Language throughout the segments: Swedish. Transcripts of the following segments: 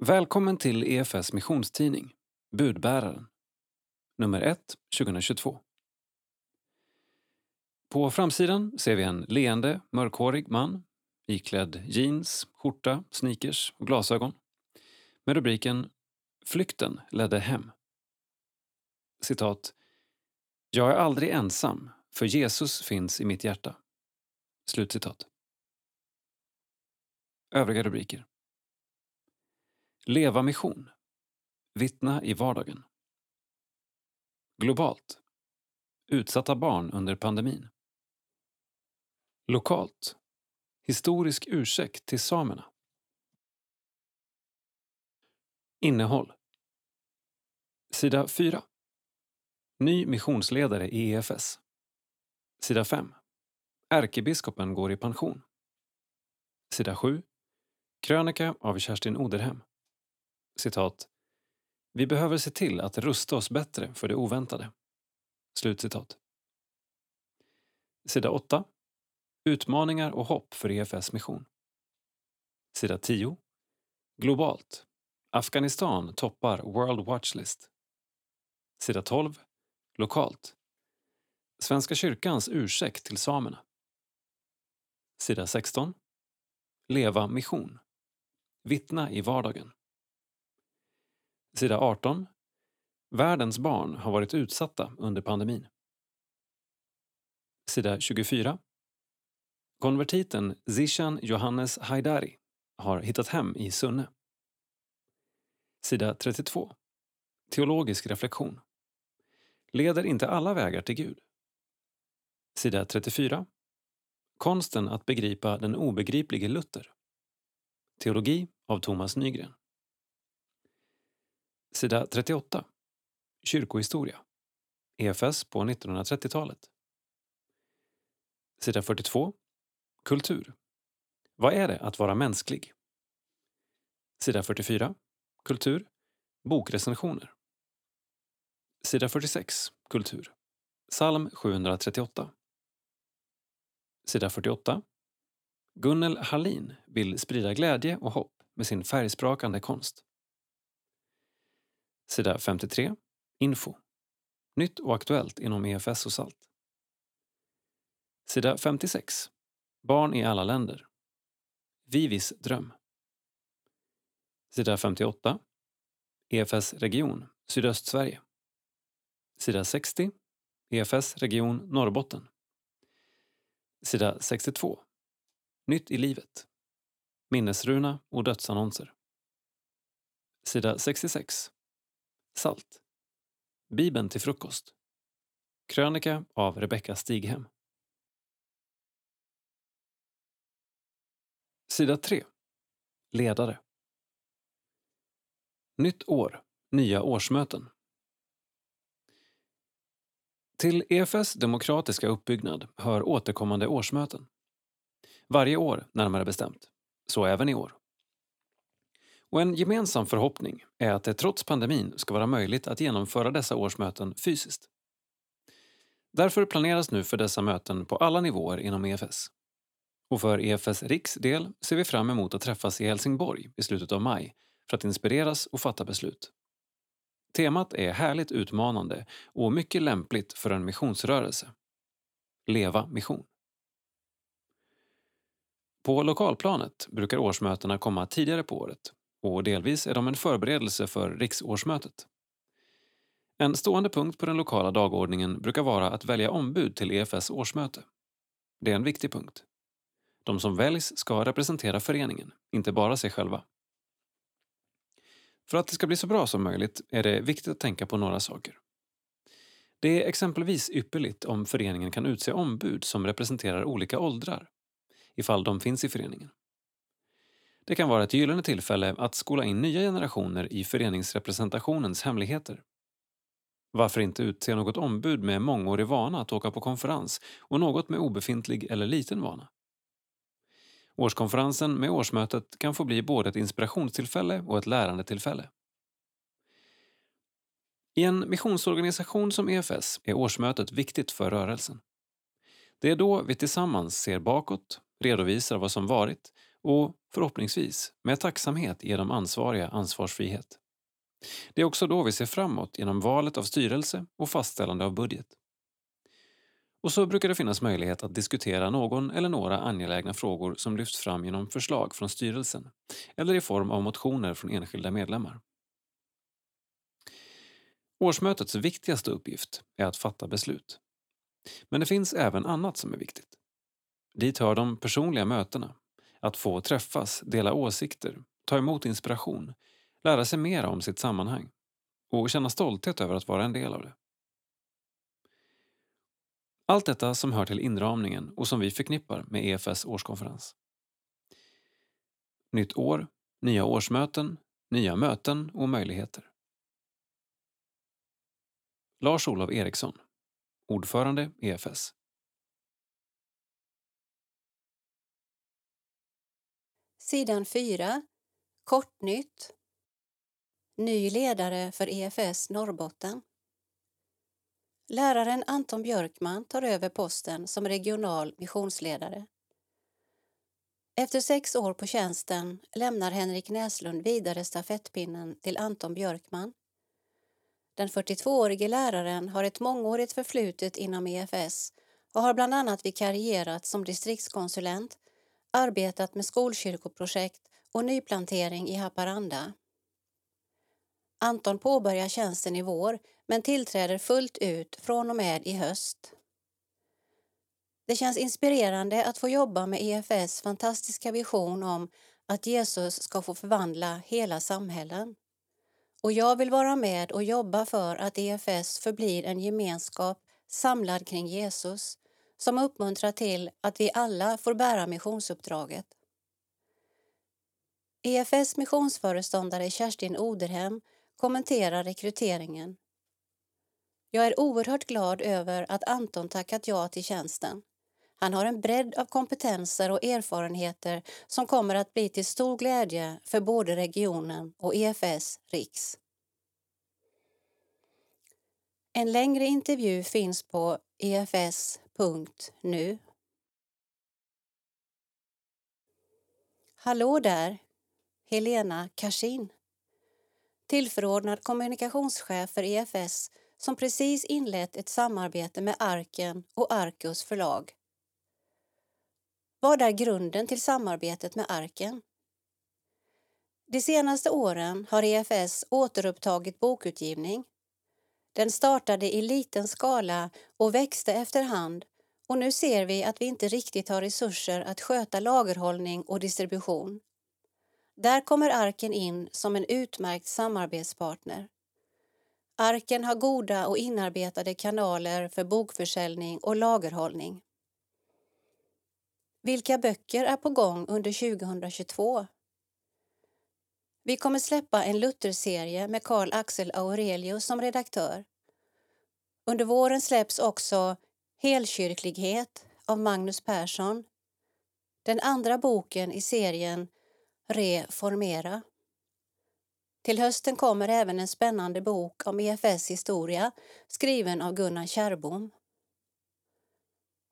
Välkommen till EFS missionstidning, Budbäraren. Nummer 1, 2022. På framsidan ser vi en leende, mörkhårig man iklädd jeans, skjorta, sneakers och glasögon med rubriken Flykten ledde hem. Citat. Jag är aldrig ensam, för Jesus finns i mitt hjärta. Slutcitat. Övriga rubriker. Leva mission. Vittna i vardagen. Globalt. Utsatta barn under pandemin. Lokalt. Historisk ursäkt till samerna. Innehåll. Sida 4. Ny missionsledare i EFS. Sida 5. Ärkebiskopen går i pension. Sida 7. Krönika av Kerstin Oderhem. Citat. Vi behöver se till att rusta oss bättre för det oväntade. Slutcitat. Sida 8. Utmaningar och hopp för EFS mission. Sida 10. Globalt. Afghanistan toppar World Watchlist. Sida 12. Lokalt. Svenska kyrkans ursäkt till samerna. Sida 16. Leva mission. Vittna i vardagen. Sida 18. Världens barn har varit utsatta under pandemin. Sida 24. Konvertiten Zishan Johannes Haidari har hittat hem i Sunne. Sida 32. Teologisk reflektion. Leder inte alla vägar till Gud? Sida 34. Konsten att begripa den obegriplige Luther. Teologi av Thomas Nygren. Sida 38. Kyrkohistoria. EFS på 1930-talet. Sida 42. Kultur. Vad är det att vara mänsklig? Sida 44. Kultur. Bokrecensioner. Sida 46. Kultur. Psalm 738. Sida 48. Gunnel Hallin vill sprida glädje och hopp med sin färgsprakande konst. Sida 53. Info. Nytt och aktuellt inom EFS och SALT. Sida 56. Barn i alla länder. Vivis dröm. Sida 58. EFS region, Sydöstsverige. Sida 60. EFS region Norrbotten. Sida 62. Nytt i livet. Minnesruna och dödsannonser. Sida 66. Salt. Bibeln till frukost. Krönika av Rebecka Stighem. Sida 3. Ledare. Nytt år. Nya årsmöten. Till EFS demokratiska uppbyggnad hör återkommande årsmöten. Varje år, närmare bestämt. Så även i år. Och en gemensam förhoppning är att det trots pandemin ska vara möjligt att genomföra dessa årsmöten fysiskt. Därför planeras nu för dessa möten på alla nivåer inom EFS. Och för EFS Riks del ser vi fram emot att träffas i Helsingborg i slutet av maj för att inspireras och fatta beslut. Temat är härligt utmanande och mycket lämpligt för en missionsrörelse. Leva mission. På lokalplanet brukar årsmötena komma tidigare på året och delvis är de en förberedelse för riksårsmötet. En stående punkt på den lokala dagordningen brukar vara att välja ombud till EFS årsmöte. Det är en viktig punkt. De som väljs ska representera föreningen, inte bara sig själva. För att det ska bli så bra som möjligt är det viktigt att tänka på några saker. Det är exempelvis ypperligt om föreningen kan utse ombud som representerar olika åldrar, ifall de finns i föreningen. Det kan vara ett gyllene tillfälle att skola in nya generationer i föreningsrepresentationens hemligheter. Varför inte utse något ombud med mångårig vana att åka på konferens och något med obefintlig eller liten vana? Årskonferensen med årsmötet kan få bli både ett inspirationstillfälle och ett lärandetillfälle. I en missionsorganisation som EFS är årsmötet viktigt för rörelsen. Det är då vi tillsammans ser bakåt, redovisar vad som varit och förhoppningsvis med tacksamhet ge de ansvariga ansvarsfrihet. Det är också då vi ser framåt genom valet av styrelse och fastställande av budget. Och så brukar det finnas möjlighet att diskutera någon eller några angelägna frågor som lyfts fram genom förslag från styrelsen eller i form av motioner från enskilda medlemmar. Årsmötets viktigaste uppgift är att fatta beslut. Men det finns även annat som är viktigt. Dit hör de personliga mötena, att få träffas, dela åsikter, ta emot inspiration, lära sig mer om sitt sammanhang och känna stolthet över att vara en del av det. Allt detta som hör till inramningen och som vi förknippar med EFS årskonferens. Nytt år, nya årsmöten, nya möten och möjligheter. Lars-Olov Eriksson, ordförande EFS. Sidan 4. Kortnytt. Ny ledare för EFS Norrbotten. Läraren Anton Björkman tar över posten som regional missionsledare. Efter sex år på tjänsten lämnar Henrik Näslund vidare stafettpinnen till Anton Björkman. Den 42-årige läraren har ett mångårigt förflutet inom EFS och har bland annat vikarierat som distriktskonsulent, arbetat med skolkyrkoprojekt och nyplantering i Haparanda. Anton påbörjar tjänsten i vår men tillträder fullt ut från och med i höst. Det känns inspirerande att få jobba med EFS fantastiska vision om att Jesus ska få förvandla hela samhällen. Och jag vill vara med och jobba för att EFS förblir en gemenskap samlad kring Jesus som uppmuntrar till att vi alla får bära missionsuppdraget. EFS missionsföreståndare Kerstin Oderhem kommenterar rekryteringen. Jag är oerhört glad över att Anton tackat ja till tjänsten. Han har en bredd av kompetenser och erfarenheter som kommer att bli till stor glädje för både regionen och EFS Riks. En längre intervju finns på EFS Punkt. Nu. Hallå där! Helena Karsin tillförordnad kommunikationschef för EFS som precis inlett ett samarbete med Arken och Arkus förlag. Vad är grunden till samarbetet med Arken? De senaste åren har EFS återupptagit bokutgivning. Den startade i liten skala och växte efterhand och nu ser vi att vi inte riktigt har resurser att sköta lagerhållning och distribution. Där kommer Arken in som en utmärkt samarbetspartner. Arken har goda och inarbetade kanaler för bokförsäljning och lagerhållning. Vilka böcker är på gång under 2022? Vi kommer släppa en Lutherserie med Carl-Axel Aurelius som redaktör. Under våren släpps också Helkyrklighet av Magnus Persson. Den andra boken i serien Reformera. Till hösten kommer även en spännande bok om EFS historia skriven av Gunnar Kärrbom.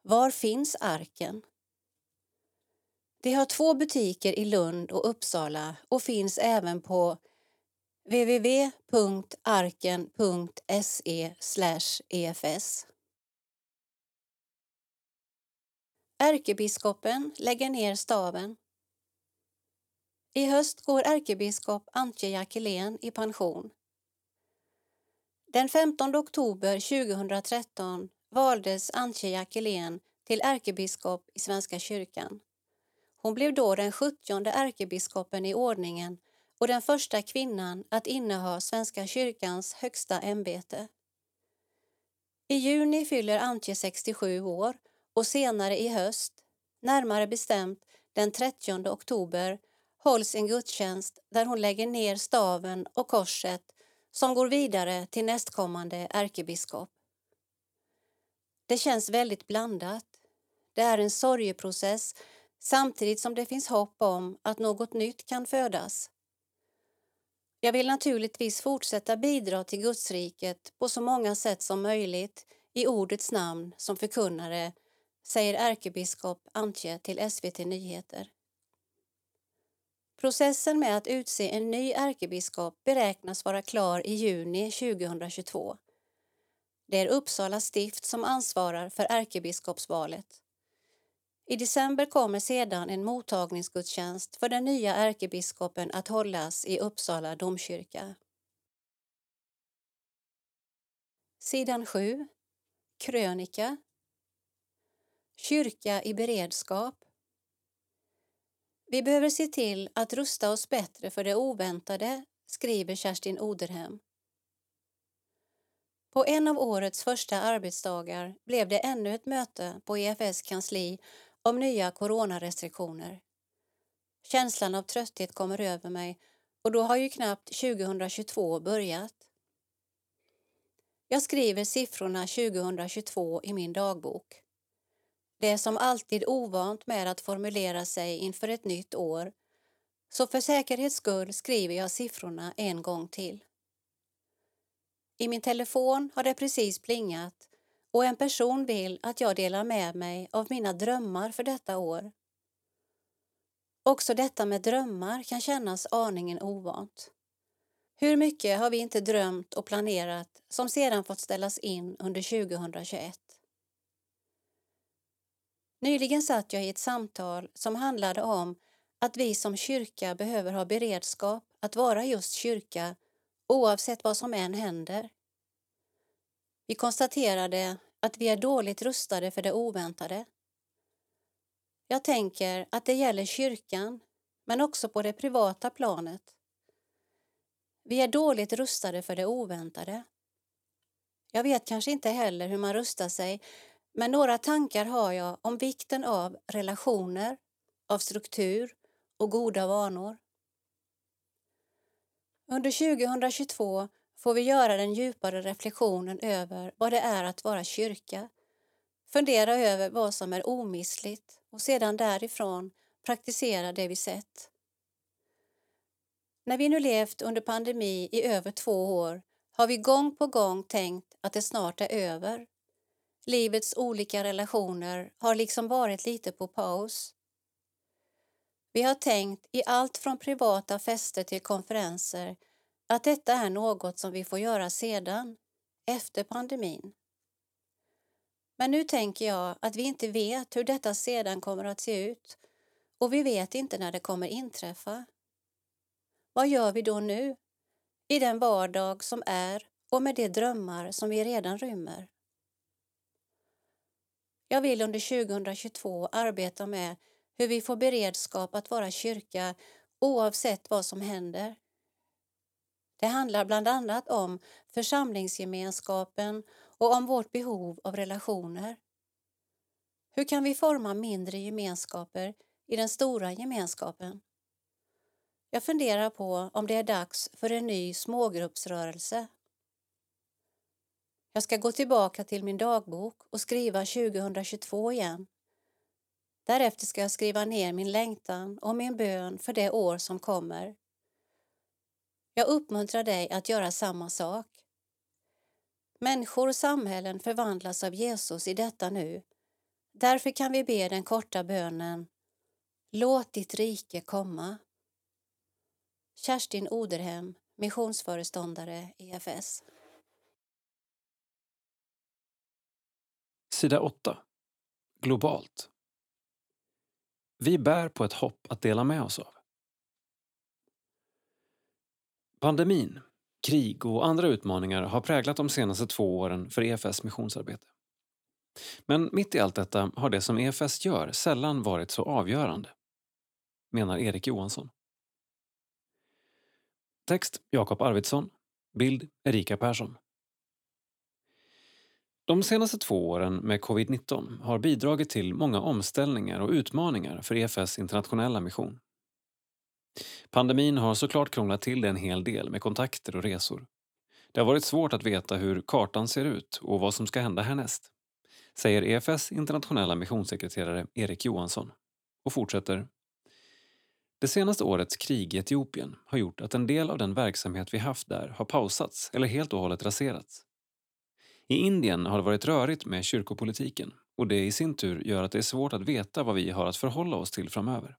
Var finns arken? Vi har två butiker i Lund och Uppsala och finns även på www.arken.se efs. Ärkebiskopen lägger ner staven. I höst går ärkebiskop Antje Jackelén i pension. Den 15 oktober 2013 valdes Antje Jackelén till ärkebiskop i Svenska kyrkan. Hon blev då den 70 ärkebiskopen i ordningen och den första kvinnan att inneha Svenska kyrkans högsta ämbete. I juni fyller Antje 67 år och senare i höst, närmare bestämt den 30 oktober, hålls en gudstjänst där hon lägger ner staven och korset som går vidare till nästkommande ärkebiskop. Det känns väldigt blandat. Det är en sorgeprocess samtidigt som det finns hopp om att något nytt kan födas. Jag vill naturligtvis fortsätta bidra till Gudsriket på så många sätt som möjligt i ordets namn som förkunnare, säger ärkebiskop Antje till SVT Nyheter. Processen med att utse en ny ärkebiskop beräknas vara klar i juni 2022. Det är Uppsala stift som ansvarar för ärkebiskopsvalet. I december kommer sedan en mottagningsgudstjänst för den nya ärkebiskopen att hållas i Uppsala domkyrka. Sidan 7. Krönika. Kyrka i beredskap. Vi behöver se till att rusta oss bättre för det oväntade, skriver Kerstin Oderhem. På en av årets första arbetsdagar blev det ännu ett möte på EFS kansli om nya coronarestriktioner. Känslan av trötthet kommer över mig och då har ju knappt 2022 börjat. Jag skriver siffrorna 2022 i min dagbok. Det är som alltid ovant med att formulera sig inför ett nytt år så för säkerhets skull skriver jag siffrorna en gång till. I min telefon har det precis plingat och en person vill att jag delar med mig av mina drömmar för detta år. Också detta med drömmar kan kännas aningen ovant. Hur mycket har vi inte drömt och planerat som sedan fått ställas in under 2021? Nyligen satt jag i ett samtal som handlade om att vi som kyrka behöver ha beredskap att vara just kyrka oavsett vad som än händer. Vi konstaterade att vi är dåligt rustade för det oväntade. Jag tänker att det gäller kyrkan, men också på det privata planet. Vi är dåligt rustade för det oväntade. Jag vet kanske inte heller hur man rustar sig, men några tankar har jag om vikten av relationer, av struktur och goda vanor. Under 2022 får vi göra den djupare reflektionen över vad det är att vara kyrka, fundera över vad som är omissligt och sedan därifrån praktisera det vi sett. När vi nu levt under pandemi i över två år har vi gång på gång tänkt att det snart är över. Livets olika relationer har liksom varit lite på paus. Vi har tänkt i allt från privata fester till konferenser att detta är något som vi får göra sedan, efter pandemin. Men nu tänker jag att vi inte vet hur detta sedan kommer att se ut och vi vet inte när det kommer inträffa. Vad gör vi då nu, i den vardag som är och med de drömmar som vi redan rymmer? Jag vill under 2022 arbeta med hur vi får beredskap att vara kyrka oavsett vad som händer. Det handlar bland annat om församlingsgemenskapen och om vårt behov av relationer. Hur kan vi forma mindre gemenskaper i den stora gemenskapen? Jag funderar på om det är dags för en ny smågruppsrörelse. Jag ska gå tillbaka till min dagbok och skriva 2022 igen. Därefter ska jag skriva ner min längtan och min bön för det år som kommer. Jag uppmuntrar dig att göra samma sak. Människor och samhällen förvandlas av Jesus i detta nu. Därför kan vi be den korta bönen Låt ditt rike komma. Kerstin Oderhem, missionsföreståndare EFS. Sida 8. Globalt. Vi bär på ett hopp att dela med oss av. Pandemin, krig och andra utmaningar har präglat de senaste två åren för EFS missionsarbete. Men mitt i allt detta har det som EFS gör sällan varit så avgörande, menar Erik Johansson. Text Jakob Arvidsson. Bild Erika Persson. De senaste två åren med covid-19 har bidragit till många omställningar och utmaningar för EFS internationella mission. Pandemin har såklart krånglat till det en hel del med kontakter och resor. Det har varit svårt att veta hur kartan ser ut och vad som ska hända härnäst, säger EFS internationella missionssekreterare Erik Johansson och fortsätter. Det senaste årets krig i Etiopien har gjort att en del av den verksamhet vi haft där har pausats eller helt och hållet raserats. I Indien har det varit rörigt med kyrkopolitiken och det i sin tur gör att det är svårt att veta vad vi har att förhålla oss till framöver.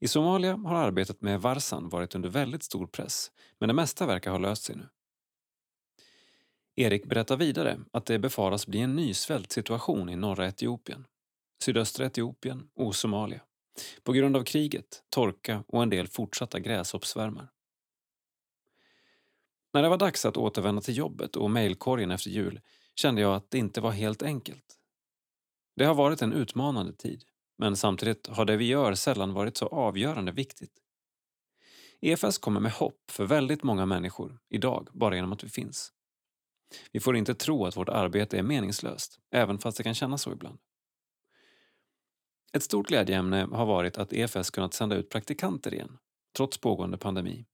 I Somalia har arbetet med Varsan varit under väldigt stor press men det mesta verkar ha löst sig nu. Erik berättar vidare att det befaras bli en ny svältsituation i norra Etiopien, sydöstra Etiopien och Somalia på grund av kriget, torka och en del fortsatta gräshoppsvärmar. När det var dags att återvända till jobbet och mejlkorgen efter jul kände jag att det inte var helt enkelt. Det har varit en utmanande tid, men samtidigt har det vi gör sällan varit så avgörande viktigt. EFS kommer med hopp för väldigt många människor idag bara genom att vi finns. Vi får inte tro att vårt arbete är meningslöst, även fast det kan kännas så ibland. Ett stort glädjeämne har varit att EFS kunnat sända ut praktikanter igen, trots pågående pandemi,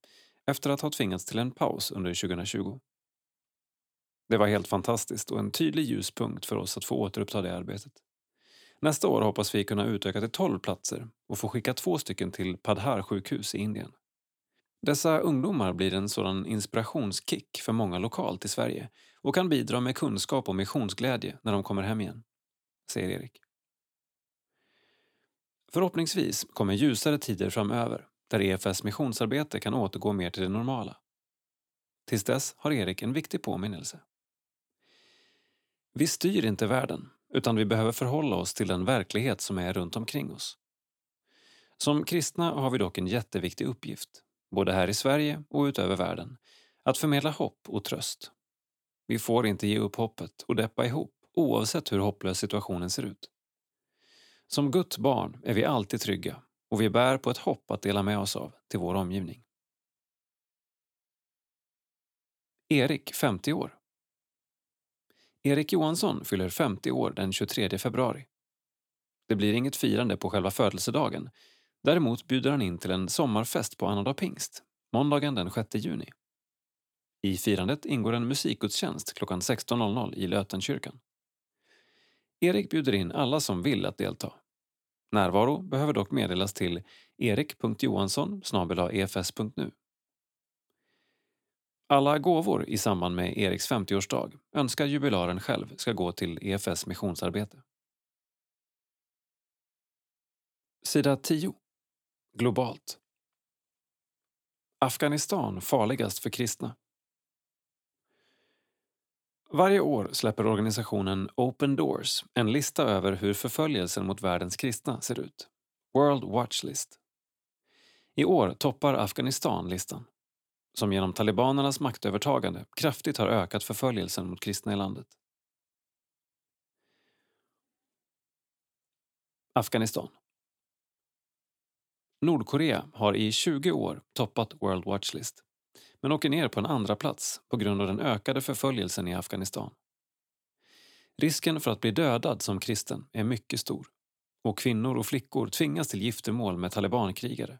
efter att ha tvingats till en paus under 2020. Det var helt fantastiskt och en tydlig ljuspunkt för oss att få återuppta det arbetet. Nästa år hoppas vi kunna utöka till 12 platser och få skicka två stycken till Padhar sjukhus i Indien. Dessa ungdomar blir en sådan inspirationskick för många lokalt i Sverige och kan bidra med kunskap och missionsglädje när de kommer hem igen, säger Erik. Förhoppningsvis kommer ljusare tider framöver där EFS missionsarbete kan återgå mer till det normala. Tills dess har Erik en viktig påminnelse. Vi styr inte världen, utan vi behöver förhålla oss till den verklighet som är runt omkring oss. Som kristna har vi dock en jätteviktig uppgift, både här i Sverige och utöver världen, att förmedla hopp och tröst. Vi får inte ge upp hoppet och deppa ihop, oavsett hur hopplös situationen ser ut. Som Guds barn är vi alltid trygga och vi bär på ett hopp att dela med oss av till vår omgivning. Erik, 50 år. Erik Johansson fyller 50 år den 23 februari. Det blir inget firande på själva födelsedagen. Däremot bjuder han in till en sommarfest på annandag pingst, måndagen den 6 juni. I firandet ingår en musikgudstjänst klockan 16.00 i Lötenkyrkan. Erik bjuder in alla som vill att delta. Närvaro behöver dock meddelas till erik.johansson efs.nu. Alla gåvor i samband med Eriks 50-årsdag önskar jubilaren själv ska gå till EFS missionsarbete. Sida 10. Globalt. Afghanistan farligast för kristna. Varje år släpper organisationen Open Doors en lista över hur förföljelsen mot världens kristna ser ut. World Watch List. I år toppar Afghanistan listan som genom talibanernas maktövertagande kraftigt har ökat förföljelsen mot kristna i landet. Afghanistan Nordkorea har i 20 år toppat World Watch List men åker ner på en andra plats på grund av den ökade förföljelsen i Afghanistan. Risken för att bli dödad som kristen är mycket stor och kvinnor och flickor tvingas till giftermål med talibankrigare.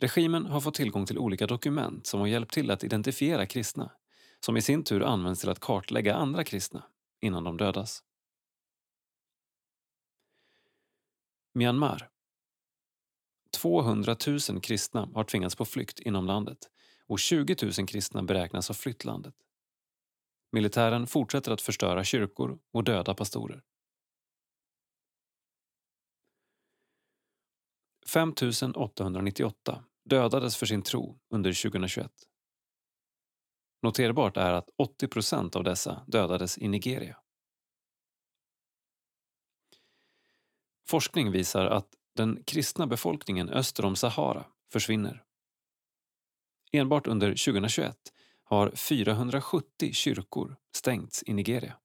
Regimen har fått tillgång till olika dokument som har hjälpt till att identifiera kristna som i sin tur används till att kartlägga andra kristna innan de dödas. Myanmar 200 000 kristna har tvingats på flykt inom landet och 20 000 kristna beräknas ha flytt landet. Militären fortsätter att förstöra kyrkor och döda pastorer. 5 898 dödades för sin tro under 2021. Noterbart är att 80 procent av dessa dödades i Nigeria. Forskning visar att den kristna befolkningen öster om Sahara försvinner. Enbart under 2021 har 470 kyrkor stängts i Nigeria.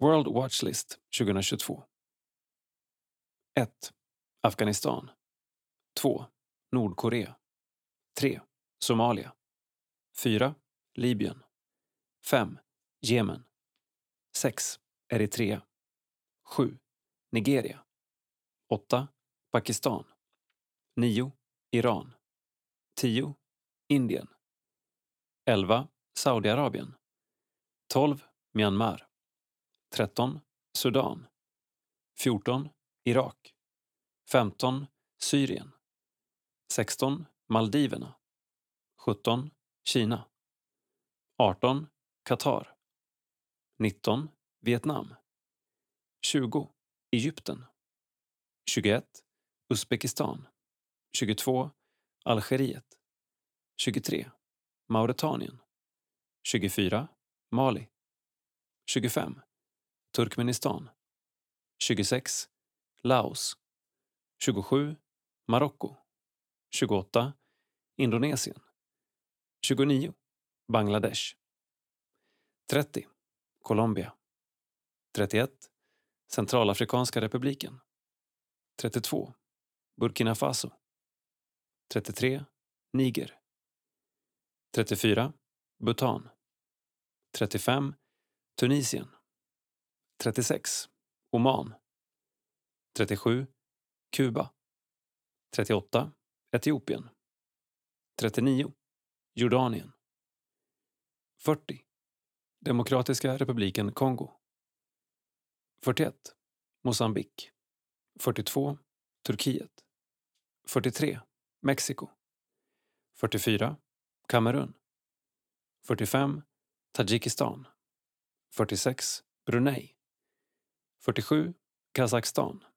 World Watch List 2022 1. Afghanistan 2. Nordkorea 3. Somalia 4. Libyen 5. Jemen 6. Eritrea 7. Nigeria 8. Pakistan 9. Iran 10. Indien 11. Saudiarabien 12. Myanmar 13. Sudan 14. Irak 15. Syrien 16. Maldiverna 17. Kina 18. Qatar 19. Vietnam 20. Egypten 21. Uzbekistan 22. Algeriet 23. Mauretanien 24. Mali 25. Turkmenistan 26. Laos 27. Marocko 28. Indonesien 29. Bangladesh 30. Colombia 31. Centralafrikanska republiken 32. Burkina Faso 33. Niger 34. Bhutan 35. Tunisien 36. Oman 37. Kuba 38. Etiopien 39. Jordanien 40. Demokratiska republiken Kongo 41. Mosambik 42. Turkiet 43. Mexiko 44. Kamerun 45. Tadzjikistan 46. Brunei 47. Kazakstan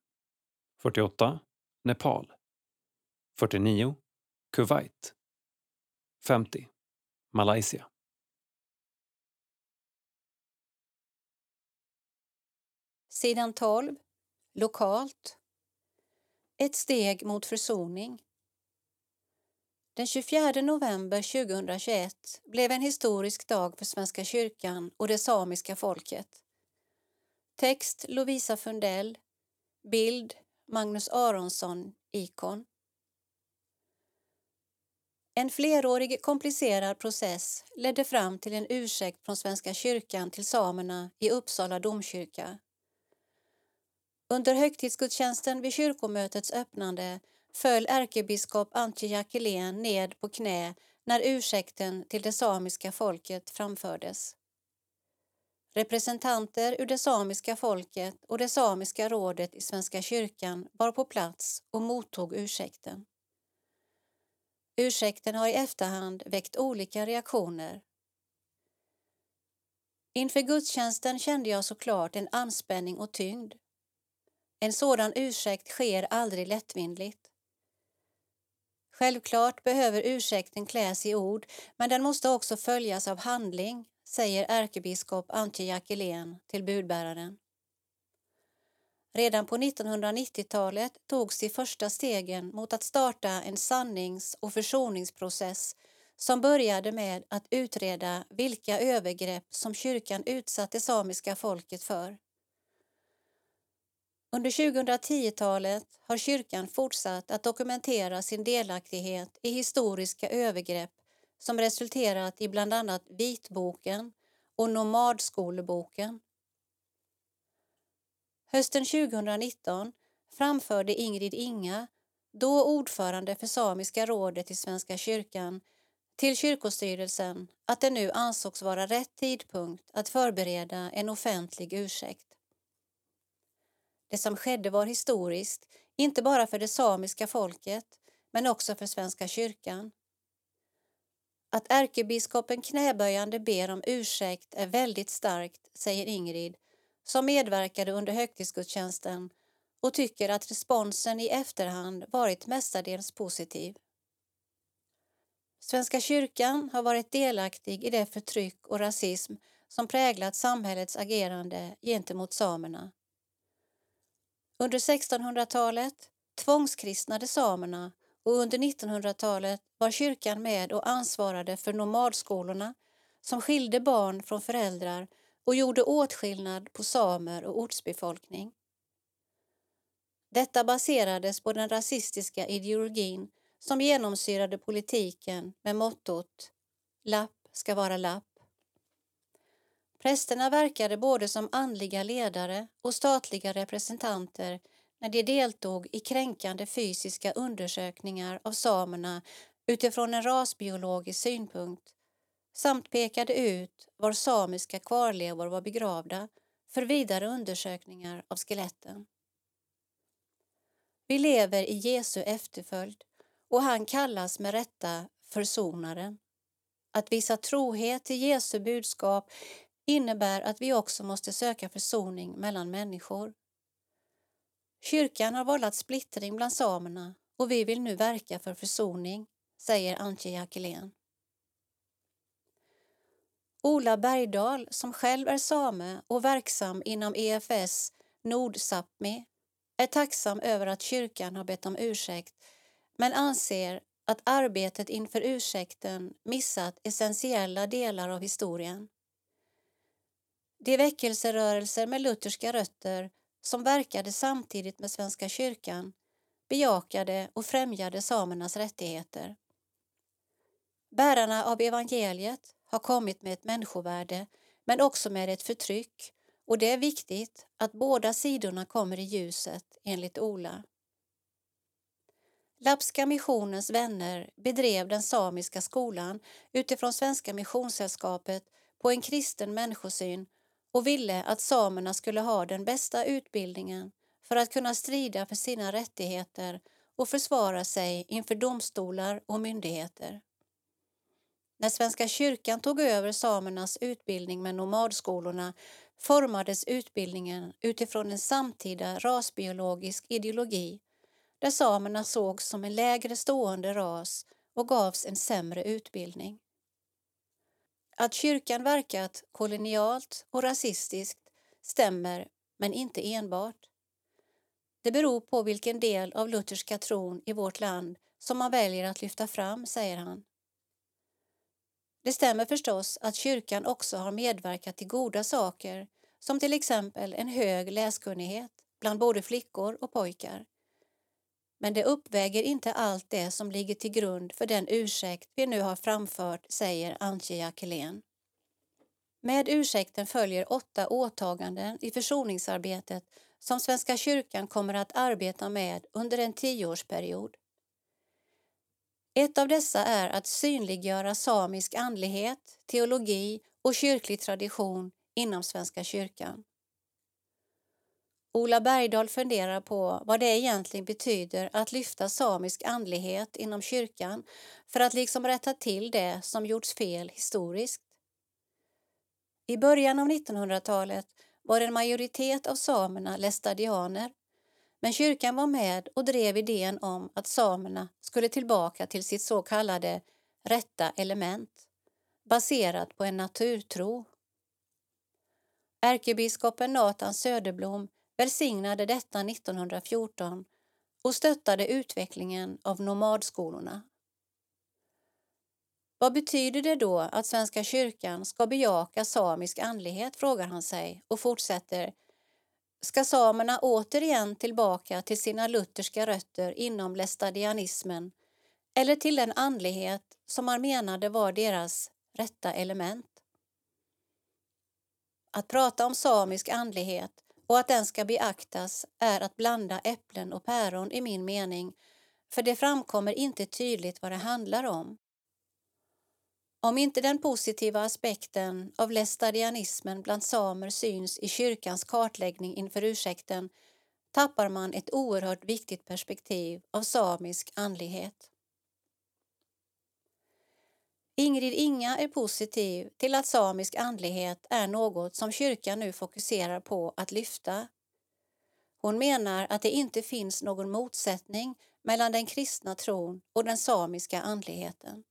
48. Nepal 49. Kuwait 50. Malaysia Sidan 12. Lokalt. Ett steg mot försoning. Den 24 november 2021 blev en historisk dag för Svenska kyrkan och det samiska folket. Text Lovisa Fundell. Bild Magnus Aronsson, ikon. En flerårig komplicerad process ledde fram till en ursäkt från Svenska kyrkan till samerna i Uppsala domkyrka. Under högtidsgudstjänsten vid kyrkomötets öppnande föll ärkebiskop Antje Jackelén ned på knä när ursäkten till det samiska folket framfördes. Representanter ur det samiska folket och det samiska rådet i Svenska kyrkan var på plats och mottog ursäkten. Ursäkten har i efterhand väckt olika reaktioner. Inför gudstjänsten kände jag såklart en anspänning och tyngd. En sådan ursäkt sker aldrig lättvindigt. Självklart behöver ursäkten kläs i ord, men den måste också följas av handling, säger ärkebiskop Antje Jackelén till budbäraren. Redan på 1990-talet togs de första stegen mot att starta en sannings och försoningsprocess som började med att utreda vilka övergrepp som kyrkan utsatt det samiska folket för. Under 2010-talet har kyrkan fortsatt att dokumentera sin delaktighet i historiska övergrepp som resulterat i bland annat Vitboken och Nomadskoleboken. Hösten 2019 framförde Ingrid Inga, då ordförande för Samiska rådet i Svenska kyrkan, till kyrkostyrelsen att det nu ansågs vara rätt tidpunkt att förbereda en offentlig ursäkt. Det som skedde var historiskt, inte bara för det samiska folket, men också för Svenska kyrkan. Att ärkebiskopen knäböjande ber om ursäkt är väldigt starkt, säger Ingrid, som medverkade under högtidsgudstjänsten och tycker att responsen i efterhand varit mestadels positiv. Svenska kyrkan har varit delaktig i det förtryck och rasism som präglat samhällets agerande gentemot samerna. Under 1600-talet tvångskristnade samerna och under 1900-talet var kyrkan med och ansvarade för nomadskolorna som skilde barn från föräldrar och gjorde åtskillnad på samer och ortsbefolkning. Detta baserades på den rasistiska ideologin som genomsyrade politiken med mottot Lapp ska vara lapp. Prästerna verkade både som andliga ledare och statliga representanter när de deltog i kränkande fysiska undersökningar av samerna utifrån en rasbiologisk synpunkt samt pekade ut var samiska kvarlevor var begravda för vidare undersökningar av skeletten. Vi lever i Jesu efterföljd och han kallas med rätta försonaren. Att visa trohet till Jesu budskap innebär att vi också måste söka försoning mellan människor. Kyrkan har vållat splittring bland samerna och vi vill nu verka för försoning, säger Antje Jackelén. Ola Bergdahl, som själv är same och verksam inom EFS Nordsapmi, är tacksam över att kyrkan har bett om ursäkt men anser att arbetet inför ursäkten missat essentiella delar av historien. De väckelserörelser med lutherska rötter som verkade samtidigt med Svenska kyrkan bejakade och främjade samernas rättigheter. Bärarna av evangeliet har kommit med ett människovärde men också med ett förtryck och det är viktigt att båda sidorna kommer i ljuset, enligt Ola. Lappska missionens vänner bedrev den samiska skolan utifrån Svenska missionssällskapet på en kristen människosyn och ville att samerna skulle ha den bästa utbildningen för att kunna strida för sina rättigheter och försvara sig inför domstolar och myndigheter. När Svenska kyrkan tog över samernas utbildning med nomadskolorna formades utbildningen utifrån en samtida rasbiologisk ideologi där samerna sågs som en lägre stående ras och gavs en sämre utbildning. Att kyrkan verkat kolonialt och rasistiskt stämmer, men inte enbart. Det beror på vilken del av lutherska tron i vårt land som man väljer att lyfta fram, säger han. Det stämmer förstås att kyrkan också har medverkat till goda saker som till exempel en hög läskunnighet bland både flickor och pojkar. Men det uppväger inte allt det som ligger till grund för den ursäkt vi nu har framfört, säger Antje Jackelén. Med ursäkten följer åtta åtaganden i försoningsarbetet som Svenska kyrkan kommer att arbeta med under en tioårsperiod. Ett av dessa är att synliggöra samisk andlighet, teologi och kyrklig tradition inom Svenska kyrkan. Ola Bergdahl funderar på vad det egentligen betyder att lyfta samisk andlighet inom kyrkan för att liksom rätta till det som gjorts fel historiskt. I början av 1900-talet var en majoritet av samerna lästadianer men kyrkan var med och drev idén om att samerna skulle tillbaka till sitt så kallade rätta element baserat på en naturtro. Ärkebiskopen Nathan Söderblom välsignade detta 1914 och stöttade utvecklingen av nomadskolorna. Vad betyder det då att Svenska kyrkan ska bejaka samisk andlighet, frågar han sig och fortsätter. Ska samerna återigen tillbaka till sina lutherska rötter inom lästadianismen eller till den andlighet som man menade var deras rätta element? Att prata om samisk andlighet och att den ska beaktas är att blanda äpplen och päron i min mening, för det framkommer inte tydligt vad det handlar om. Om inte den positiva aspekten av lästadianismen bland samer syns i kyrkans kartläggning inför ursäkten tappar man ett oerhört viktigt perspektiv av samisk andlighet. Ingrid Inga är positiv till att samisk andlighet är något som kyrkan nu fokuserar på att lyfta. Hon menar att det inte finns någon motsättning mellan den kristna tron och den samiska andligheten.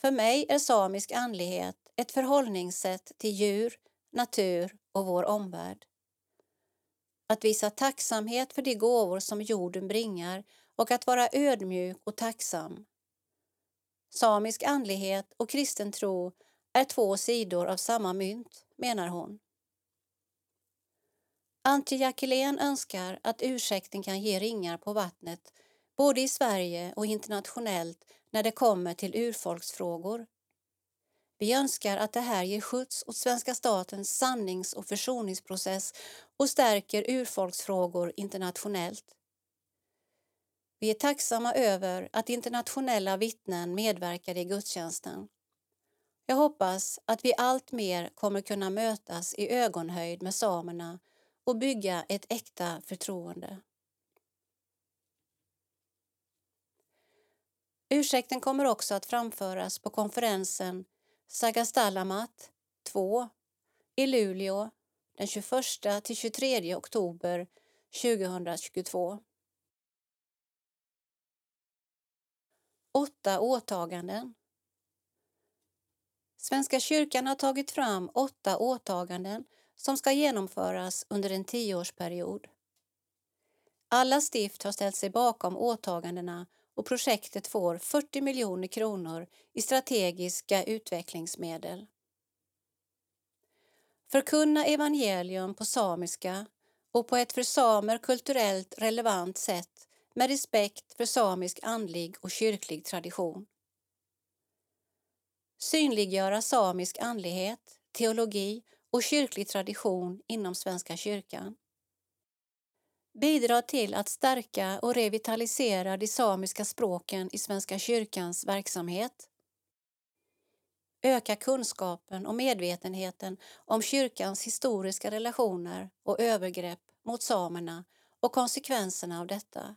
För mig är samisk andlighet ett förhållningssätt till djur, natur och vår omvärld. Att visa tacksamhet för de gåvor som jorden bringar och att vara ödmjuk och tacksam. Samisk andlighet och kristen tro är två sidor av samma mynt, menar hon. Antje Jackelén önskar att ursäkten kan ge ringar på vattnet både i Sverige och internationellt när det kommer till urfolksfrågor. Vi önskar att det här ger skjuts åt svenska statens sannings och försoningsprocess och stärker urfolksfrågor internationellt. Vi är tacksamma över att internationella vittnen medverkade i gudstjänsten. Jag hoppas att vi allt mer kommer kunna mötas i ögonhöjd med samerna och bygga ett äkta förtroende. Ursäkten kommer också att framföras på konferensen Sagastalamat 2 i Luleå den 21 till 23 oktober 2022. Åtta åtaganden. Svenska kyrkan har tagit fram åtta åtaganden som ska genomföras under en tioårsperiod. Alla stift har ställt sig bakom åtagandena och projektet får 40 miljoner kronor i strategiska utvecklingsmedel. Förkunna evangelium på samiska och på ett för samer kulturellt relevant sätt med respekt för samisk andlig och kyrklig tradition. Synliggöra samisk andlighet, teologi och kyrklig tradition inom Svenska kyrkan. Bidra till att stärka och revitalisera de samiska språken i Svenska kyrkans verksamhet. Öka kunskapen och medvetenheten om kyrkans historiska relationer och övergrepp mot samerna och konsekvenserna av detta.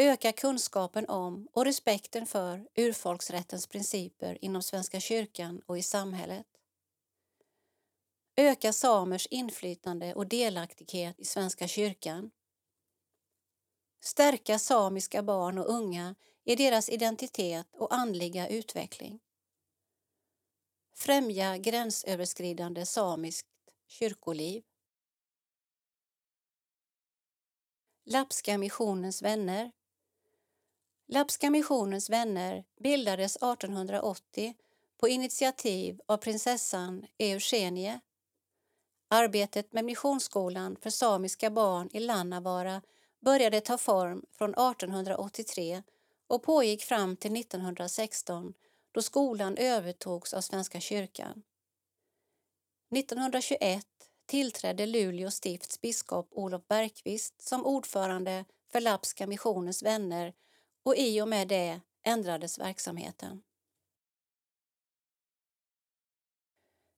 Öka kunskapen om och respekten för urfolksrättens principer inom Svenska kyrkan och i samhället. Öka samers inflytande och delaktighet i Svenska kyrkan. Stärka samiska barn och unga i deras identitet och andliga utveckling. Främja gränsöverskridande samiskt kyrkoliv. Lappska missionens vänner Lappska missionens vänner bildades 1880 på initiativ av prinsessan Eugenie. Arbetet med missionsskolan för samiska barn i Lannavaara började ta form från 1883 och pågick fram till 1916 då skolan övertogs av Svenska kyrkan. 1921 tillträdde Luleå stifts biskop Olof Bergqvist som ordförande för Lappska missionens vänner och i och med det ändrades verksamheten.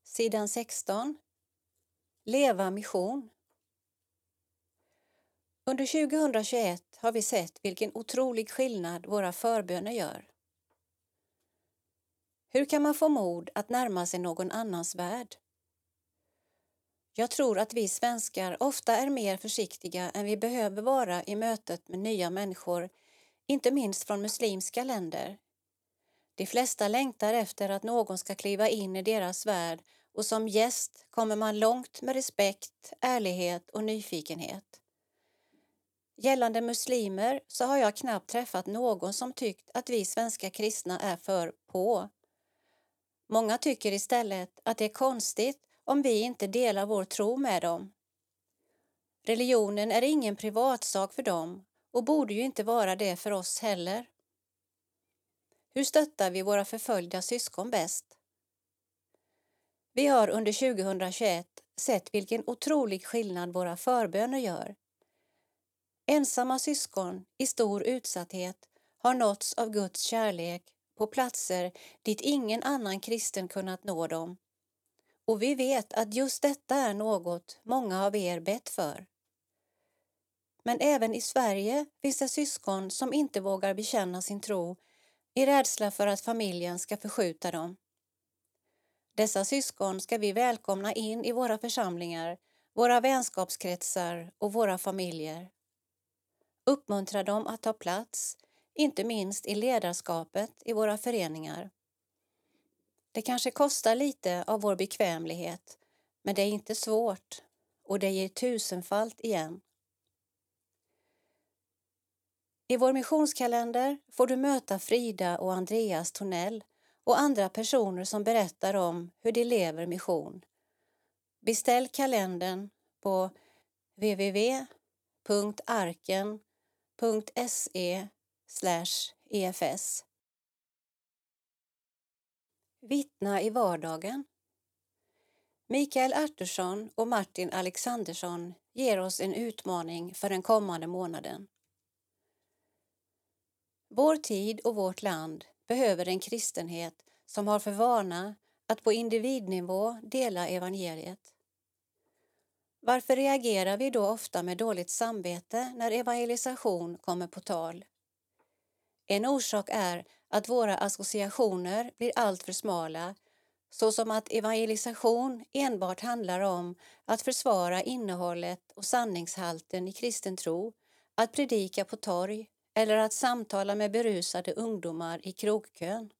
Sidan 16. Leva mission. Under 2021 har vi sett vilken otrolig skillnad våra förböner gör. Hur kan man få mod att närma sig någon annans värld? Jag tror att vi svenskar ofta är mer försiktiga än vi behöver vara i mötet med nya människor inte minst från muslimska länder. De flesta längtar efter att någon ska kliva in i deras värld och som gäst kommer man långt med respekt, ärlighet och nyfikenhet. Gällande muslimer så har jag knappt träffat någon som tyckt att vi svenska kristna är för på. Många tycker istället att det är konstigt om vi inte delar vår tro med dem. Religionen är ingen privatsak för dem och borde ju inte vara det för oss heller. Hur stöttar vi våra förföljda syskon bäst? Vi har under 2021 sett vilken otrolig skillnad våra förböner gör. Ensamma syskon i stor utsatthet har nåtts av Guds kärlek på platser dit ingen annan kristen kunnat nå dem. Och vi vet att just detta är något många av er bett för. Men även i Sverige finns det syskon som inte vågar bekänna sin tro i rädsla för att familjen ska förskjuta dem. Dessa syskon ska vi välkomna in i våra församlingar, våra vänskapskretsar och våra familjer. Uppmuntra dem att ta plats, inte minst i ledarskapet i våra föreningar. Det kanske kostar lite av vår bekvämlighet, men det är inte svårt och det ger tusenfalt igen. I vår missionskalender får du möta Frida och Andreas Tornell och andra personer som berättar om hur de lever mission. Beställ kalendern på www.arken.se efs. Vittna i vardagen. Mikael Artursson och Martin Alexandersson ger oss en utmaning för den kommande månaden. Vår tid och vårt land behöver en kristenhet som har för vana att på individnivå dela evangeliet. Varför reagerar vi då ofta med dåligt samvete när evangelisation kommer på tal? En orsak är att våra associationer blir alltför smala såsom att evangelisation enbart handlar om att försvara innehållet och sanningshalten i kristen tro, att predika på torg eller att samtala med berusade ungdomar i krogkön.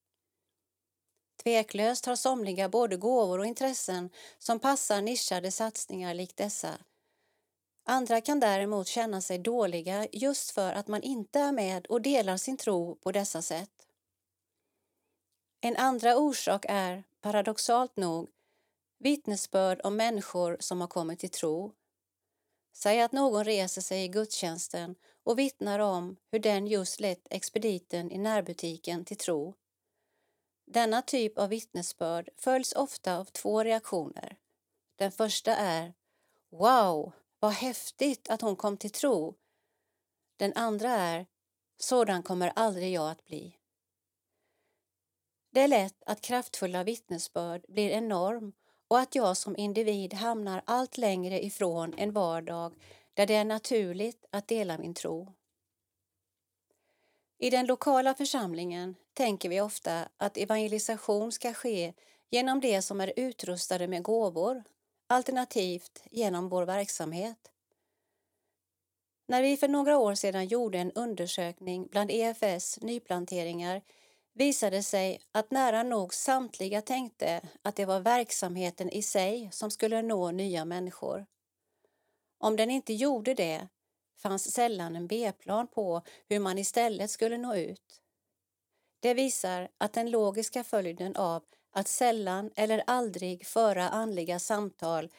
Tveklöst har somliga både gåvor och intressen som passar nischade satsningar likt dessa. Andra kan däremot känna sig dåliga just för att man inte är med och delar sin tro på dessa sätt. En andra orsak är, paradoxalt nog, vittnesbörd om människor som har kommit till tro. Säg att någon reser sig i gudstjänsten och vittnar om hur den just lett expediten i närbutiken till tro. Denna typ av vittnesbörd följs ofta av två reaktioner. Den första är Wow, vad häftigt att hon kom till tro. Den andra är Sådan kommer aldrig jag att bli. Det är lätt att kraftfulla vittnesbörd blir en norm och att jag som individ hamnar allt längre ifrån en vardag där det är naturligt att dela min tro. I den lokala församlingen tänker vi ofta att evangelisation ska ske genom det som är utrustade med gåvor, alternativt genom vår verksamhet. När vi för några år sedan gjorde en undersökning bland EFS nyplanteringar visade sig att nära nog samtliga tänkte att det var verksamheten i sig som skulle nå nya människor. Om den inte gjorde det fanns sällan en B-plan på hur man istället skulle nå ut. Det visar att den logiska följden av att sällan eller aldrig föra andliga samtal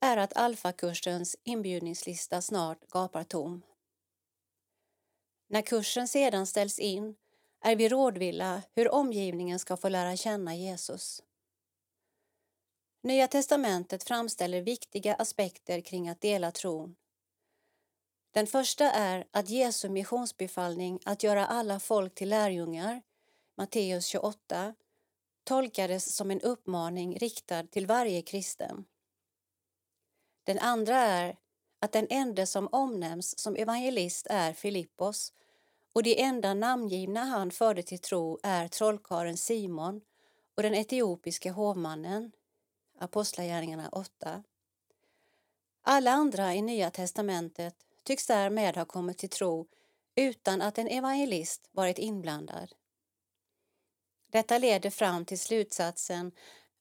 är att alfakursens inbjudningslista snart gapar tom. När kursen sedan ställs in är vi rådvilla hur omgivningen ska få lära känna Jesus. Nya testamentet framställer viktiga aspekter kring att dela tron. Den första är att Jesu missionsbefallning att göra alla folk till lärjungar, Matteus 28, tolkades som en uppmaning riktad till varje kristen. Den andra är att den enda som omnämns som evangelist är Filippos och de enda namngivna han förde till tro är trollkaren Simon och den etiopiske hovmannen, Apostlagärningarna 8. Alla andra i Nya testamentet tycks därmed ha kommit till tro utan att en evangelist varit inblandad. Detta leder fram till slutsatsen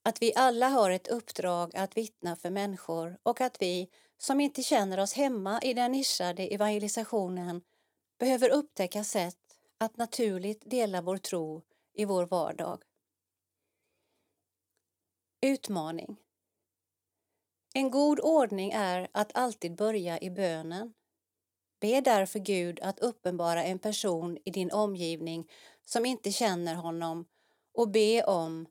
att vi alla har ett uppdrag att vittna för människor och att vi, som inte känner oss hemma i den nischade evangelisationen, behöver upptäcka sätt att naturligt dela vår tro i vår vardag. Utmaning En god ordning är att alltid börja i bönen. Be därför Gud att uppenbara en person i din omgivning som inte känner honom och be om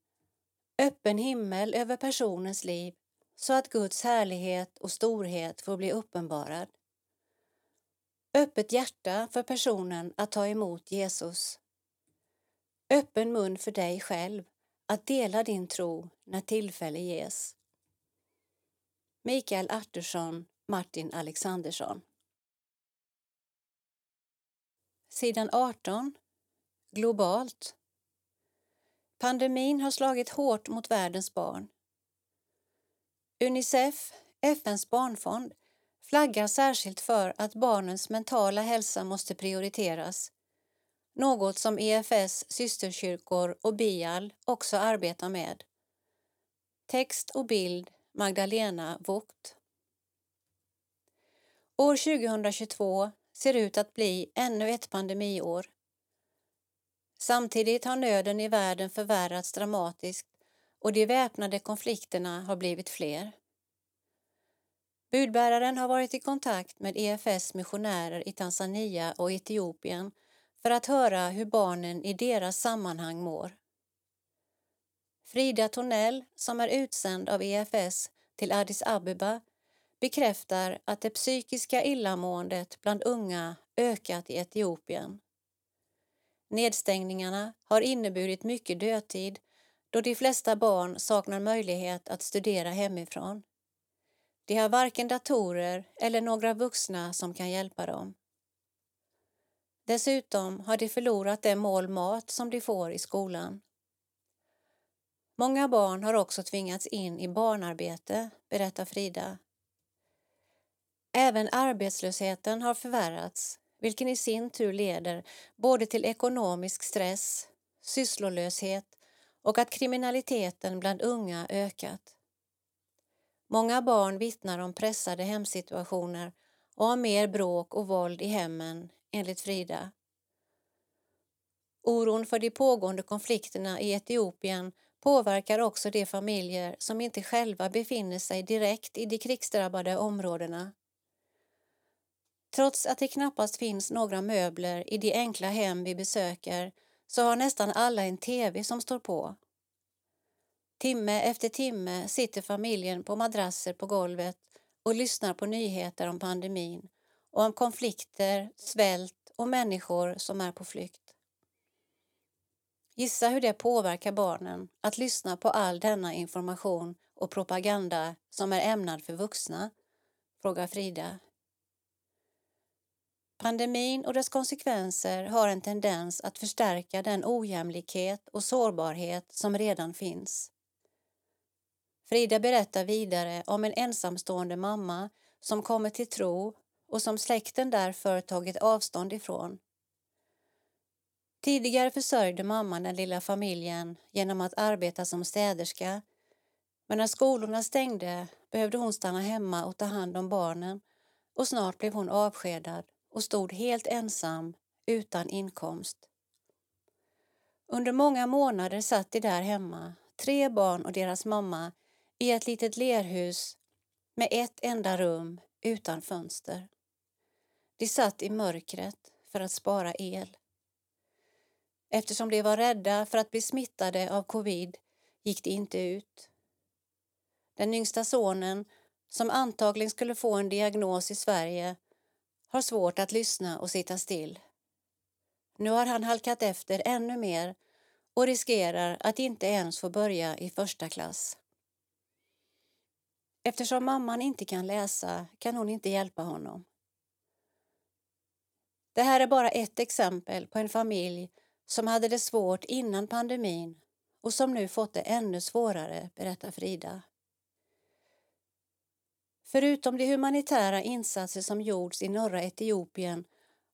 öppen himmel över personens liv så att Guds härlighet och storhet får bli uppenbarad. Öppet hjärta för personen att ta emot Jesus. Öppen mun för dig själv att dela din tro när tillfälle ges. Mikael Artursson, Martin Alexandersson. Sidan 18. Globalt. Pandemin har slagit hårt mot världens barn. Unicef, FNs barnfond, flaggar särskilt för att barnens mentala hälsa måste prioriteras, något som EFS systerkyrkor och BIAL också arbetar med. Text och bild Magdalena Vogt. År 2022 ser ut att bli ännu ett pandemiår. Samtidigt har nöden i världen förvärrats dramatiskt och de väpnade konflikterna har blivit fler. Budbäraren har varit i kontakt med EFS missionärer i Tanzania och Etiopien för att höra hur barnen i deras sammanhang mår. Frida Tornell, som är utsänd av EFS till Addis Abeba, bekräftar att det psykiska illamåendet bland unga ökat i Etiopien. Nedstängningarna har inneburit mycket dödtid då de flesta barn saknar möjlighet att studera hemifrån. De har varken datorer eller några vuxna som kan hjälpa dem. Dessutom har de förlorat det mål mat som de får i skolan. Många barn har också tvingats in i barnarbete, berättar Frida. Även arbetslösheten har förvärrats, vilken i sin tur leder både till ekonomisk stress, sysslolöshet och att kriminaliteten bland unga ökat. Många barn vittnar om pressade hemsituationer och om mer bråk och våld i hemmen, enligt Frida. Oron för de pågående konflikterna i Etiopien påverkar också de familjer som inte själva befinner sig direkt i de krigsdrabbade områdena. Trots att det knappast finns några möbler i de enkla hem vi besöker så har nästan alla en tv som står på. Timme efter timme sitter familjen på madrasser på golvet och lyssnar på nyheter om pandemin och om konflikter, svält och människor som är på flykt. Gissa hur det påverkar barnen att lyssna på all denna information och propaganda som är ämnad för vuxna? frågar Frida. Pandemin och dess konsekvenser har en tendens att förstärka den ojämlikhet och sårbarhet som redan finns. Frida berättar vidare om en ensamstående mamma som kommer till tro och som släkten därför tagit avstånd ifrån. Tidigare försörjde mamman den lilla familjen genom att arbeta som städerska men när skolorna stängde behövde hon stanna hemma och ta hand om barnen och snart blev hon avskedad och stod helt ensam utan inkomst. Under många månader satt de där hemma, tre barn och deras mamma, i ett litet lerhus med ett enda rum utan fönster. De satt i mörkret för att spara el. Eftersom de var rädda för att bli smittade av covid gick de inte ut. Den yngsta sonen, som antagligen skulle få en diagnos i Sverige, har svårt att lyssna och sitta still. Nu har han halkat efter ännu mer och riskerar att inte ens få börja i första klass. Eftersom mamman inte kan läsa kan hon inte hjälpa honom. Det här är bara ett exempel på en familj som hade det svårt innan pandemin och som nu fått det ännu svårare, berättar Frida. Förutom de humanitära insatser som gjorts i norra Etiopien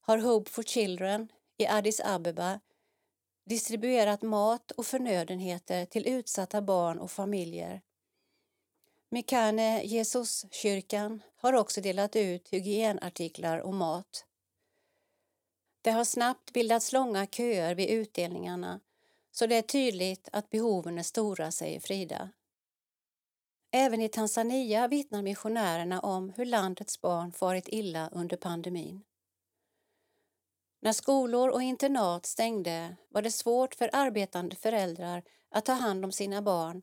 har Hope for Children i Addis Abeba distribuerat mat och förnödenheter till utsatta barn och familjer. Mekane Jesuskyrkan har också delat ut hygienartiklar och mat. Det har snabbt bildats långa köer vid utdelningarna så det är tydligt att behoven är stora, säger Frida. Även i Tanzania vittnar missionärerna om hur landets barn farit illa under pandemin. När skolor och internat stängde var det svårt för arbetande föräldrar att ta hand om sina barn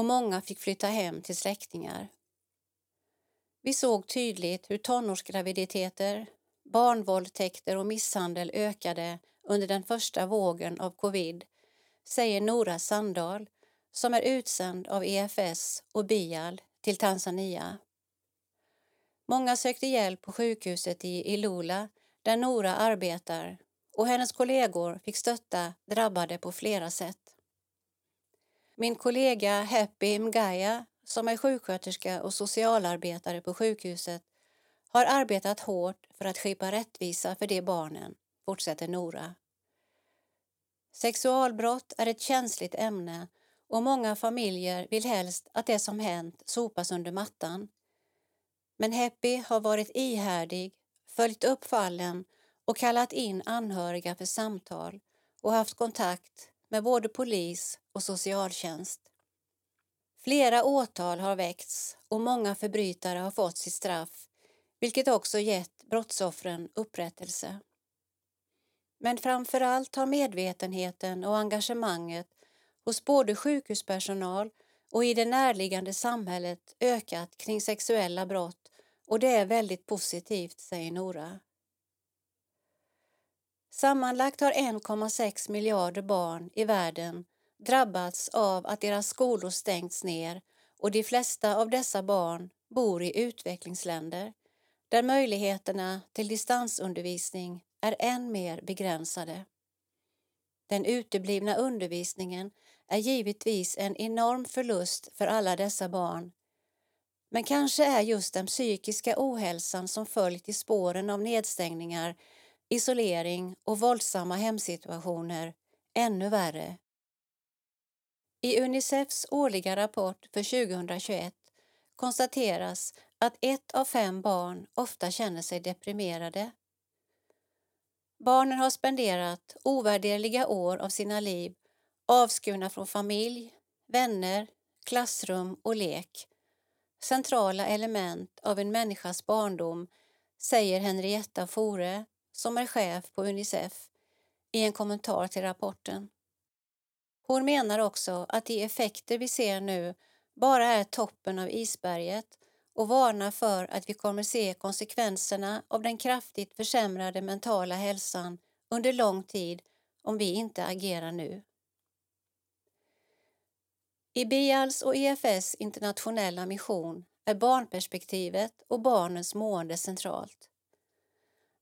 och många fick flytta hem till släktingar. Vi såg tydligt hur tonårsgraviditeter, barnvåldtäkter och misshandel ökade under den första vågen av covid, säger Nora Sandahl som är utsänd av EFS och BIAL till Tanzania. Många sökte hjälp på sjukhuset i Ilula där Nora arbetar och hennes kollegor fick stötta drabbade på flera sätt. Min kollega Happy Mgaya, som är sjuksköterska och socialarbetare på sjukhuset, har arbetat hårt för att skipa rättvisa för de barnen, fortsätter Nora. Sexualbrott är ett känsligt ämne och många familjer vill helst att det som hänt sopas under mattan. Men Happy har varit ihärdig, följt upp fallen och kallat in anhöriga för samtal och haft kontakt med både polis och socialtjänst. Flera åtal har väckts och många förbrytare har fått sitt straff vilket också gett brottsoffren upprättelse. Men framför allt har medvetenheten och engagemanget hos både sjukhuspersonal och i det närliggande samhället ökat kring sexuella brott och det är väldigt positivt, säger Nora. Sammanlagt har 1,6 miljarder barn i världen drabbats av att deras skolor stängts ner och de flesta av dessa barn bor i utvecklingsländer där möjligheterna till distansundervisning är än mer begränsade. Den uteblivna undervisningen är givetvis en enorm förlust för alla dessa barn. Men kanske är just den psykiska ohälsan som följt i spåren av nedstängningar, isolering och våldsamma hemsituationer ännu värre. I Unicefs årliga rapport för 2021 konstateras att ett av fem barn ofta känner sig deprimerade. Barnen har spenderat ovärderliga år av sina liv avskurna från familj, vänner, klassrum och lek. Centrala element av en människas barndom, säger Henrietta Fore, som är chef på Unicef, i en kommentar till rapporten. Hon menar också att de effekter vi ser nu bara är toppen av isberget och varnar för att vi kommer se konsekvenserna av den kraftigt försämrade mentala hälsan under lång tid om vi inte agerar nu. I BIALS och EFS internationella mission är barnperspektivet och barnens mående centralt.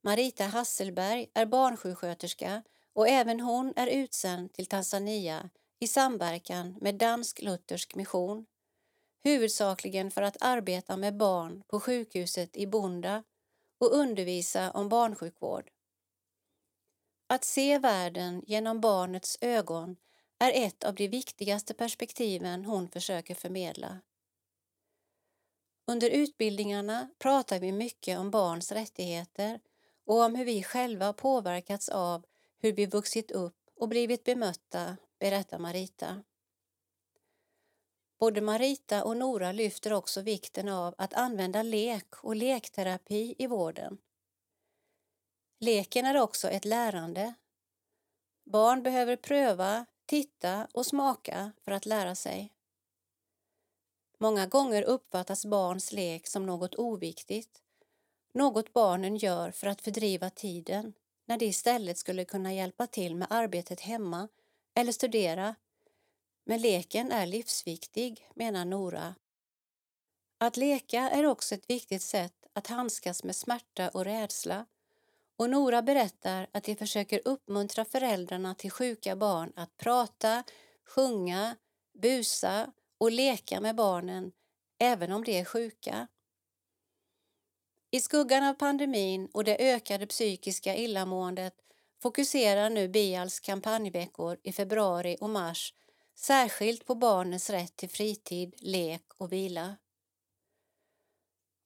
Marita Hasselberg är barnsjuksköterska och även hon är utsänd till Tanzania i samverkan med Dansk Luthersk Mission huvudsakligen för att arbeta med barn på sjukhuset i Bunda och undervisa om barnsjukvård. Att se världen genom barnets ögon är ett av de viktigaste perspektiven hon försöker förmedla. Under utbildningarna pratar vi mycket om barns rättigheter och om hur vi själva påverkats av hur vi vuxit upp och blivit bemötta, berättar Marita. Både Marita och Nora lyfter också vikten av att använda lek och lekterapi i vården. Leken är också ett lärande. Barn behöver pröva, titta och smaka för att lära sig. Många gånger uppfattas barns lek som något oviktigt, något barnen gör för att fördriva tiden när de istället skulle kunna hjälpa till med arbetet hemma eller studera men leken är livsviktig, menar Nora. Att leka är också ett viktigt sätt att handskas med smärta och rädsla och Nora berättar att de försöker uppmuntra föräldrarna till sjuka barn att prata, sjunga, busa och leka med barnen även om de är sjuka. I skuggan av pandemin och det ökade psykiska illamåendet fokuserar nu Bials kampanjveckor i februari och mars särskilt på barnens rätt till fritid, lek och vila.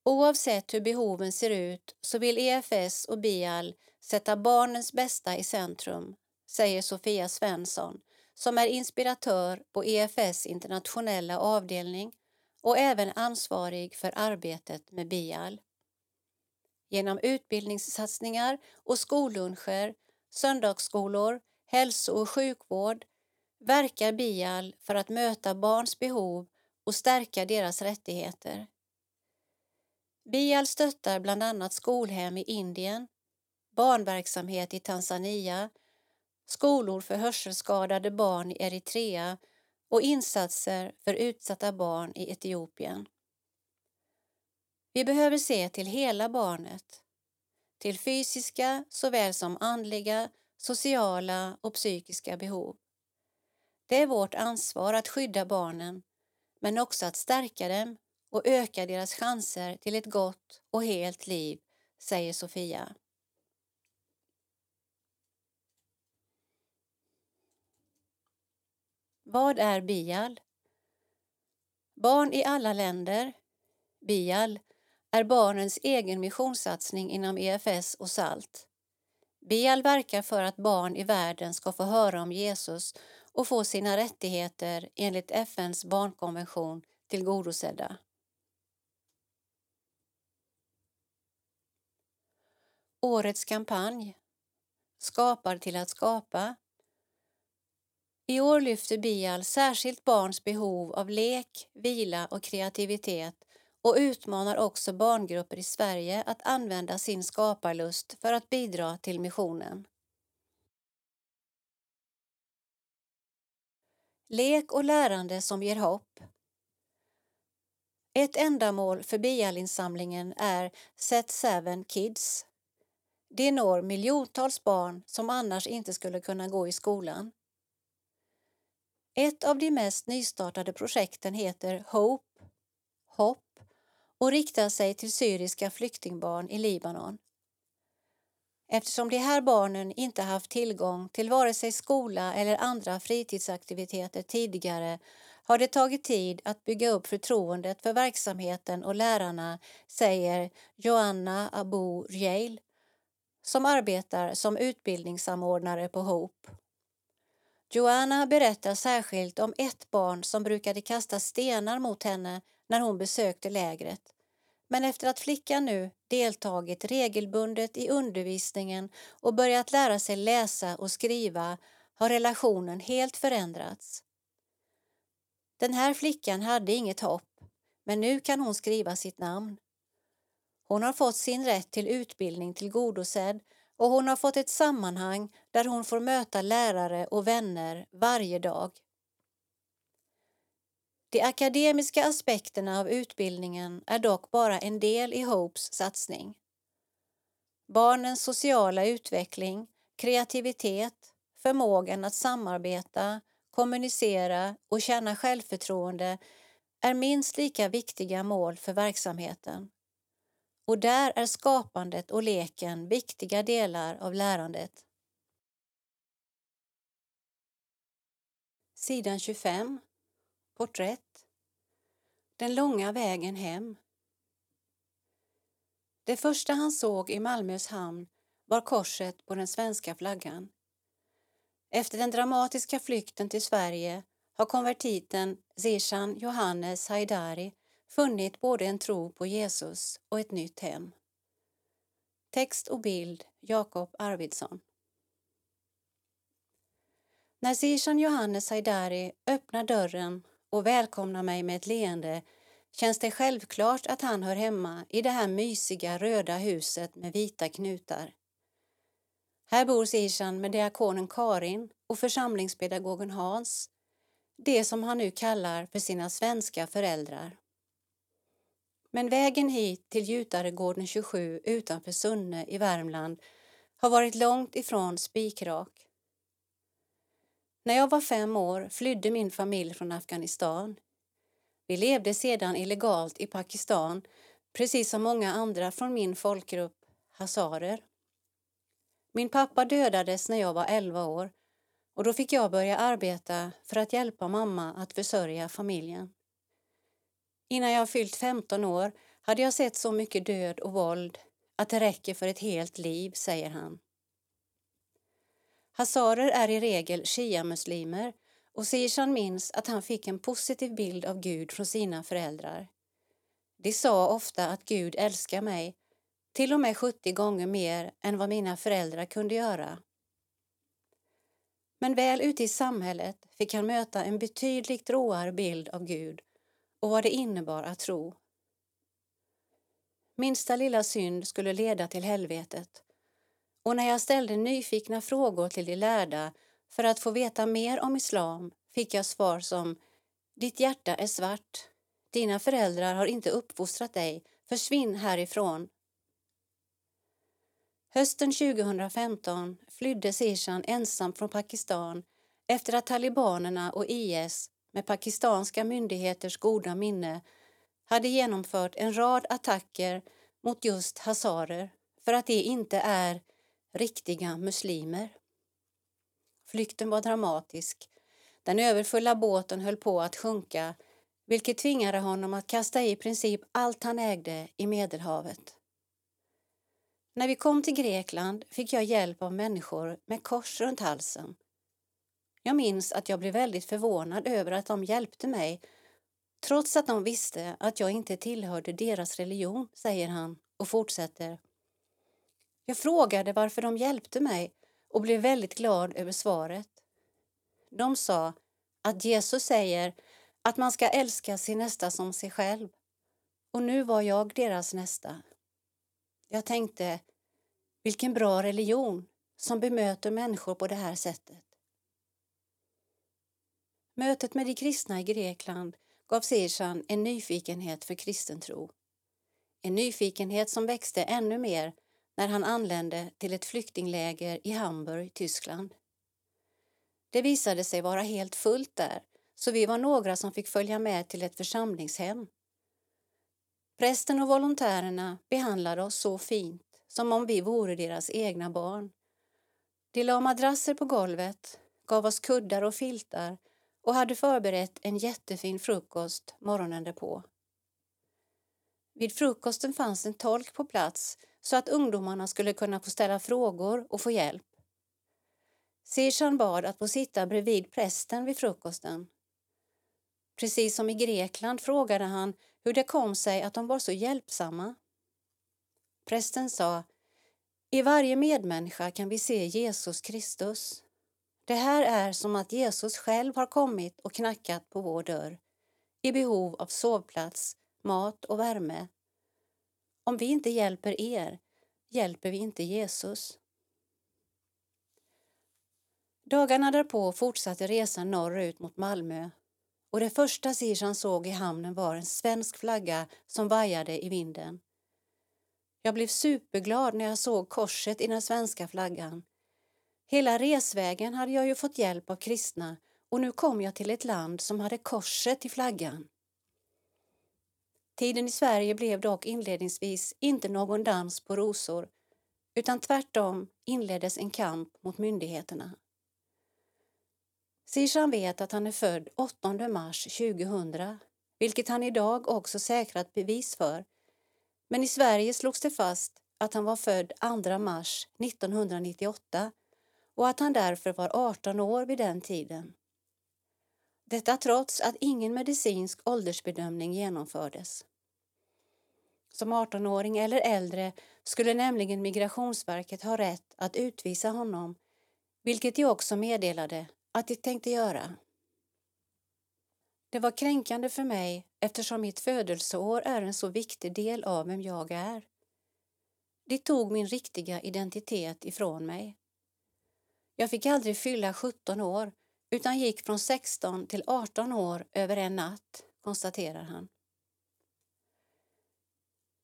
Oavsett hur behoven ser ut så vill EFS och BIAL sätta barnens bästa i centrum, säger Sofia Svensson som är inspiratör på EFS internationella avdelning och även ansvarig för arbetet med BIAL. Genom utbildningssatsningar och skolluncher, söndagsskolor, hälso och sjukvård verkar BIAL för att möta barns behov och stärka deras rättigheter. BIAL stöttar bland annat skolhem i Indien, barnverksamhet i Tanzania, skolor för hörselskadade barn i Eritrea och insatser för utsatta barn i Etiopien. Vi behöver se till hela barnet, till fysiska såväl som andliga, sociala och psykiska behov. Det är vårt ansvar att skydda barnen, men också att stärka dem och öka deras chanser till ett gott och helt liv, säger Sofia. Vad är BIAL? Barn i alla länder, BIAL, är barnens egen missionssatsning inom EFS och SALT. BIAL verkar för att barn i världen ska få höra om Jesus och få sina rättigheter enligt FNs barnkonvention tillgodosedda. Årets kampanj Skapar till att skapa i år lyfter Bial särskilt barns behov av lek, vila och kreativitet och utmanar också barngrupper i Sverige att använda sin skaparlust för att bidra till missionen. Lek och lärande som ger hopp. Ett ändamål för Bialinsamlingen är Set Seven Kids. Det når miljontals barn som annars inte skulle kunna gå i skolan. Ett av de mest nystartade projekten heter Hope, Hopp och riktar sig till syriska flyktingbarn i Libanon. Eftersom de här barnen inte haft tillgång till vare sig skola eller andra fritidsaktiviteter tidigare har det tagit tid att bygga upp förtroendet för verksamheten och lärarna, säger Joanna Abu Rjail som arbetar som utbildningssamordnare på Hope. Joanna berättar särskilt om ett barn som brukade kasta stenar mot henne när hon besökte lägret. Men efter att flickan nu deltagit regelbundet i undervisningen och börjat lära sig läsa och skriva har relationen helt förändrats. Den här flickan hade inget hopp, men nu kan hon skriva sitt namn. Hon har fått sin rätt till utbildning tillgodosedd och hon har fått ett sammanhang där hon får möta lärare och vänner varje dag. De akademiska aspekterna av utbildningen är dock bara en del i Hopes satsning. Barnens sociala utveckling, kreativitet, förmågan att samarbeta, kommunicera och känna självförtroende är minst lika viktiga mål för verksamheten. Och där är skapandet och leken viktiga delar av lärandet. Sidan 25 Porträtt Den långa vägen hem Det första han såg i Malmös hamn var korset på den svenska flaggan. Efter den dramatiska flykten till Sverige har konvertiten Zishan Johannes Haidari funnit både en tro på Jesus och ett nytt hem. Text och bild Jakob Arvidsson När Zishan Johannes Haidari öppnar dörren och välkomnar mig med ett leende känns det självklart att han hör hemma i det här mysiga röda huset med vita knutar. Här bor Sishan med diakonen Karin och församlingspedagogen Hans, det som han nu kallar för sina svenska föräldrar. Men vägen hit till Gjutaregården 27 utanför Sunne i Värmland har varit långt ifrån spikrak. När jag var fem år flydde min familj från Afghanistan. Vi levde sedan illegalt i Pakistan, precis som många andra från min folkgrupp, hazarer. Min pappa dödades när jag var 11 år och då fick jag börja arbeta för att hjälpa mamma att försörja familjen. Innan jag fyllt 15 år hade jag sett så mycket död och våld att det räcker för ett helt liv, säger han. Hazarer är i regel shia-muslimer och Sishan minns att han fick en positiv bild av Gud från sina föräldrar. De sa ofta att Gud älskar mig, till och med 70 gånger mer än vad mina föräldrar kunde göra. Men väl ute i samhället fick han möta en betydligt råare bild av Gud och vad det innebar att tro. Minsta lilla synd skulle leda till helvetet och när jag ställde nyfikna frågor till de lärda för att få veta mer om islam fick jag svar som Ditt hjärta är svart. Dina föräldrar har inte uppfostrat dig. Försvinn härifrån. Hösten 2015 flydde Sishan ensam från Pakistan efter att talibanerna och IS med pakistanska myndigheters goda minne hade genomfört en rad attacker mot just hazarer för att de inte är riktiga muslimer. Flykten var dramatisk. Den överfulla båten höll på att sjunka vilket tvingade honom att kasta i princip allt han ägde i Medelhavet. När vi kom till Grekland fick jag hjälp av människor med kors runt halsen. Jag minns att jag blev väldigt förvånad över att de hjälpte mig trots att de visste att jag inte tillhörde deras religion, säger han och fortsätter. Jag frågade varför de hjälpte mig och blev väldigt glad över svaret. De sa att Jesus säger att man ska älska sin nästa som sig själv och nu var jag deras nästa. Jag tänkte, vilken bra religion som bemöter människor på det här sättet. Mötet med de kristna i Grekland gav Sirsan en nyfikenhet för kristen tro. En nyfikenhet som växte ännu mer när han anlände till ett flyktingläger i Hamburg, Tyskland. Det visade sig vara helt fullt där, så vi var några som fick följa med till ett församlingshem. Prästen och volontärerna behandlade oss så fint, som om vi vore deras egna barn. De la madrasser på golvet, gav oss kuddar och filtar och hade förberett en jättefin frukost morgonen därpå. Vid frukosten fanns en tolk på plats så att ungdomarna skulle kunna få ställa frågor och få hjälp. Sirsan bad att få sitta bredvid prästen vid frukosten. Precis som i Grekland frågade han hur det kom sig att de var så hjälpsamma. Prästen sa, i varje medmänniska kan vi se Jesus Kristus. Det här är som att Jesus själv har kommit och knackat på vår dörr i behov av sovplats, mat och värme. Om vi inte hjälper er hjälper vi inte Jesus. Dagarna därpå fortsatte resan norrut mot Malmö och det första Sishan såg i hamnen var en svensk flagga som vajade i vinden. Jag blev superglad när jag såg korset i den svenska flaggan. Hela resvägen hade jag ju fått hjälp av kristna och nu kom jag till ett land som hade korset i flaggan. Tiden i Sverige blev dock inledningsvis inte någon dans på rosor utan tvärtom inleddes en kamp mot myndigheterna. Sishan vet att han är född 8 mars 2000, vilket han idag också säkrat bevis för. Men i Sverige slogs det fast att han var född 2 mars 1998 och att han därför var 18 år vid den tiden. Detta trots att ingen medicinsk åldersbedömning genomfördes. Som 18-åring eller äldre skulle nämligen Migrationsverket ha rätt att utvisa honom, vilket de också meddelade att de tänkte göra. Det var kränkande för mig eftersom mitt födelseår är en så viktig del av vem jag är. De tog min riktiga identitet ifrån mig. Jag fick aldrig fylla 17 år utan gick från 16 till 18 år över en natt, konstaterar han.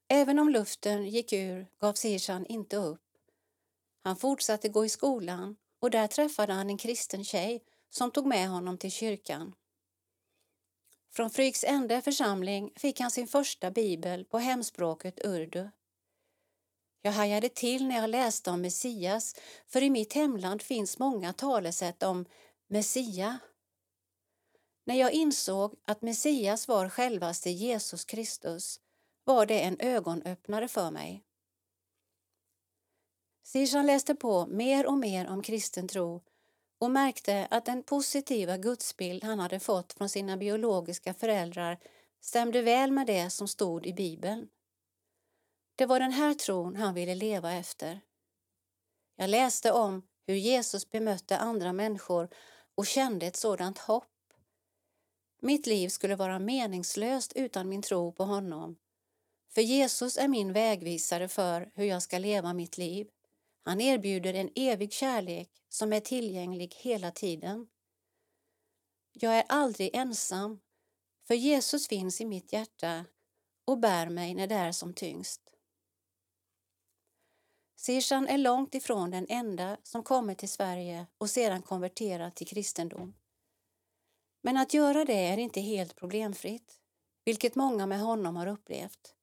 Även om luften gick ur gav Sirsan inte upp. Han fortsatte gå i skolan och där träffade han en kristen tjej som tog med honom till kyrkan. Från Fryks enda församling fick han sin första bibel på hemspråket urdu. Jag hajade till när jag läste om Messias, för i mitt hemland finns många talesätt om Messia. När jag insåg att Messias var självaste Jesus Kristus var det en ögonöppnare för mig. Sirsan läste på mer och mer om kristen tro och märkte att den positiva gudsbild han hade fått från sina biologiska föräldrar stämde väl med det som stod i Bibeln. Det var den här tron han ville leva efter. Jag läste om hur Jesus bemötte andra människor och kände ett sådant hopp. Mitt liv skulle vara meningslöst utan min tro på honom. För Jesus är min vägvisare för hur jag ska leva mitt liv. Han erbjuder en evig kärlek som är tillgänglig hela tiden. Jag är aldrig ensam, för Jesus finns i mitt hjärta och bär mig när det är som tyngst. Sirsan är långt ifrån den enda som kommit till Sverige och sedan konverterat till kristendom. Men att göra det är inte helt problemfritt, vilket många med honom har upplevt.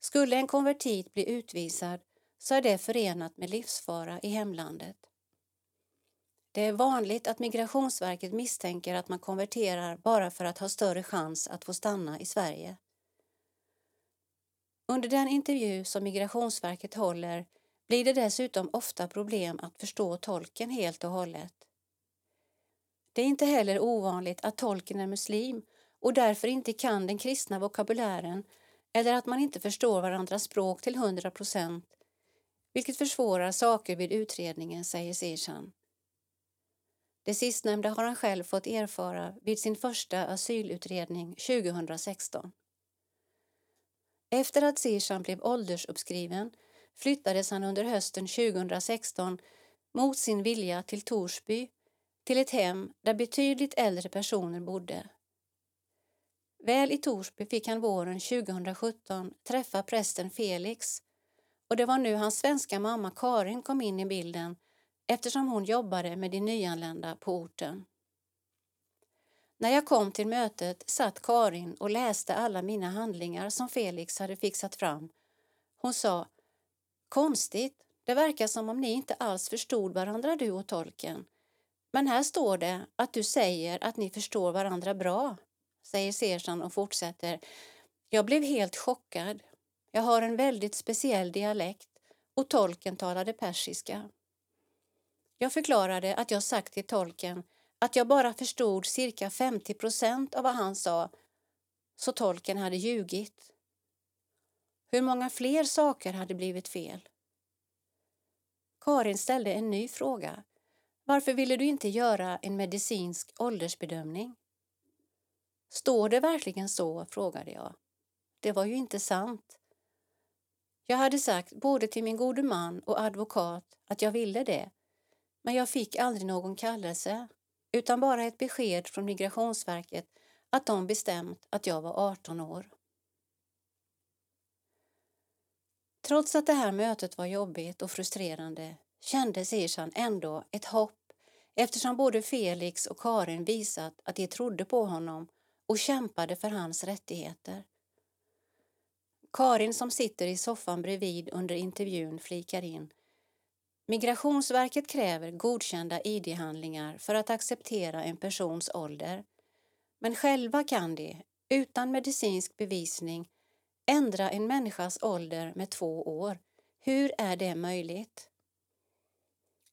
Skulle en konvertit bli utvisad så är det förenat med livsfara i hemlandet. Det är vanligt att Migrationsverket misstänker att man konverterar bara för att ha större chans att få stanna i Sverige. Under den intervju som Migrationsverket håller blir det dessutom ofta problem att förstå tolken helt och hållet. Det är inte heller ovanligt att tolken är muslim och därför inte kan den kristna vokabulären eller att man inte förstår varandras språk till 100 procent, vilket försvårar saker vid utredningen, säger Sirsan. Det sistnämnda har han själv fått erfara vid sin första asylutredning 2016. Efter att Sirsan blev åldersuppskriven flyttades han under hösten 2016 mot sin vilja till Torsby, till ett hem där betydligt äldre personer bodde. Väl i Torsby fick han våren 2017 träffa prästen Felix och det var nu hans svenska mamma Karin kom in i bilden eftersom hon jobbade med de nyanlända på orten. När jag kom till mötet satt Karin och läste alla mina handlingar som Felix hade fixat fram. Hon sa Konstigt, det verkar som om ni inte alls förstod varandra du och tolken. Men här står det att du säger att ni förstår varandra bra, säger Sersan och fortsätter. Jag blev helt chockad. Jag har en väldigt speciell dialekt och tolken talade persiska. Jag förklarade att jag sagt till tolken att jag bara förstod cirka 50 procent av vad han sa, så tolken hade ljugit. Hur många fler saker hade blivit fel? Karin ställde en ny fråga. Varför ville du inte göra en medicinsk åldersbedömning? Står det verkligen så? frågade jag. Det var ju inte sant. Jag hade sagt både till min gode man och advokat att jag ville det, men jag fick aldrig någon kallelse utan bara ett besked från Migrationsverket att de bestämt att jag var 18 år. Trots att det här mötet var jobbigt och frustrerande kände Sirsan ändå ett hopp eftersom både Felix och Karin visat att de trodde på honom och kämpade för hans rättigheter. Karin som sitter i soffan bredvid under intervjun flikar in. Migrationsverket kräver godkända id-handlingar för att acceptera en persons ålder. Men själva kan de, utan medicinsk bevisning, ändra en människas ålder med två år. Hur är det möjligt?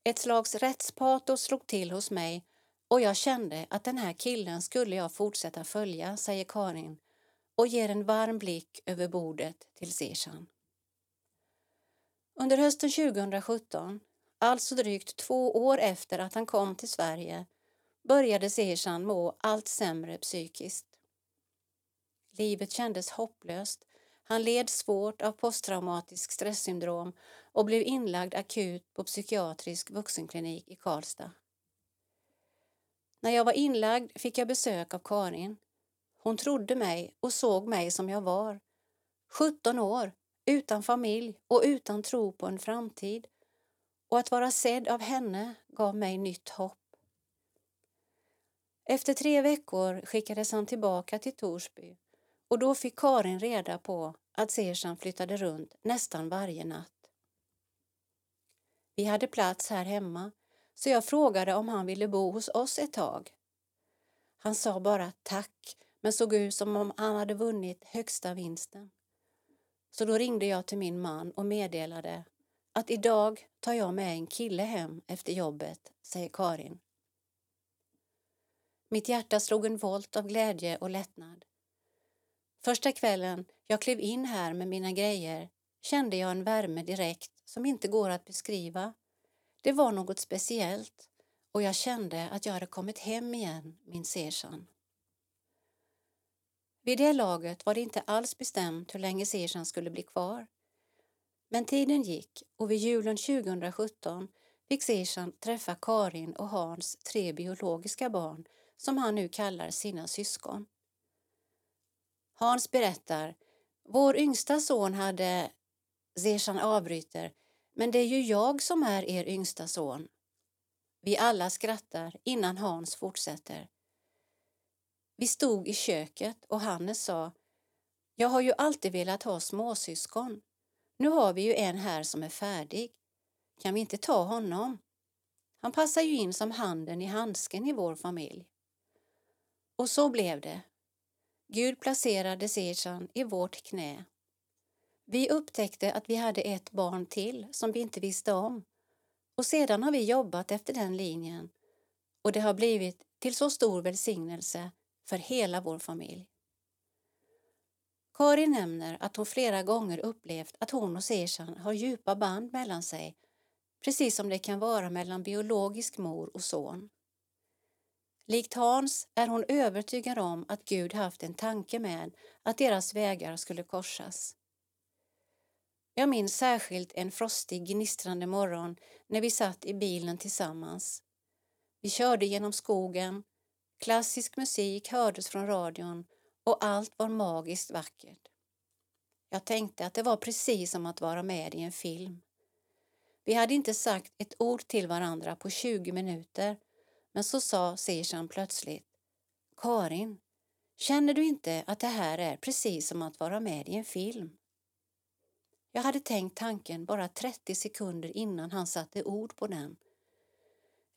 Ett slags rättspatos slog till hos mig och jag kände att den här killen skulle jag fortsätta följa, säger Karin och ger en varm blick över bordet till Seshan. Under hösten 2017, alltså drygt två år efter att han kom till Sverige, började Sehersan må allt sämre psykiskt. Livet kändes hopplöst. Han led svårt av posttraumatisk stresssyndrom och blev inlagd akut på psykiatrisk vuxenklinik i Karlstad. När jag var inlagd fick jag besök av Karin. Hon trodde mig och såg mig som jag var. 17 år, utan familj och utan tro på en framtid. Och att vara sedd av henne gav mig nytt hopp. Efter tre veckor skickades han tillbaka till Torsby och då fick Karin reda på att Sersan flyttade runt nästan varje natt. Vi hade plats här hemma så jag frågade om han ville bo hos oss ett tag. Han sa bara tack men såg ut som om han hade vunnit högsta vinsten. Så då ringde jag till min man och meddelade att idag tar jag med en kille hem efter jobbet, säger Karin. Mitt hjärta slog en volt av glädje och lättnad. Första kvällen jag klev in här med mina grejer kände jag en värme direkt som inte går att beskriva. Det var något speciellt och jag kände att jag hade kommit hem igen, min Sersan. Vid det laget var det inte alls bestämt hur länge Sersan skulle bli kvar. Men tiden gick och vid julen 2017 fick Sersan träffa Karin och Hans tre biologiska barn som han nu kallar sina syskon. Hans berättar, vår yngsta son hade... Sersan avbryter, men det är ju jag som är er yngsta son. Vi alla skrattar innan Hans fortsätter. Vi stod i köket och Hannes sa Jag har ju alltid velat ha småsyskon. Nu har vi ju en här som är färdig. Kan vi inte ta honom? Han passar ju in som handen i handsken i vår familj. Och så blev det. Gud placerade Sirsan i vårt knä. Vi upptäckte att vi hade ett barn till som vi inte visste om och sedan har vi jobbat efter den linjen och det har blivit till så stor välsignelse för hela vår familj. Karin nämner att hon flera gånger upplevt att hon och Sersan har djupa band mellan sig, precis som det kan vara mellan biologisk mor och son. Likt Hans är hon övertygad om att Gud haft en tanke med att deras vägar skulle korsas. Jag minns särskilt en frostig, gnistrande morgon när vi satt i bilen tillsammans. Vi körde genom skogen, klassisk musik hördes från radion och allt var magiskt vackert. Jag tänkte att det var precis som att vara med i en film. Vi hade inte sagt ett ord till varandra på 20 minuter men så sa Sishan plötsligt Karin, känner du inte att det här är precis som att vara med i en film? Jag hade tänkt tanken bara 30 sekunder innan han satte ord på den.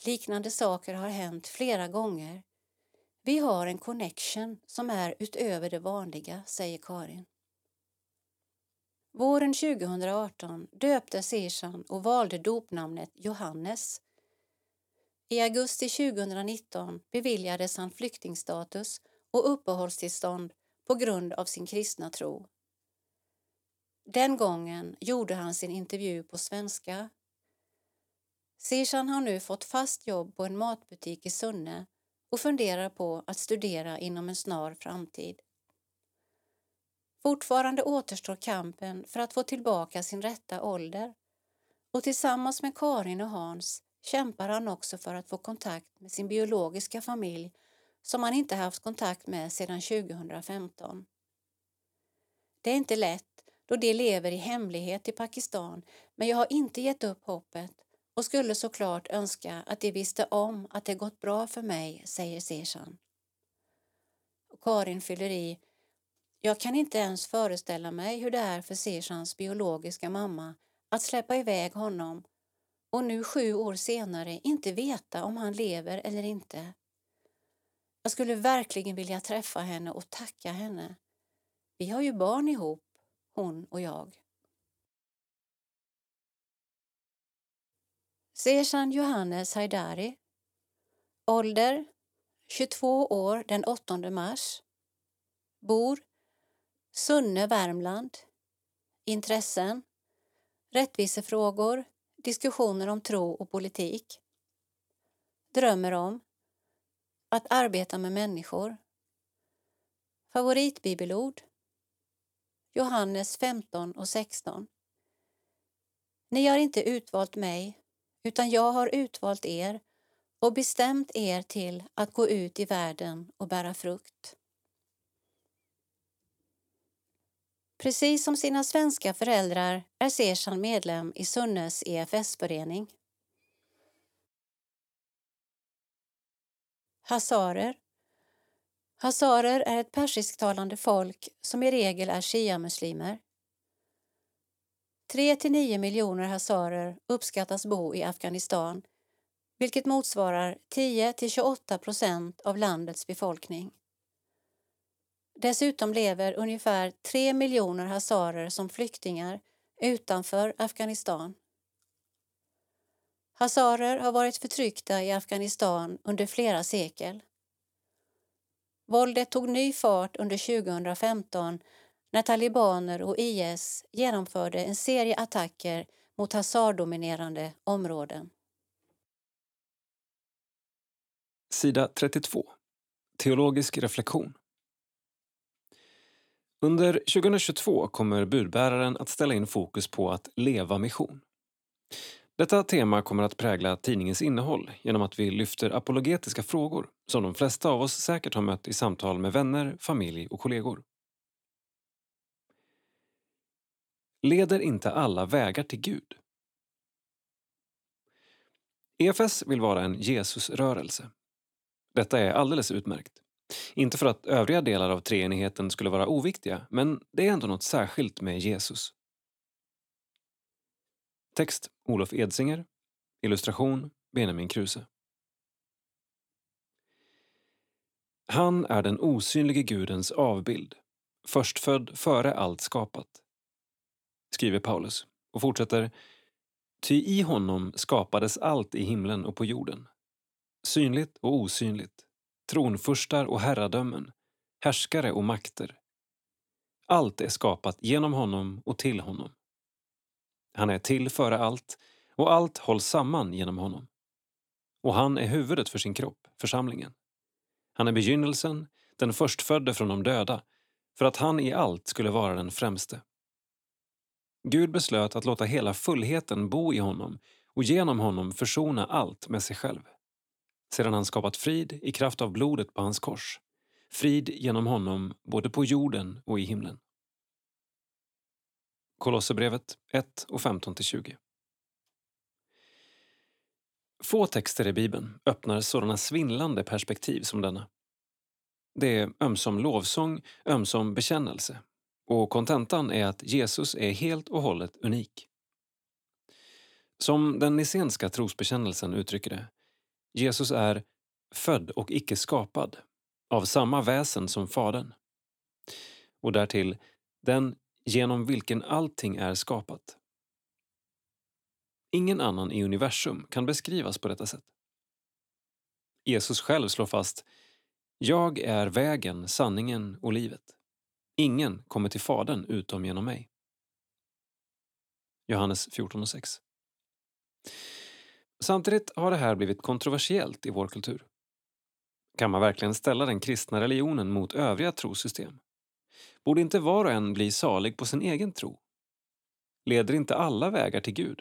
Liknande saker har hänt flera gånger. Vi har en connection som är utöver det vanliga, säger Karin. Våren 2018 döpte Sishan och valde dopnamnet Johannes. I augusti 2019 beviljades han flyktingstatus och uppehållstillstånd på grund av sin kristna tro. Den gången gjorde han sin intervju på svenska. Sishan har nu fått fast jobb på en matbutik i Sunne och funderar på att studera inom en snar framtid. Fortfarande återstår kampen för att få tillbaka sin rätta ålder och tillsammans med Karin och Hans kämpar han också för att få kontakt med sin biologiska familj som han inte haft kontakt med sedan 2015. Det är inte lätt då de lever i hemlighet i Pakistan men jag har inte gett upp hoppet och skulle såklart önska att de visste om att det gått bra för mig, säger Seshan. Karin fyller i jag kan inte ens föreställa mig hur det är för Seshans biologiska mamma att släppa iväg honom och nu sju år senare inte veta om han lever eller inte. Jag skulle verkligen vilja träffa henne och tacka henne. Vi har ju barn ihop, hon och jag. Seshan Johannes Haidari Ålder 22 år den 8 mars Bor Sunne, Värmland. Intressen. Rättvisefrågor. Diskussioner om tro och politik. Drömmer om. Att arbeta med människor. Favoritbibelord. Johannes 15 och 16. Ni har inte utvalt mig, utan jag har utvalt er och bestämt er till att gå ut i världen och bära frukt. Precis som sina svenska föräldrar är Seshan medlem i Sunnes EFS-förening. Hazarer Hazarer är ett persisktalande folk som i regel är shia-muslimer. 3-9 miljoner hazarer uppskattas bo i Afghanistan vilket motsvarar 10 till 28 procent av landets befolkning. Dessutom lever ungefär 3 miljoner hazarer som flyktingar utanför Afghanistan. Hazarer har varit förtryckta i Afghanistan under flera sekel. Våldet tog ny fart under 2015 när talibaner och IS genomförde en serie attacker mot hazardominerande områden. Sida 32. Teologisk reflektion. Under 2022 kommer budbäraren att ställa in fokus på att leva mission. Detta tema kommer att prägla tidningens innehåll genom att vi lyfter apologetiska frågor som de flesta av oss säkert har mött i samtal med vänner, familj och kollegor. Leder inte alla vägar till Gud? EFS vill vara en Jesusrörelse. Detta är alldeles utmärkt. Inte för att övriga delar av treenigheten skulle vara oviktiga, men det är ändå något särskilt med Jesus. Text Olof Edsinger. Illustration Benjamin Kruse. Han är den osynlige Gudens avbild, förstfödd före allt skapat. Skriver Paulus och fortsätter Ty i honom skapades allt i himlen och på jorden, synligt och osynligt, tronfurstar och herradömen, härskare och makter. Allt är skapat genom honom och till honom. Han är till före allt och allt hålls samman genom honom. Och han är huvudet för sin kropp, församlingen. Han är begynnelsen, den förstfödde från de döda, för att han i allt skulle vara den främste. Gud beslöt att låta hela fullheten bo i honom och genom honom försona allt med sig själv sedan han skapat frid i kraft av blodet på hans kors. Frid genom honom både på jorden och i himlen. Kolosserbrevet 1 och 15-20. Få texter i Bibeln öppnar sådana svindlande perspektiv som denna. Det är ömsom lovsång, ömsom bekännelse och kontentan är att Jesus är helt och hållet unik. Som den nissenska trosbekännelsen uttrycker det, Jesus är född och icke skapad, av samma väsen som Fadern. Och därtill den genom vilken allting är skapat. Ingen annan i universum kan beskrivas på detta sätt. Jesus själv slår fast Jag är vägen, sanningen och livet. Ingen kommer till Fadern utom genom mig. Johannes 14.6 Samtidigt har det här blivit kontroversiellt i vår kultur. Kan man verkligen ställa den kristna religionen mot övriga trosystem? Borde inte var och en bli salig på sin egen tro? Leder inte alla vägar till Gud?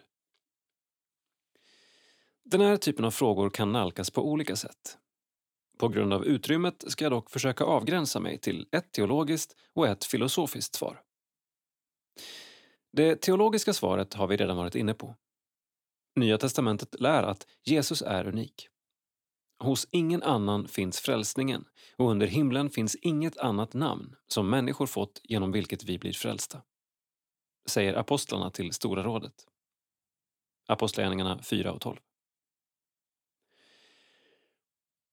Den här typen av frågor kan nalkas på olika sätt. På grund av utrymmet ska jag dock försöka avgränsa mig till ett teologiskt och ett filosofiskt svar. Det teologiska svaret har vi redan varit inne på. Nya testamentet lär att Jesus är unik. Hos ingen annan finns frälsningen och under himlen finns inget annat namn som människor fått genom vilket vi blir frälsta. Säger apostlarna till Stora rådet. Apostlagärningarna 4 och 12.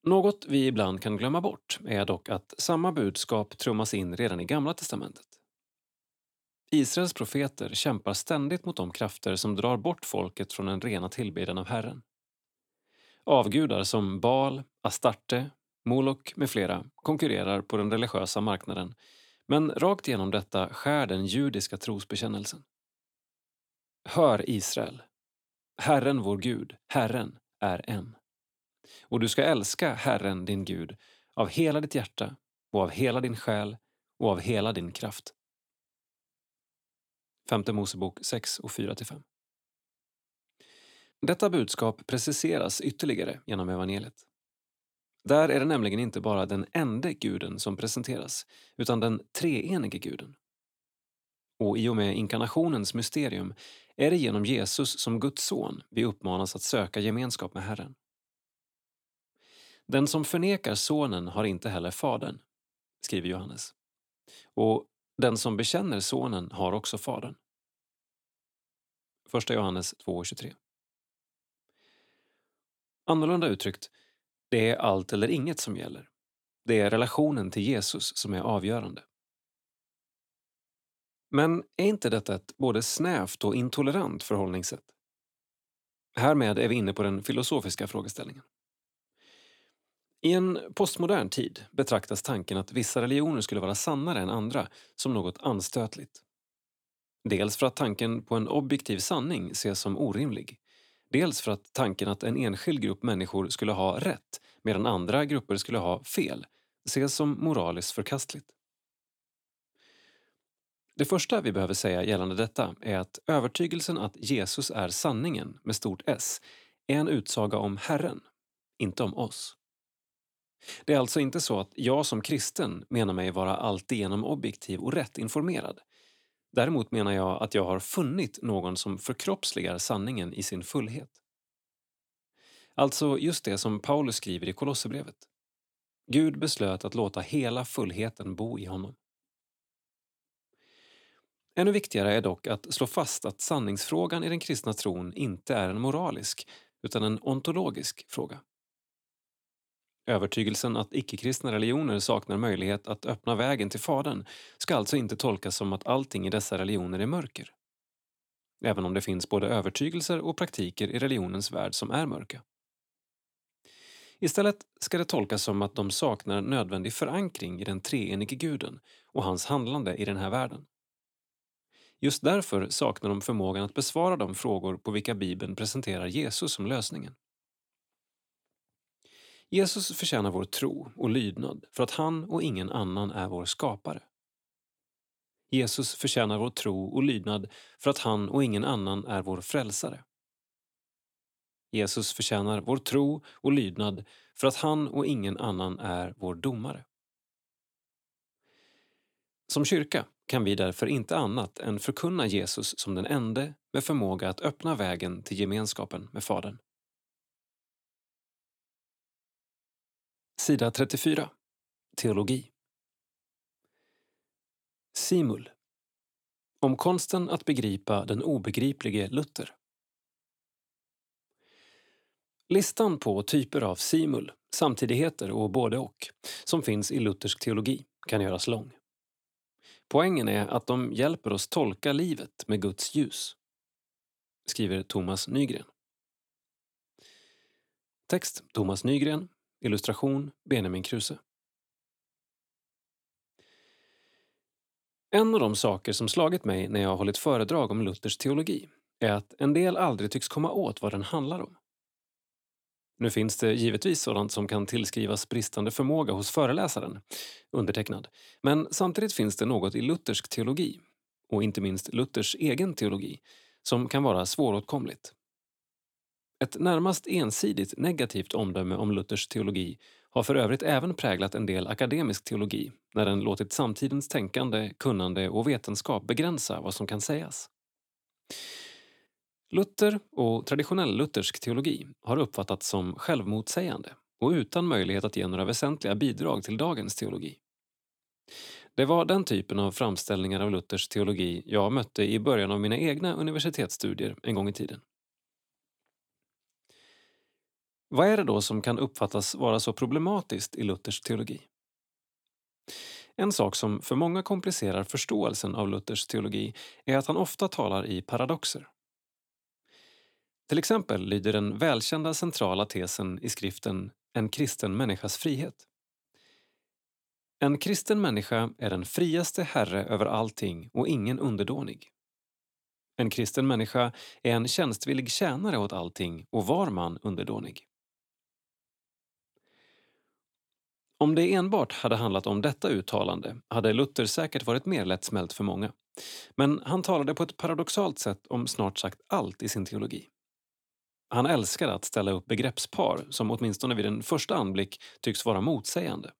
Något vi ibland kan glömma bort är dock att samma budskap trummas in redan i Gamla testamentet. Israels profeter kämpar ständigt mot de krafter som drar bort folket från den rena tillbedjan av Herren. Avgudar som Baal, Astarte, Molok med flera konkurrerar på den religiösa marknaden men rakt igenom detta skär den judiska trosbekännelsen. Hör Israel! Herren vår Gud, Herren, är en. Och du ska älska Herren din Gud av hela ditt hjärta och av hela din själ och av hela din kraft. Femte Mosebok 6 och 4-5. Detta budskap preciseras ytterligare genom evangeliet. Där är det nämligen inte bara den ende guden som presenteras, utan den treenige guden. Och i och med inkarnationens mysterium är det genom Jesus som Guds son vi uppmanas att söka gemenskap med Herren. Den som förnekar sonen har inte heller fadern, skriver Johannes. Och den som bekänner sonen har också fadern. 1 Johannes 2.23 Annorlunda uttryckt, det är allt eller inget som gäller. Det är relationen till Jesus som är avgörande. Men är inte detta ett både snävt och intolerant förhållningssätt? Härmed är vi inne på den filosofiska frågeställningen. I en postmodern tid betraktas tanken att vissa religioner skulle vara sannare än andra som något anstötligt. Dels för att tanken på en objektiv sanning ses som orimlig. Dels för att tanken att en enskild grupp människor skulle ha rätt medan andra grupper skulle ha fel ses som moraliskt förkastligt. Det första vi behöver säga gällande detta är att övertygelsen att Jesus är sanningen med stort S är en utsaga om Herren, inte om oss. Det är alltså inte så att jag som kristen menar mig vara alltigenom objektiv och rätt informerad. Däremot menar jag att jag har funnit någon som förkroppsligar sanningen i sin fullhet. Alltså just det som Paulus skriver i Kolosserbrevet. Gud beslöt att låta hela fullheten bo i honom. Ännu viktigare är dock att slå fast att sanningsfrågan i den kristna tron inte är en moralisk utan en ontologisk fråga. Övertygelsen att icke-kristna religioner saknar möjlighet att öppna vägen till Fadern ska alltså inte tolkas som att allting i dessa religioner är mörker. Även om det finns både övertygelser och praktiker i religionens värld som är mörka. Istället ska det tolkas som att de saknar nödvändig förankring i den treenige guden och hans handlande i den här världen. Just därför saknar de förmågan att besvara de frågor på vilka Bibeln presenterar Jesus som lösningen. Jesus förtjänar vår tro och lydnad för att han och ingen annan är vår skapare. Jesus förtjänar vår tro och lydnad för att han och ingen annan är vår frälsare. Jesus förtjänar vår tro och lydnad för att han och ingen annan är vår domare. Som kyrka kan vi därför inte annat än förkunna Jesus som den ende med förmåga att öppna vägen till gemenskapen med Fadern. Sida 34. Teologi. Simul. Om konsten att begripa den obegriplige Luther. Listan på typer av simul, samtidigheter och både och, som finns i luthersk teologi kan göras lång. Poängen är att de hjälper oss tolka livet med Guds ljus, skriver Thomas Nygren. Text Thomas Nygren, illustration Benjamin Kruse. En av de saker som slagit mig när jag har hållit föredrag om Luthers teologi är att en del aldrig tycks komma åt vad den handlar om. Nu finns det givetvis sådant som kan tillskrivas bristande förmåga hos föreläsaren, undertecknad. Men samtidigt finns det något i luthersk teologi, och inte minst Luthers egen teologi, som kan vara svåråtkomligt. Ett närmast ensidigt negativt omdöme om Luthers teologi har för övrigt även präglat en del akademisk teologi när den låtit samtidens tänkande, kunnande och vetenskap begränsa vad som kan sägas. Luther och traditionell luthersk teologi har uppfattats som självmotsägande och utan möjlighet att ge några väsentliga bidrag till dagens teologi. Det var den typen av framställningar av Luthers teologi jag mötte i början av mina egna universitetsstudier en gång i tiden. Vad är det då som kan uppfattas vara så problematiskt i Luthers teologi? En sak som för många komplicerar förståelsen av Luthers teologi är att han ofta talar i paradoxer. Till exempel lyder den välkända centrala tesen i skriften En kristen människas frihet. En kristen människa är den friaste herre över allting och ingen underdånig. En kristen människa är en tjänstvillig tjänare åt allting och var man underdånig. Om det enbart hade handlat om detta uttalande hade Luther säkert varit mer lättsmält för många. Men han talade på ett paradoxalt sätt om snart sagt allt i sin teologi. Han älskade att ställa upp begreppspar som åtminstone vid en första anblick tycks vara motsägande.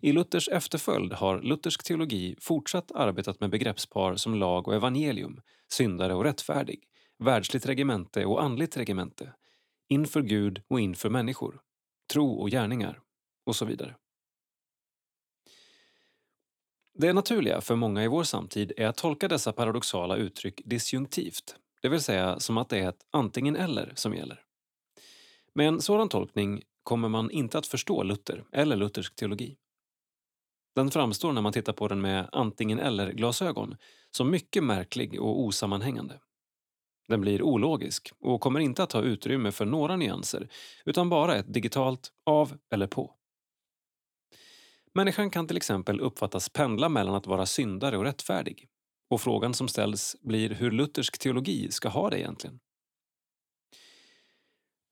I Luthers efterföljd har luthersk teologi fortsatt arbetat med begreppspar som lag och evangelium, syndare och rättfärdig, världsligt regemente och andligt regemente, inför Gud och inför människor, tro och gärningar och så vidare. Det naturliga för många i vår samtid är att tolka dessa paradoxala uttryck disjunktivt, det vill säga som att det är ett antingen eller som gäller. Med en sådan tolkning kommer man inte att förstå Luther eller luthersk teologi. Den framstår när man tittar på den med antingen eller-glasögon som mycket märklig och osammanhängande. Den blir ologisk och kommer inte att ha utrymme för några nyanser utan bara ett digitalt av eller på. Människan kan till exempel uppfattas pendla mellan att vara syndare och rättfärdig. Och frågan som ställs blir hur luthersk teologi ska ha det egentligen.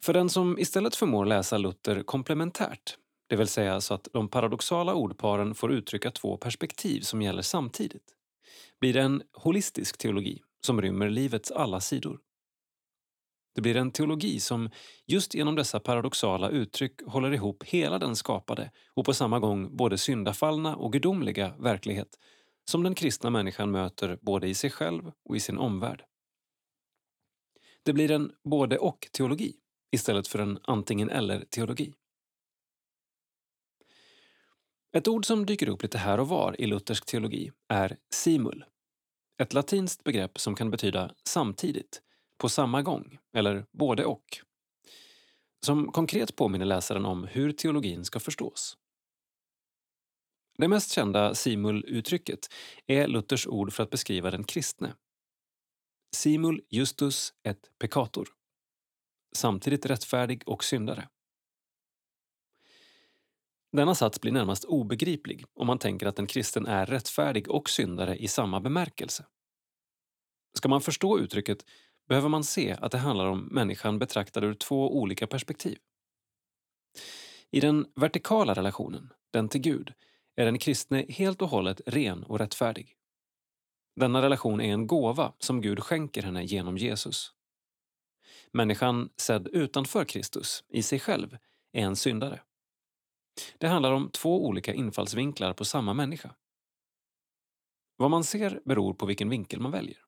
För den som istället förmår läsa Luther komplementärt, det vill säga så att de paradoxala ordparen får uttrycka två perspektiv som gäller samtidigt, blir det en holistisk teologi som rymmer livets alla sidor. Det blir en teologi som just genom dessa paradoxala uttryck håller ihop hela den skapade och på samma gång både syndafallna och gudomliga verklighet som den kristna människan möter både i sig själv och i sin omvärld. Det blir en både och-teologi istället för en antingen eller-teologi. Ett ord som dyker upp lite här och var i luthersk teologi är simul. Ett latinskt begrepp som kan betyda samtidigt på samma gång, eller både och. Som konkret påminner läsaren om hur teologin ska förstås. Det mest kända simul-uttrycket är Luthers ord för att beskriva den kristne. Simul justus et peccator. Samtidigt rättfärdig och syndare. Denna sats blir närmast obegriplig om man tänker att en kristen är rättfärdig och syndare i samma bemärkelse. Ska man förstå uttrycket behöver man se att det handlar om människan betraktad ur två olika perspektiv. I den vertikala relationen, den till Gud, är den kristne helt och hållet ren och rättfärdig. Denna relation är en gåva som Gud skänker henne genom Jesus. Människan sedd utanför Kristus, i sig själv, är en syndare. Det handlar om två olika infallsvinklar på samma människa. Vad man ser beror på vilken vinkel man väljer.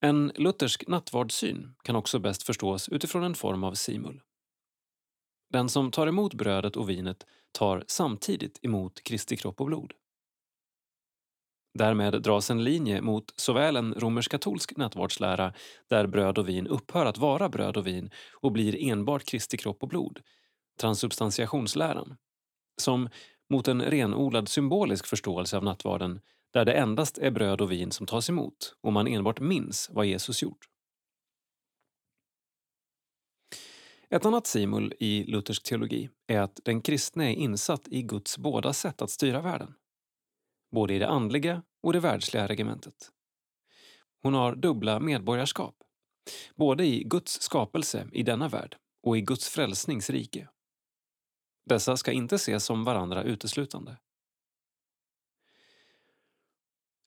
En luthersk nattvardssyn kan också bäst förstås utifrån en form av simul. Den som tar emot brödet och vinet tar samtidigt emot Kristi kropp och blod. Därmed dras en linje mot såväl en romersk-katolsk nattvardslära där bröd och vin upphör att vara bröd och vin och blir enbart Kristi kropp och blod, transubstantiationsläran, som mot en renodlad symbolisk förståelse av nattvarden där det endast är bröd och vin som tas emot och man enbart minns vad Jesus gjort. Ett annat simul i luthersk teologi är att den kristne är insatt i Guds båda sätt att styra världen. Både i det andliga och det världsliga regementet. Hon har dubbla medborgarskap. Både i Guds skapelse i denna värld och i Guds frälsningsrike. Dessa ska inte ses som varandra uteslutande.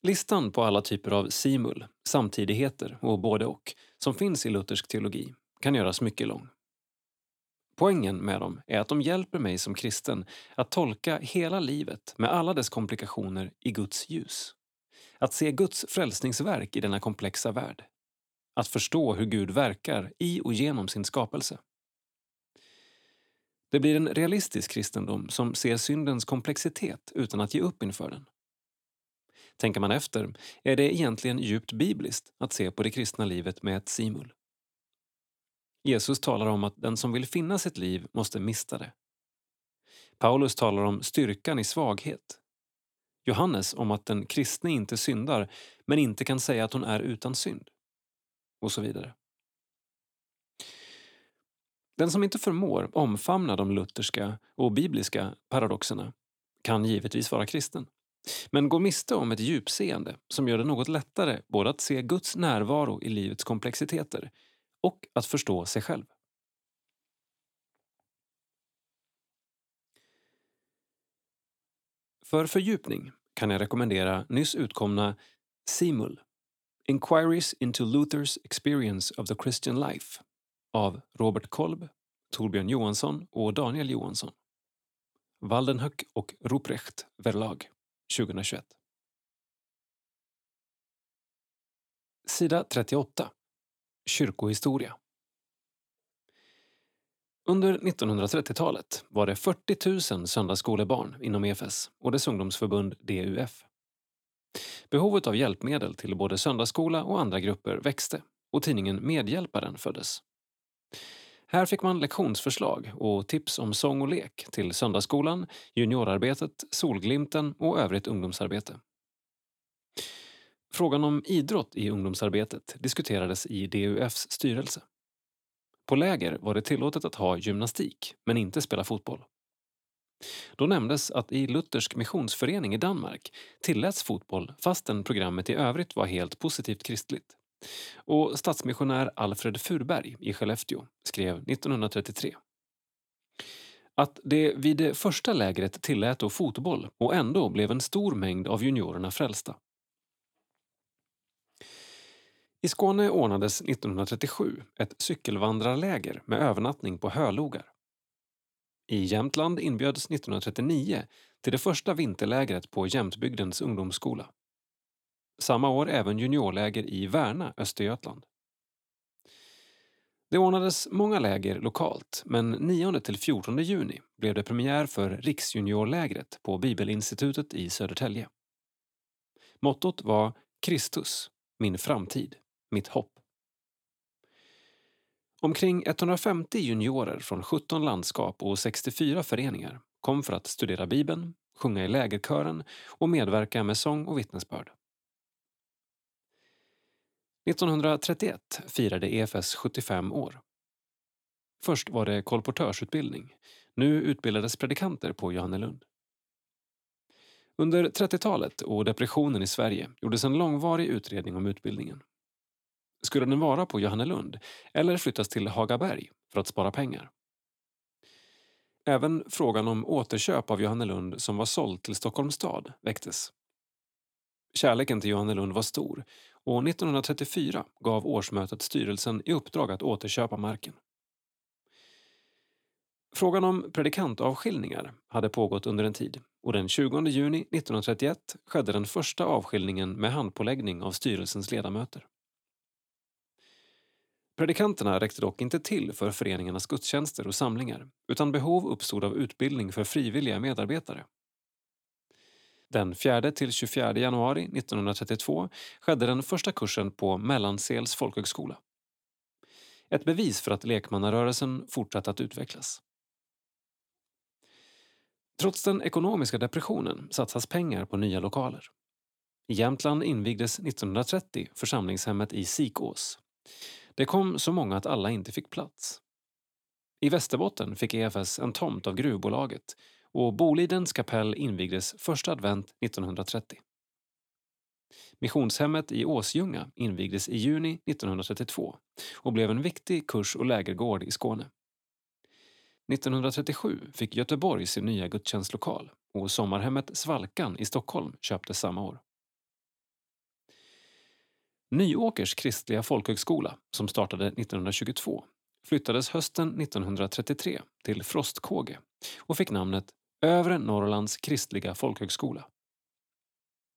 Listan på alla typer av simul, samtidigheter och både och som finns i luthersk teologi kan göras mycket lång. Poängen med dem är att de hjälper mig som kristen att tolka hela livet med alla dess komplikationer i Guds ljus. Att se Guds frälsningsverk i denna komplexa värld. Att förstå hur Gud verkar i och genom sin skapelse. Det blir en realistisk kristendom som ser syndens komplexitet utan att ge upp inför den. Tänker man efter är det egentligen djupt bibliskt att se på det kristna livet med ett simul. Jesus talar om att den som vill finna sitt liv måste mista det. Paulus talar om styrkan i svaghet. Johannes om att den kristne inte syndar men inte kan säga att hon är utan synd. Och så vidare. Den som inte förmår omfamna de lutherska och bibliska paradoxerna kan givetvis vara kristen men går miste om ett djupseende som gör det något lättare både att se Guds närvaro i livets komplexiteter och att förstå sig själv. För fördjupning kan jag rekommendera nyss utkomna Simul Inquiries into Luthers Experience of the Christian Life av Robert Kolb, Torbjörn Johansson och Daniel Johansson. Waldenhöck och Ruprecht Verlag 2021. Sida 38 Kyrkohistoria Under 1930-talet var det 40 000 söndagsskolebarn inom EFS och dess ungdomsförbund DUF. Behovet av hjälpmedel till både söndagsskola och andra grupper växte och tidningen Medhjälparen föddes. Här fick man lektionsförslag och tips om sång och lek till söndagsskolan, juniorarbetet, Solglimten och övrigt ungdomsarbete. Frågan om idrott i ungdomsarbetet diskuterades i DUFs styrelse. På läger var det tillåtet att ha gymnastik, men inte spela fotboll. Då nämndes att i Luthersk missionsförening i Danmark tilläts fotboll fastän programmet i övrigt var helt positivt kristligt. Och stadsmissionär Alfred Furberg i Skellefteå skrev 1933 att det vid det första lägret tillät då fotboll och ändå blev en stor mängd av juniorerna frälsta. I Skåne ordnades 1937 ett cykelvandrarläger med övernattning på hölogar. I Jämtland inbjöds 1939 till det första vinterlägret på Jämtbygdens ungdomsskola. Samma år även juniorläger i Värna, Östergötland. Det ordnades många läger lokalt men 9-14 juni blev det premiär för Riksjuniorlägret på Bibelinstitutet i Södertälje. Mottot var Kristus, min framtid mitt hopp. Omkring 150 juniorer från 17 landskap och 64 föreningar kom för att studera Bibeln, sjunga i lägerkören och medverka med sång och vittnesbörd. 1931 firade EFS 75 år. Först var det kolportörsutbildning. Nu utbildades predikanter på Johannelund. Under 30-talet och depressionen i Sverige gjordes en långvarig utredning om utbildningen. Skulle den vara på Johannelund eller flyttas till Hagaberg för att spara pengar? Även frågan om återköp av Johannelund som var såld till Stockholms stad väcktes. Kärleken till Johannelund var stor och 1934 gav årsmötet styrelsen i uppdrag att återköpa marken. Frågan om predikantavskiljningar hade pågått under en tid och den 20 juni 1931 skedde den första avskiljningen med handpåläggning av styrelsens ledamöter. Predikanterna räckte dock inte till för föreningarnas gudstjänster och samlingar utan behov uppstod av utbildning för frivilliga medarbetare. Den 4-24 januari 1932 skedde den första kursen på Mellansels folkhögskola. Ett bevis för att lekmannarörelsen fortsatt att utvecklas. Trots den ekonomiska depressionen satsas pengar på nya lokaler. I Jämtland invigdes 1930 församlingshemmet i Sikås. Det kom så många att alla inte fick plats. I Västerbotten fick EFS en tomt av gruvbolaget och Bolidens kapell invigdes första advent 1930. Missionshemmet i Åsljunga invigdes i juni 1932 och blev en viktig kurs och lägergård i Skåne. 1937 fick Göteborg sin nya gudstjänstlokal och sommarhemmet Svalkan i Stockholm köptes samma år. Nyåkers kristliga folkhögskola, som startade 1922, flyttades hösten 1933 till Frostkåge och fick namnet Övre Norrlands kristliga folkhögskola.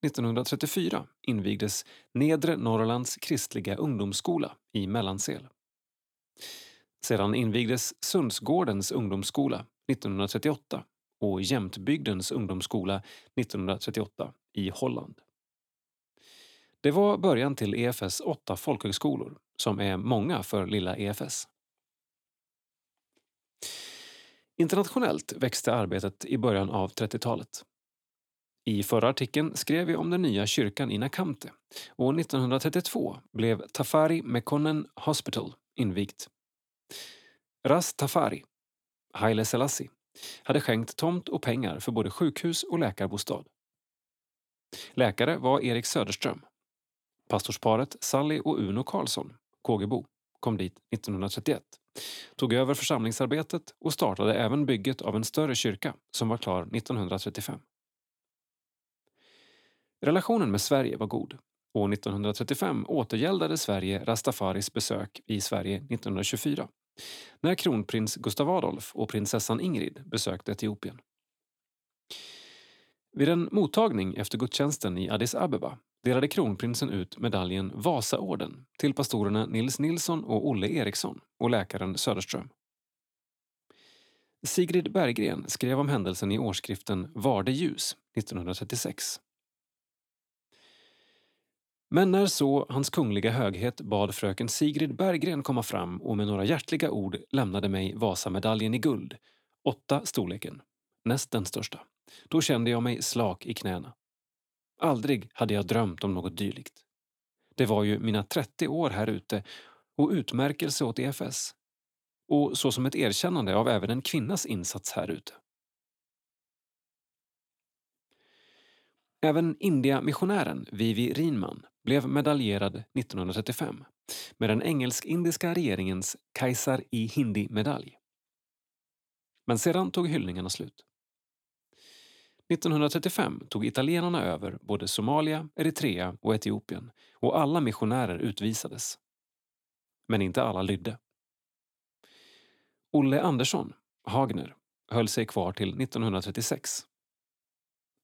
1934 invigdes Nedre Norrlands kristliga ungdomsskola i Mellansel. Sedan invigdes Sundsgårdens ungdomsskola 1938 och Jämtbygdens ungdomsskola 1938 i Holland. Det var början till EFS åtta folkhögskolor, som är många för lilla EFS. Internationellt växte arbetet i början av 30-talet. I förra artikeln skrev vi om den nya kyrkan i Nakamte och 1932 blev Tafari Mekonnen Hospital invigt. Ras Tafari, Haile Selassie, hade skänkt tomt och pengar för både sjukhus och läkarbostad. Läkare var Erik Söderström. Pastorsparet Sally och Uno Karlsson, Kågebo, kom dit 1931 tog över församlingsarbetet och startade även bygget av en större kyrka som var klar 1935. Relationen med Sverige var god. År 1935 återgäldade Sverige Rastafaris besök i Sverige 1924 när kronprins Gustav Adolf och prinsessan Ingrid besökte Etiopien. Vid en mottagning efter gudstjänsten i Addis Abeba delade kronprinsen ut medaljen Vasaorden till pastorerna Nils Nilsson och Olle Eriksson och läkaren Söderström. Sigrid Berggren skrev om händelsen i årsskriften Varde ljus 1936. Men när så Hans Kungliga Höghet bad fröken Sigrid Berggren komma fram och med några hjärtliga ord lämnade mig Vasamedaljen i guld, åtta storleken, näst den största, då kände jag mig slak i knäna. Aldrig hade jag drömt om något dylikt. Det var ju mina 30 år här ute och utmärkelse åt EFS. Och så som ett erkännande av även en kvinnas insats här ute. Även India-missionären Vivi Rinman blev medaljerad 1935 med den engelsk-indiska regeringens Kaisar i Hindi-medalj. Men sedan tog hyllningarna slut. 1935 tog italienarna över både Somalia, Eritrea och Etiopien och alla missionärer utvisades. Men inte alla lydde. Olle Andersson, Hagner, höll sig kvar till 1936.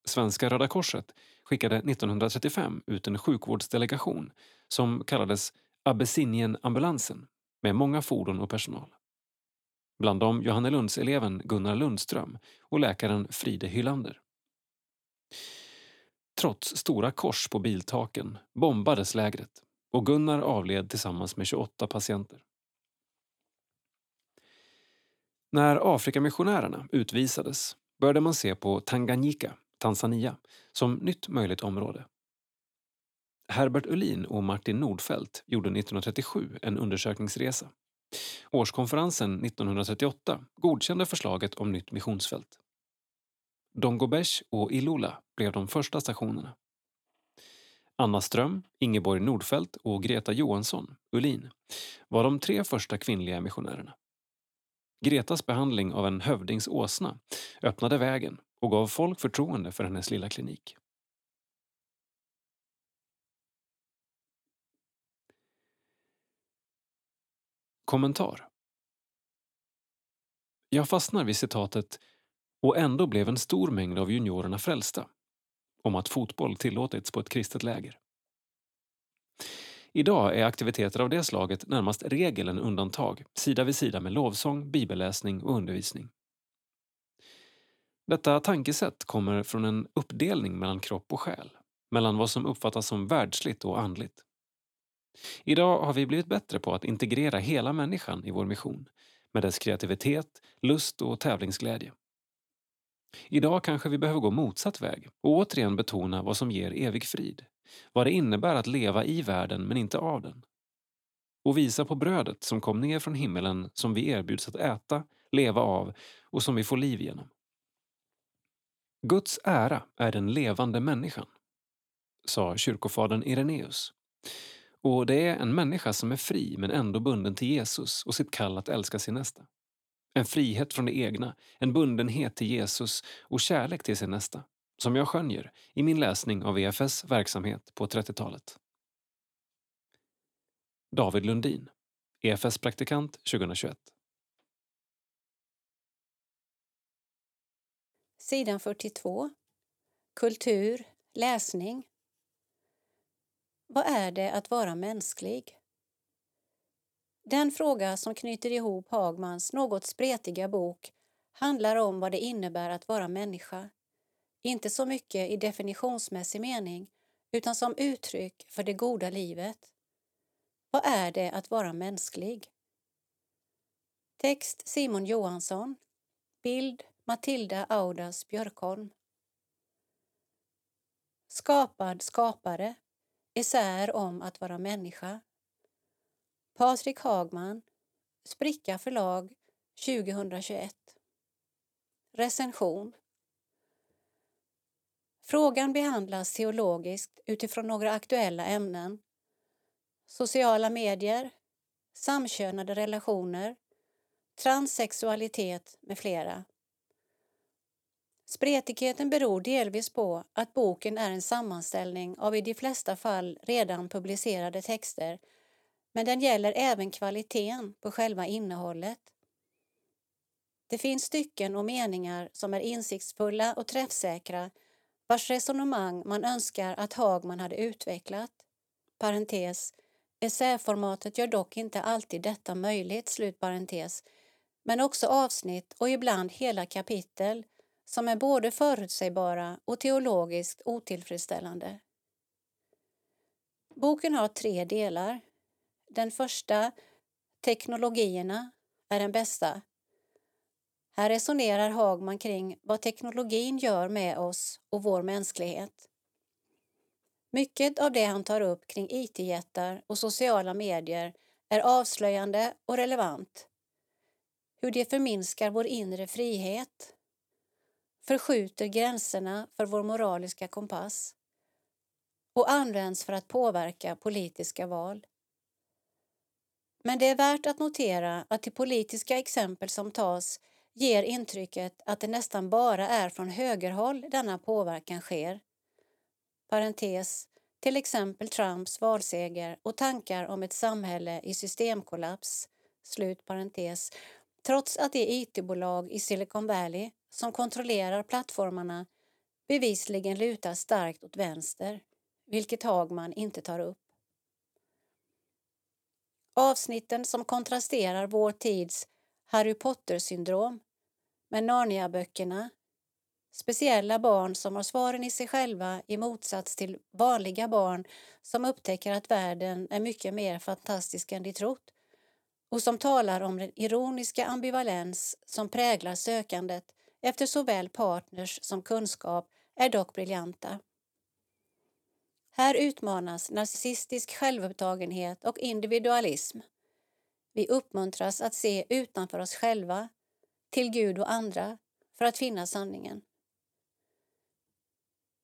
Svenska Röda Korset skickade 1935 ut en sjukvårdsdelegation som kallades Abessinien-ambulansen med många fordon och personal. Bland dem Johannelundseleven Gunnar Lundström och läkaren Fride Hylander. Trots stora kors på biltaken bombades lägret och Gunnar avled tillsammans med 28 patienter. När Afrikamissionärerna utvisades började man se på Tanganyika, Tanzania, som nytt möjligt område. Herbert Ullin och Martin Nordfeldt gjorde 1937 en undersökningsresa. Årskonferensen 1938 godkände förslaget om nytt missionsfält. Dongobesh och Ilula blev de första stationerna. Anna Ström, Ingeborg Nordfeldt och Greta Johansson, Ulin, var de tre första kvinnliga missionärerna. Gretas behandling av en hövdingsåsna öppnade vägen och gav folk förtroende för hennes lilla klinik. Kommentar Jag fastnar vid citatet och ändå blev en stor mängd av juniorerna frälsta om att fotboll tillåtits på ett kristet läger. Idag är aktiviteter av det slaget närmast regel än undantag, sida vid sida med lovsång, bibelläsning och undervisning. Detta tankesätt kommer från en uppdelning mellan kropp och själ, mellan vad som uppfattas som världsligt och andligt. Idag har vi blivit bättre på att integrera hela människan i vår mission, med dess kreativitet, lust och tävlingsglädje. Idag kanske vi behöver gå motsatt väg och återigen betona vad som ger evig frid, vad det innebär att leva i världen men inte av den. Och visa på brödet som kom ner från himmelen som vi erbjuds att äta, leva av och som vi får liv genom. Guds ära är den levande människan, sa kyrkofadern Ireneus. Och det är en människa som är fri men ändå bunden till Jesus och sitt kall att älska sin nästa. En frihet från det egna, en bundenhet till Jesus och kärlek till sin nästa, som jag skönjer i min läsning av EFS verksamhet på 30-talet. David Lundin, EFS-praktikant 2021. Sidan 42. Kultur, läsning. Vad är det att vara mänsklig? Den fråga som knyter ihop Hagmans något spretiga bok handlar om vad det innebär att vara människa. Inte så mycket i definitionsmässig mening utan som uttryck för det goda livet. Vad är det att vara mänsklig? Text Simon Johansson. Bild Matilda Audas Björkholm. Skapad skapare. Esär om att vara människa. Patrik Hagman, Spricka förlag 2021. Recension Frågan behandlas teologiskt utifrån några aktuella ämnen. Sociala medier, samkönade relationer, transsexualitet med flera. Spretigheten beror delvis på att boken är en sammanställning av i de flesta fall redan publicerade texter men den gäller även kvaliteten på själva innehållet. Det finns stycken och meningar som är insiktsfulla och träffsäkra vars resonemang man önskar att Hagman hade utvecklat. Parentes. Essäformatet gör dock inte alltid detta möjligt, slutparentes, men också avsnitt och ibland hela kapitel som är både förutsägbara och teologiskt otillfredsställande. Boken har tre delar. Den första, teknologierna, är den bästa. Här resonerar Hagman kring vad teknologin gör med oss och vår mänsklighet. Mycket av det han tar upp kring IT-jättar och sociala medier är avslöjande och relevant. Hur det förminskar vår inre frihet, förskjuter gränserna för vår moraliska kompass och används för att påverka politiska val. Men det är värt att notera att de politiska exempel som tas ger intrycket att det nästan bara är från högerhåll denna påverkan sker. Parentes, till exempel Trumps valseger och tankar om ett samhälle i systemkollaps, slut parentes, trots att det IT-bolag i Silicon Valley som kontrollerar plattformarna bevisligen lutar starkt åt vänster, vilket Hagman inte tar upp. Avsnitten som kontrasterar vår tids Harry Potter-syndrom med Narnia-böckerna, speciella barn som har svaren i sig själva i motsats till vanliga barn som upptäcker att världen är mycket mer fantastisk än de trott och som talar om den ironiska ambivalens som präglar sökandet efter såväl partners som kunskap är dock briljanta. Här utmanas narcissistisk självupptagenhet och individualism. Vi uppmuntras att se utanför oss själva, till Gud och andra, för att finna sanningen.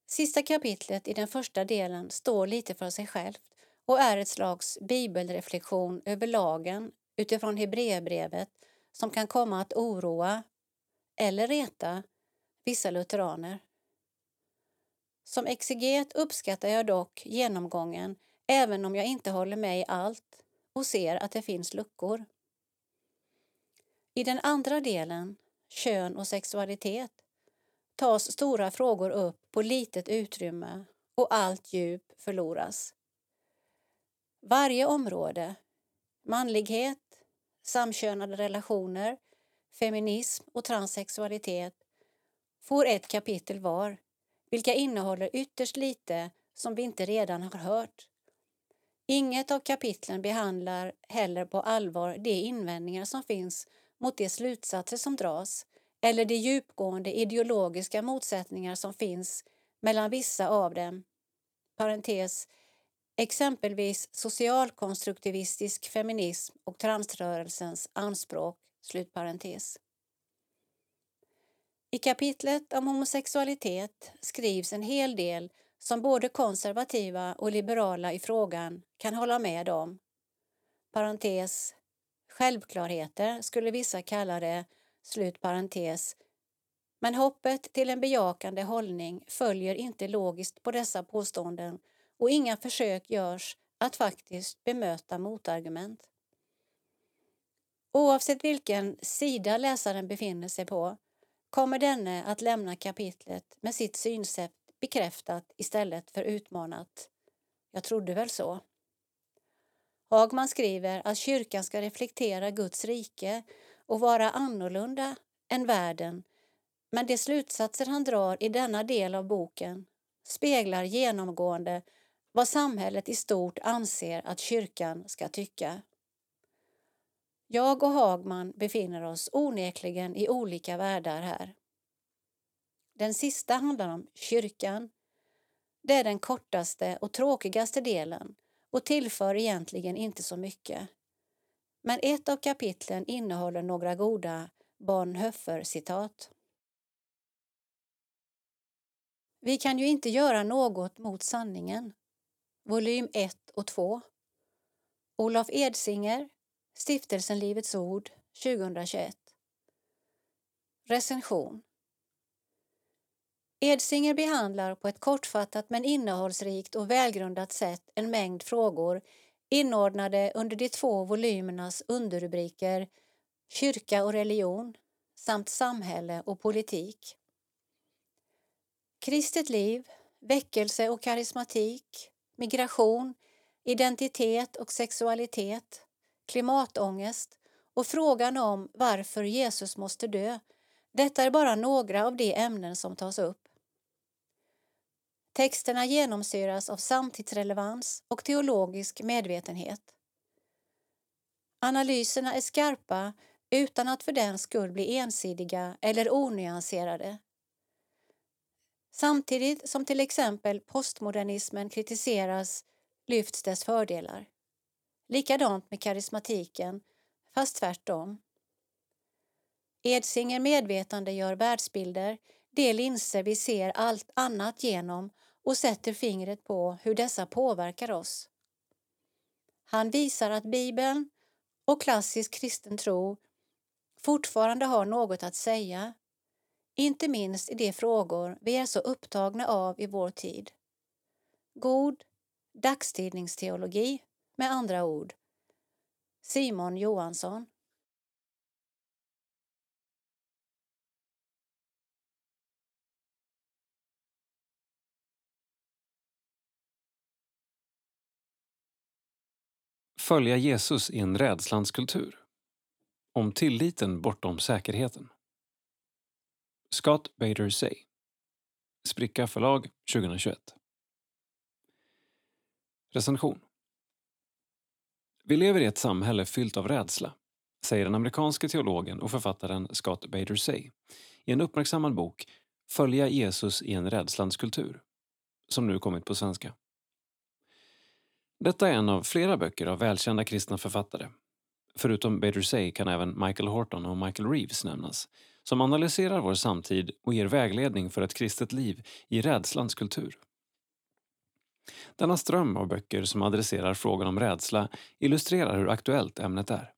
Sista kapitlet i den första delen står lite för sig självt och är ett slags bibelreflektion över lagen utifrån Hebreerbrevet som kan komma att oroa eller reta vissa lutheraner. Som exeget uppskattar jag dock genomgången även om jag inte håller med i allt och ser att det finns luckor. I den andra delen, kön och sexualitet, tas stora frågor upp på litet utrymme och allt djup förloras. Varje område, manlighet, samkönade relationer, feminism och transsexualitet får ett kapitel var, vilka innehåller ytterst lite som vi inte redan har hört. Inget av kapitlen behandlar heller på allvar de invändningar som finns mot de slutsatser som dras eller de djupgående ideologiska motsättningar som finns mellan vissa av dem. Parentes, exempelvis socialkonstruktivistisk feminism och transrörelsens anspråk. Slutparentes. I kapitlet om homosexualitet skrivs en hel del som både konservativa och liberala i frågan kan hålla med om. Parentes, självklarheter skulle vissa kalla det, slut parentes. Men hoppet till en bejakande hållning följer inte logiskt på dessa påståenden och inga försök görs att faktiskt bemöta motargument. Oavsett vilken sida läsaren befinner sig på kommer denne att lämna kapitlet med sitt synsätt bekräftat istället för utmanat. Jag trodde väl så. Hagman skriver att kyrkan ska reflektera Guds rike och vara annorlunda än världen men de slutsatser han drar i denna del av boken speglar genomgående vad samhället i stort anser att kyrkan ska tycka. Jag och Hagman befinner oss onekligen i olika världar här. Den sista handlar om kyrkan. Det är den kortaste och tråkigaste delen och tillför egentligen inte så mycket. Men ett av kapitlen innehåller några goda Bonhoeffer-citat. Vi kan ju inte göra något mot sanningen. Volym 1 och 2. Olof Edsinger, Stiftelsen Livets Ord, 2021. Recension Edsinger behandlar på ett kortfattat men innehållsrikt och välgrundat sätt en mängd frågor inordnade under de två volymernas underrubriker Kyrka och religion samt Samhälle och politik. Kristet liv, väckelse och karismatik, migration, identitet och sexualitet, klimatångest och frågan om varför Jesus måste dö. Detta är bara några av de ämnen som tas upp. Texterna genomsyras av samtidsrelevans och teologisk medvetenhet. Analyserna är skarpa utan att för den skull bli ensidiga eller onyanserade. Samtidigt som till exempel postmodernismen kritiseras lyfts dess fördelar. Likadant med karismatiken, fast tvärtom. Edsinger medvetande gör världsbilder, de linser vi ser allt annat genom och sätter fingret på hur dessa påverkar oss. Han visar att Bibeln och klassisk kristen tro fortfarande har något att säga, inte minst i de frågor vi är så upptagna av i vår tid. God dagstidningsteologi, med andra ord. Simon Johansson Följa Jesus i en rädslans kultur. Om tilliten bortom säkerheten. Scott Bader Say. Spricka förlag 2021. Recension. Vi lever i ett samhälle fyllt av rädsla, säger den amerikanske teologen och författaren Scott Bader Say i en uppmärksammad bok Följa Jesus i en rädslans kultur, som nu kommit på svenska. Detta är en av flera böcker av välkända kristna författare. Förutom Bader Say kan även Michael Horton och Michael Reeves nämnas som analyserar vår samtid och ger vägledning för ett kristet liv i rädslans kultur. Denna ström av böcker som adresserar frågan om rädsla illustrerar hur aktuellt ämnet är.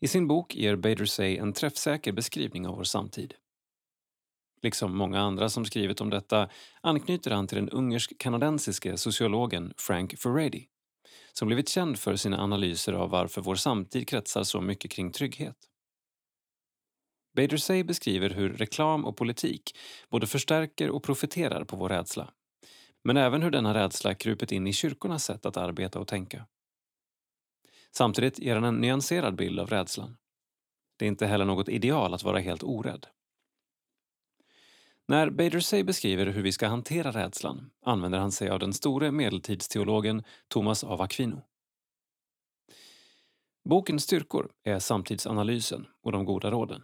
I sin bok ger Bader Say en träffsäker beskrivning av vår samtid. Liksom många andra som skrivit om detta anknyter han till den ungersk-kanadensiske sociologen Frank Furedi som blivit känd för sina analyser av varför vår samtid kretsar så mycket kring trygghet. Bader Say beskriver hur reklam och politik både förstärker och profiterar på vår rädsla. Men även hur denna rädsla krupit in i kyrkornas sätt att arbeta och tänka. Samtidigt ger han en nyanserad bild av rädslan. Det är inte heller något ideal att vara helt orädd. När Bader Say beskriver hur vi ska hantera rädslan använder han sig av den store medeltidsteologen Thomas av Aquino. Bokens styrkor är samtidsanalysen och de goda råden.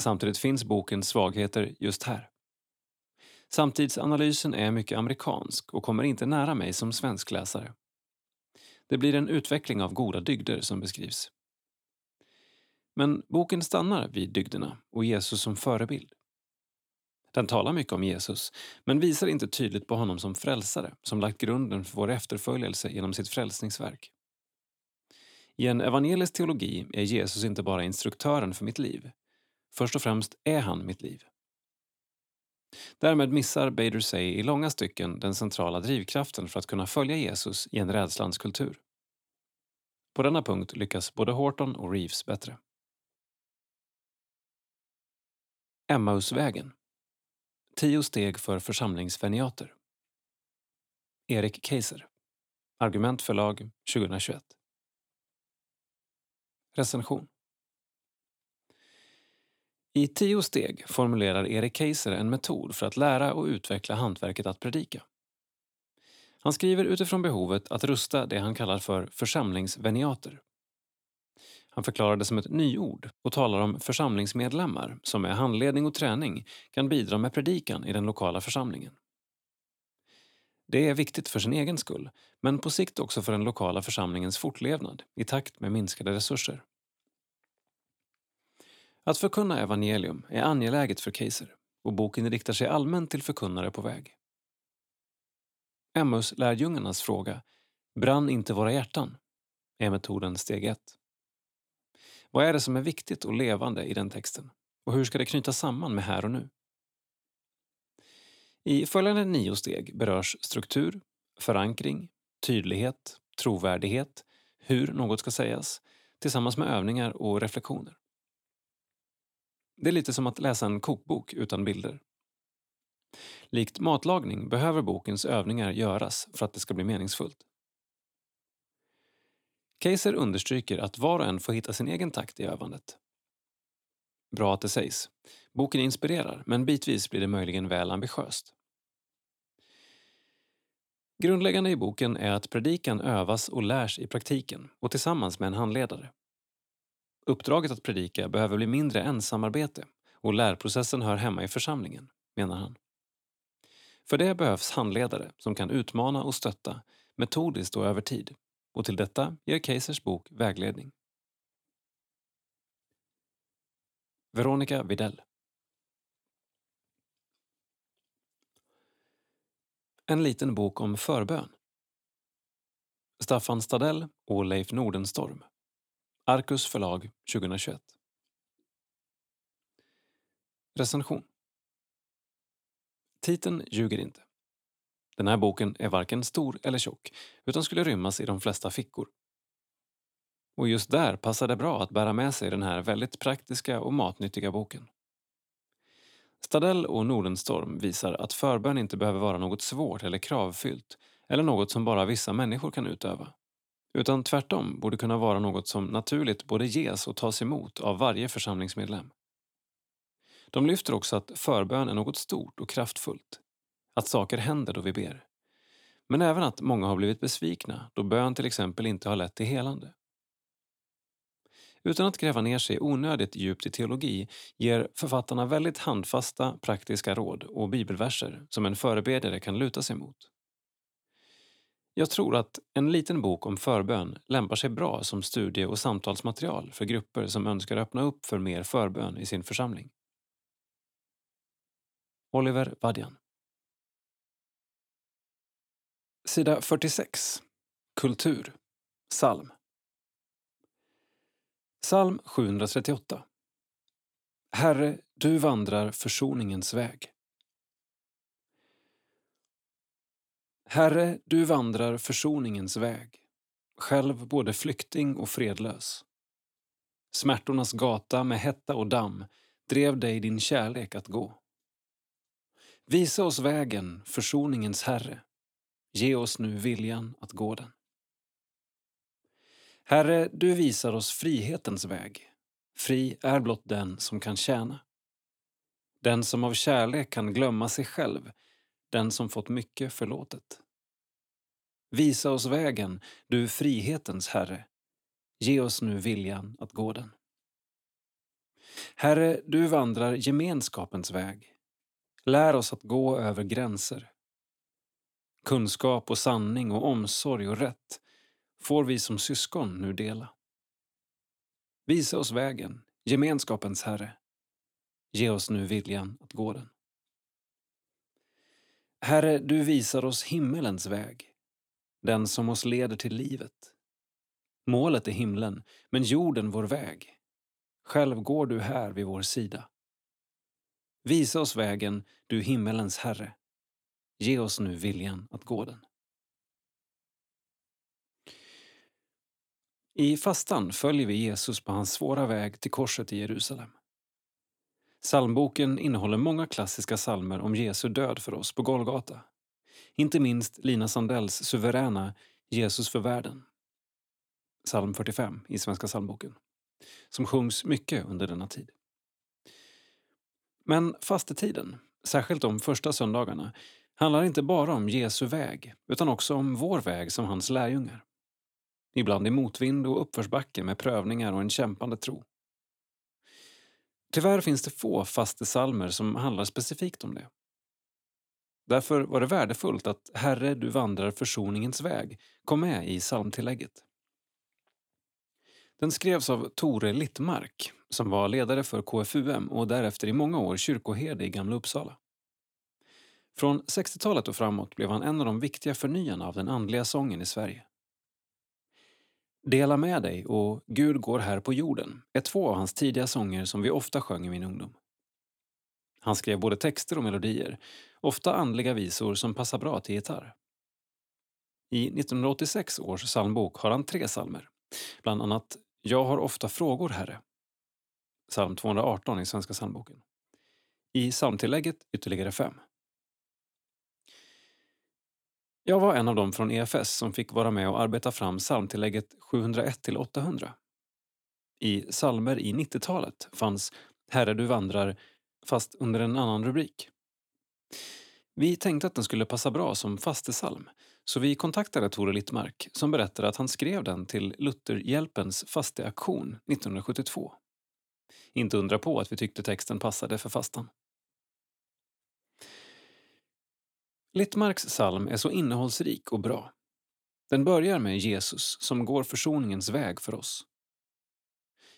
Samtidigt finns bokens svagheter just här. Samtidsanalysen är mycket amerikansk och kommer inte nära mig som svensk läsare. Det blir en utveckling av goda dygder som beskrivs. Men boken stannar vid dygderna och Jesus som förebild. Den talar mycket om Jesus, men visar inte tydligt på honom som frälsare som lagt grunden för vår efterföljelse genom sitt frälsningsverk. I en evangelisk teologi är Jesus inte bara instruktören för mitt liv. Först och främst är han mitt liv. Därmed missar Bader Say i långa stycken den centrala drivkraften för att kunna följa Jesus i en rädslans kultur. På denna punkt lyckas både Horton och Reeves bättre. Emmausvägen Tio steg för församlingsveniater. Erik Keiser. Argument förlag 2021. Recension. I tio steg formulerar Erik Keiser en metod för att lära och utveckla hantverket att predika. Han skriver utifrån behovet att rusta det han kallar för församlingsveniater. Han förklarar det som ett nyord och talar om församlingsmedlemmar som med handledning och träning kan bidra med predikan i den lokala församlingen. Det är viktigt för sin egen skull, men på sikt också för den lokala församlingens fortlevnad i takt med minskade resurser. Att förkunna evangelium är angeläget för Keiser och boken riktar sig allmänt till förkunnare på väg. Emmaus lärjungarnas fråga ”Brann inte våra hjärtan?” är metoden steg ett. Vad är det som är viktigt och levande i den texten? Och hur ska det knyta samman med här och nu? I följande nio steg berörs struktur, förankring, tydlighet, trovärdighet, hur något ska sägas, tillsammans med övningar och reflektioner. Det är lite som att läsa en kokbok utan bilder. Likt matlagning behöver bokens övningar göras för att det ska bli meningsfullt. Keiser understryker att var och en får hitta sin egen takt i övandet. Bra att det sägs. Boken inspirerar, men bitvis blir det möjligen väl ambitiöst. Grundläggande i boken är att predikan övas och lärs i praktiken och tillsammans med en handledare. Uppdraget att predika behöver bli mindre ensamarbete och lärprocessen hör hemma i församlingen, menar han. För det behövs handledare som kan utmana och stötta metodiskt och över tid och till detta ger Keisers bok vägledning. Veronica Videll En liten bok om förbön. Staffan Stadell och Leif Nordenstorm. Arcus förlag 2021. Recension. Titeln ljuger inte. Den här boken är varken stor eller tjock utan skulle rymmas i de flesta fickor. Och just där passar det bra att bära med sig den här väldigt praktiska och matnyttiga boken. Stadell och Nordenstorm visar att förbön inte behöver vara något svårt eller kravfyllt eller något som bara vissa människor kan utöva. Utan tvärtom borde kunna vara något som naturligt både ges och tas emot av varje församlingsmedlem. De lyfter också att förbön är något stort och kraftfullt att saker händer då vi ber. Men även att många har blivit besvikna då bön till exempel inte har lett till helande. Utan att gräva ner sig onödigt djupt i teologi ger författarna väldigt handfasta, praktiska råd och bibelverser som en förebedjare kan luta sig mot. Jag tror att en liten bok om förbön lämpar sig bra som studie och samtalsmaterial för grupper som önskar öppna upp för mer förbön i sin församling. Oliver Vadjan Sida 46. Kultur. Psalm. Psalm 738. Herre, du vandrar försoningens väg. Herre, du vandrar försoningens väg, själv både flykting och fredlös. smärtornas gata med hetta och damm drev dig din kärlek att gå. Visa oss vägen, försoningens Herre. Ge oss nu viljan att gå den. Herre, du visar oss frihetens väg. Fri är blott den som kan tjäna. Den som av kärlek kan glömma sig själv, den som fått mycket förlåtet. Visa oss vägen, du frihetens Herre. Ge oss nu viljan att gå den. Herre, du vandrar gemenskapens väg. Lär oss att gå över gränser. Kunskap och sanning och omsorg och rätt får vi som syskon nu dela. Visa oss vägen, gemenskapens Herre. Ge oss nu viljan att gå den. Herre, du visar oss himmelens väg, den som oss leder till livet. Målet är himlen, men jorden vår väg. Själv går du här vid vår sida. Visa oss vägen, du himmelens Herre. Ge oss nu viljan att gå den. I fastan följer vi Jesus på hans svåra väg till korset i Jerusalem. Salmboken innehåller många klassiska salmer om Jesu död för oss på Golgata. Inte minst Lina Sandells suveräna Jesus för världen. Psalm 45 i Svenska psalmboken, som sjungs mycket under denna tid. Men fastetiden, särskilt de första söndagarna, handlar inte bara om Jesu väg utan också om vår väg som hans lärjungar. Ibland i motvind och uppförsbacke med prövningar och en kämpande tro. Tyvärr finns det få fastesalmer som handlar specifikt om det. Därför var det värdefullt att Herre, du vandrar försoningens väg kom med i psalmtillägget. Den skrevs av Tore Littmark som var ledare för KFUM och därefter i många år kyrkoherde i Gamla Uppsala. Från 60-talet och framåt blev han en av de viktiga förnyarna av den andliga sången i Sverige. Dela med dig och Gud går här på jorden är två av hans tidiga sånger som vi ofta sjöng i min ungdom. Han skrev både texter och melodier, ofta andliga visor som passar bra till gitarr. I 1986 års psalmbok har han tre psalmer, bland annat Jag har ofta frågor, Herre, psalm 218 i Svenska psalmboken. I psalmtillägget ytterligare fem. Jag var en av dem från EFS som fick vara med och arbeta fram psalmtillägget 701-800. I salmer i 90-talet fanns Herre du vandrar fast under en annan rubrik. Vi tänkte att den skulle passa bra som fastesalm så vi kontaktade Tore Littmark som berättade att han skrev den till Lutherhjälpens fasteaktion 1972. Inte undra på att vi tyckte texten passade för fastan. Littmarks psalm är så innehållsrik och bra. Den börjar med Jesus som går försoningens väg för oss.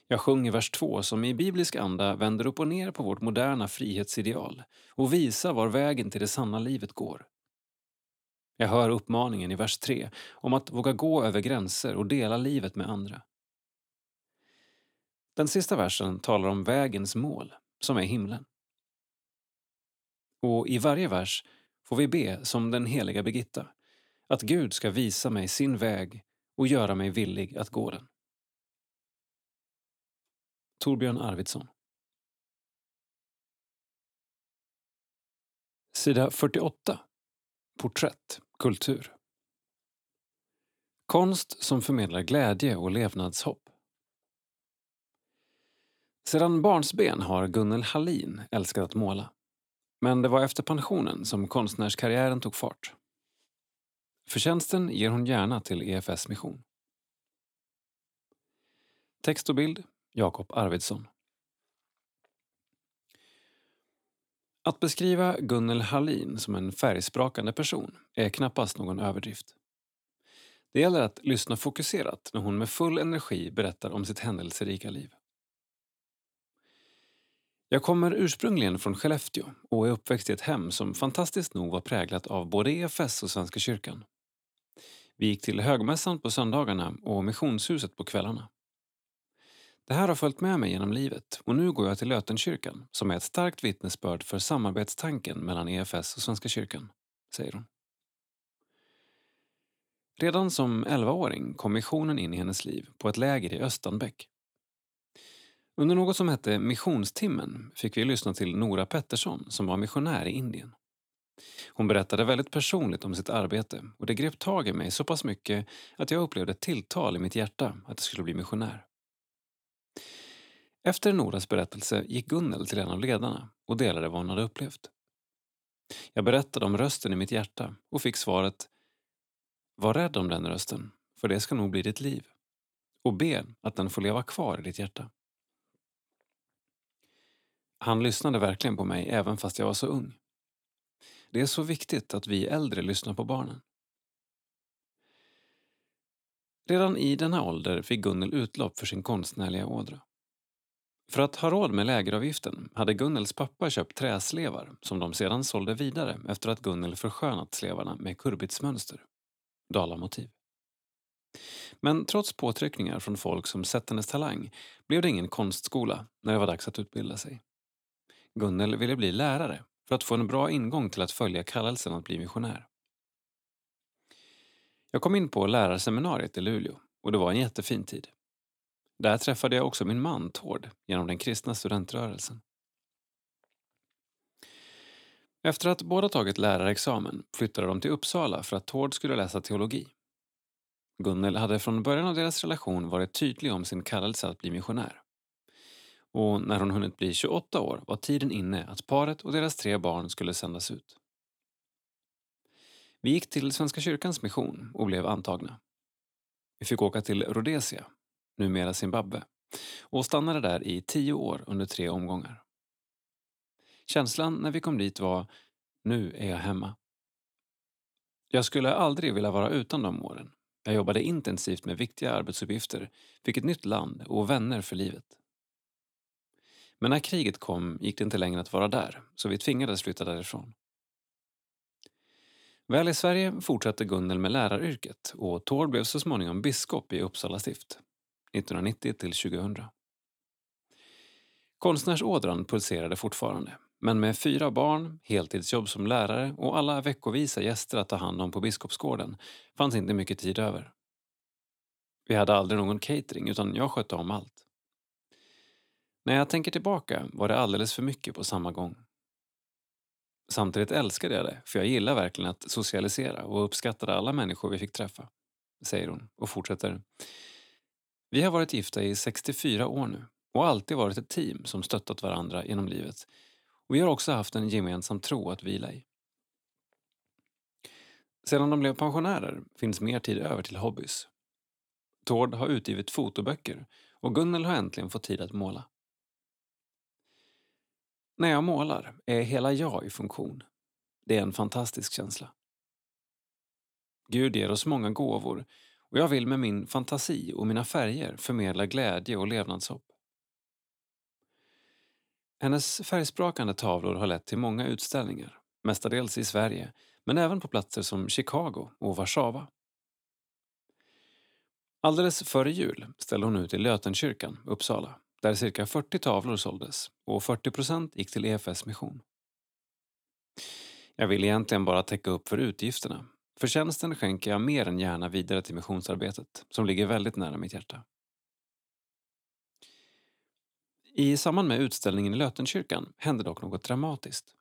Jag sjunger vers 2 som i biblisk anda vänder upp och ner på vårt moderna frihetsideal och visar var vägen till det sanna livet går. Jag hör uppmaningen i vers 3 om att våga gå över gränser och dela livet med andra. Den sista versen talar om vägens mål, som är himlen. Och i varje vers får vi be som den heliga Birgitta, att Gud ska visa mig sin väg och göra mig villig att gå den. Torbjörn Arvidsson Sida 48 Porträtt, kultur Konst som förmedlar glädje och levnadshopp. Sedan barnsben har Gunnel Hallin älskat att måla. Men det var efter pensionen som konstnärskarriären tog fart. Förtjänsten ger hon gärna till EFS mission. Text och bild Jakob Arvidsson. Att beskriva Gunnel Hallin som en färgsprakande person är knappast någon överdrift. Det gäller att lyssna fokuserat när hon med full energi berättar om sitt händelserika liv. Jag kommer ursprungligen från Skellefteå och är uppväxt i ett hem som fantastiskt nog var präglat av både EFS och Svenska kyrkan. Vi gick till högmässan på söndagarna och missionshuset på kvällarna. Det här har följt med mig genom livet och nu går jag till Lötenkyrkan som är ett starkt vittnesbörd för samarbetstanken mellan EFS och Svenska kyrkan, säger hon. Redan som 11-åring kom missionen in i hennes liv på ett läger i Östanbäck Under något som hette Missionstimmen fick vi lyssna till Nora Pettersson som var missionär i Indien. Hon berättade väldigt personligt om sitt arbete och det grep tag i mig så pass mycket att jag upplevde ett tilltal i mitt hjärta att jag skulle bli missionär. Efter Noras berättelse gick Gunnel till en av ledarna och delade vad hon hade upplevt. Jag berättade om rösten i mitt hjärta och fick svaret Var rädd om den rösten, för det ska nog bli ditt liv. Och be att den får leva kvar i ditt hjärta. Han lyssnade verkligen på mig även fast jag var så ung. Det är så viktigt att vi äldre lyssnar på barnen. Redan i denna ålder fick Gunnel utlopp för sin konstnärliga ådra. För att ha råd med lägeravgiften hade Gunnels pappa köpt träslevar som de sedan sålde vidare efter att Gunnel förskönat slevarna med kurbitsmönster, dalamotiv. Men trots påtryckningar från folk som sett hennes talang blev det ingen konstskola när det var dags att utbilda sig. Gunnel ville bli lärare för att få en bra ingång till att följa kallelsen att bli missionär. Jag kom in på lärarseminariet i Luleå och det var en jättefin tid. Där träffade jag också min man Tord genom den kristna studentrörelsen. Efter att båda tagit lärarexamen flyttade de till Uppsala för att Tord skulle läsa teologi. Gunnel hade från början av deras relation varit tydlig om sin kallelse att bli missionär. Och när hon hunnit bli 28 år var tiden inne att paret och deras tre barn skulle sändas ut. Vi gick till Svenska kyrkans mission och blev antagna. Vi fick åka till Rhodesia, numera Zimbabwe, och stannade där i tio år under tre omgångar. Känslan när vi kom dit var, nu är jag hemma. Jag skulle aldrig vilja vara utan de åren. Jag jobbade intensivt med viktiga arbetsuppgifter, fick ett nytt land och vänner för livet. Men när kriget kom gick det inte längre att vara där, så vi tvingades flytta därifrån. Väl i Sverige fortsatte Gunnel med läraryrket och Tord blev så småningom biskop i Uppsala stift, 1990 till 2000. Konstnärsådran pulserade fortfarande, men med fyra barn, heltidsjobb som lärare och alla veckovisa gäster att ta hand om på Biskopsgården fanns inte mycket tid över. Vi hade aldrig någon catering utan jag skötte om allt. När jag tänker tillbaka var det alldeles för mycket på samma gång. Samtidigt älskade jag det, för jag gillar verkligen att socialisera och uppskattade alla människor vi fick träffa, säger hon och fortsätter. Vi har varit gifta i 64 år nu och alltid varit ett team som stöttat varandra genom livet. Och vi har också haft en gemensam tro att vila i. Sedan de blev pensionärer finns mer tid över till hobbys. Tord har utgivit fotoböcker och Gunnel har äntligen fått tid att måla. När jag målar är hela jag i funktion. Det är en fantastisk känsla. Gud ger oss många gåvor och jag vill med min fantasi och mina färger förmedla glädje och levnadshopp. Hennes färgsprakande tavlor har lett till många utställningar, mestadels i Sverige, men även på platser som Chicago och Warszawa. Alldeles före jul ställde hon ut i Lötenkyrkan, Uppsala, där cirka 40 tavlor såldes och 40 procent gick till EFS mission. Jag vill egentligen bara täcka upp för utgifterna. Förtjänsten skänker jag mer än gärna vidare till missionsarbetet, som ligger väldigt nära mitt hjärta. I samband med utställningen i Lötenkyrkan hände dock något dramatiskt.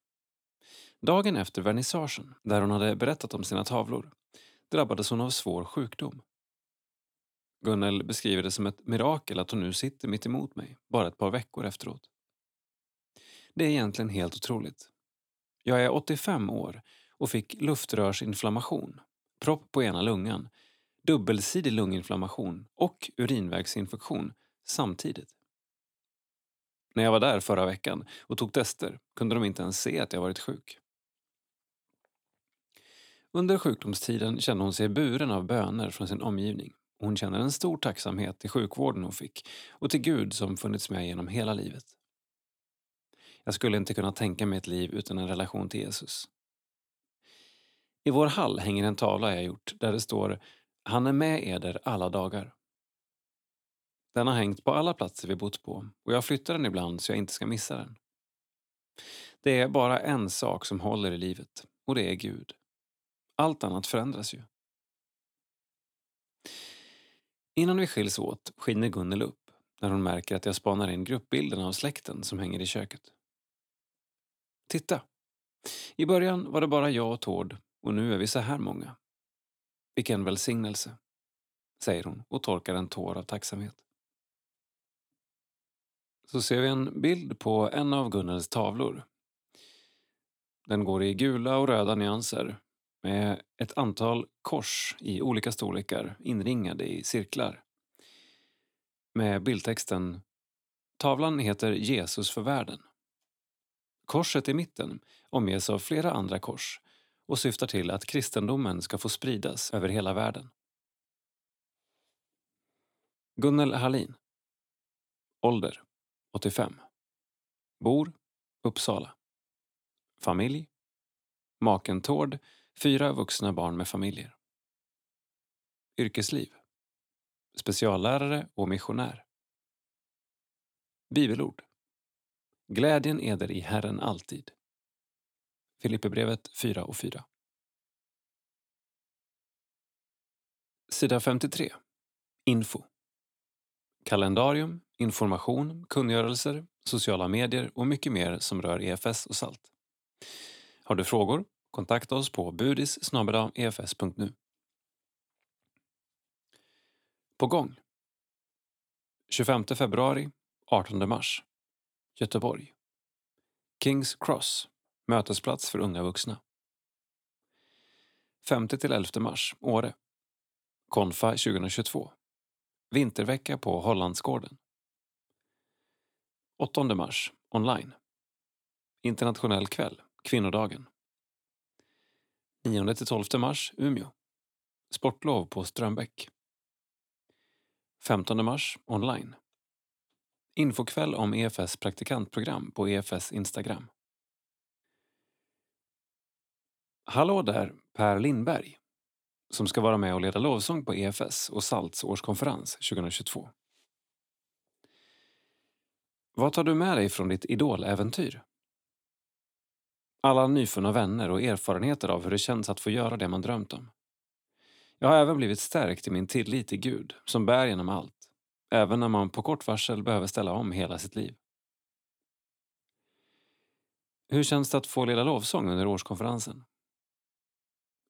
Dagen efter vernissagen, där hon hade berättat om sina tavlor, drabbades hon av svår sjukdom. Gunnel beskriver det som ett mirakel att hon nu sitter mitt emot mig, bara ett par veckor efteråt. Det är egentligen helt otroligt. Jag är 85 år och fick luftrörsinflammation, propp på ena lungan, dubbelsidig lunginflammation och urinvägsinfektion samtidigt. När jag var där förra veckan och tog tester kunde de inte ens se att jag varit sjuk. Under sjukdomstiden kände hon sig buren av böner från sin omgivning hon känner en stor tacksamhet till sjukvården hon fick och till Gud som funnits med genom hela livet. Jag skulle inte kunna tänka mig ett liv utan en relation till Jesus. I vår hall hänger en tavla jag gjort där det står Han är med eder alla dagar. Den har hängt på alla platser vi bott på och jag flyttar den ibland så jag inte ska missa den. Det är bara en sak som håller i livet och det är Gud. Allt annat förändras ju. Innan vi skiljs åt skiner Gunnel upp, när hon märker att jag spanar in gruppbilderna av släkten som hänger i köket. Titta! I början var det bara jag och Tord och nu är vi så här många. Vilken välsignelse, säger hon och torkar en tår av tacksamhet. Så ser vi en bild på en av Gunnels tavlor. Den går i gula och röda nyanser med ett antal kors i olika storlekar inringade i cirklar. Med bildtexten Tavlan heter Jesus för världen. Korset i mitten omges av flera andra kors och syftar till att kristendomen ska få spridas över hela världen. Gunnel Hallin Ålder 85 Bor Uppsala Familj Maken Tord, fyra vuxna barn med familjer. Yrkesliv Speciallärare och missionär. Bibelord Glädjen eder i Herren alltid. Filipperbrevet 4 och 4. Sida 53. Info. Kalendarium, information, kungörelser, sociala medier och mycket mer som rör EFS och SALT. Har du frågor? Kontakta oss på budis efs.nu. På gång. 25 februari, 18 mars. Göteborg. Kings Cross, mötesplats för unga vuxna. 5-11 mars, Åre. Konfa 2022. Vintervecka på Hollandsgården. 8 mars, online. Internationell kväll, kvinnodagen. 9-12 mars, Umeå. Sportlov på Strömbäck. 15 mars, online. Infokväll om EFS praktikantprogram på EFS Instagram. Hallå där, Per Lindberg, som ska vara med och leda lovsång på EFS och SALTs årskonferens 2022. Vad tar du med dig från ditt idoläventyr? Alla nyfunna vänner och erfarenheter av hur det känns att få göra det man drömt om. Jag har även blivit stärkt i min tillit till Gud, som bär genom allt även när man på kort varsel behöver ställa om hela sitt liv. Hur känns det att få leda lovsång under årskonferensen?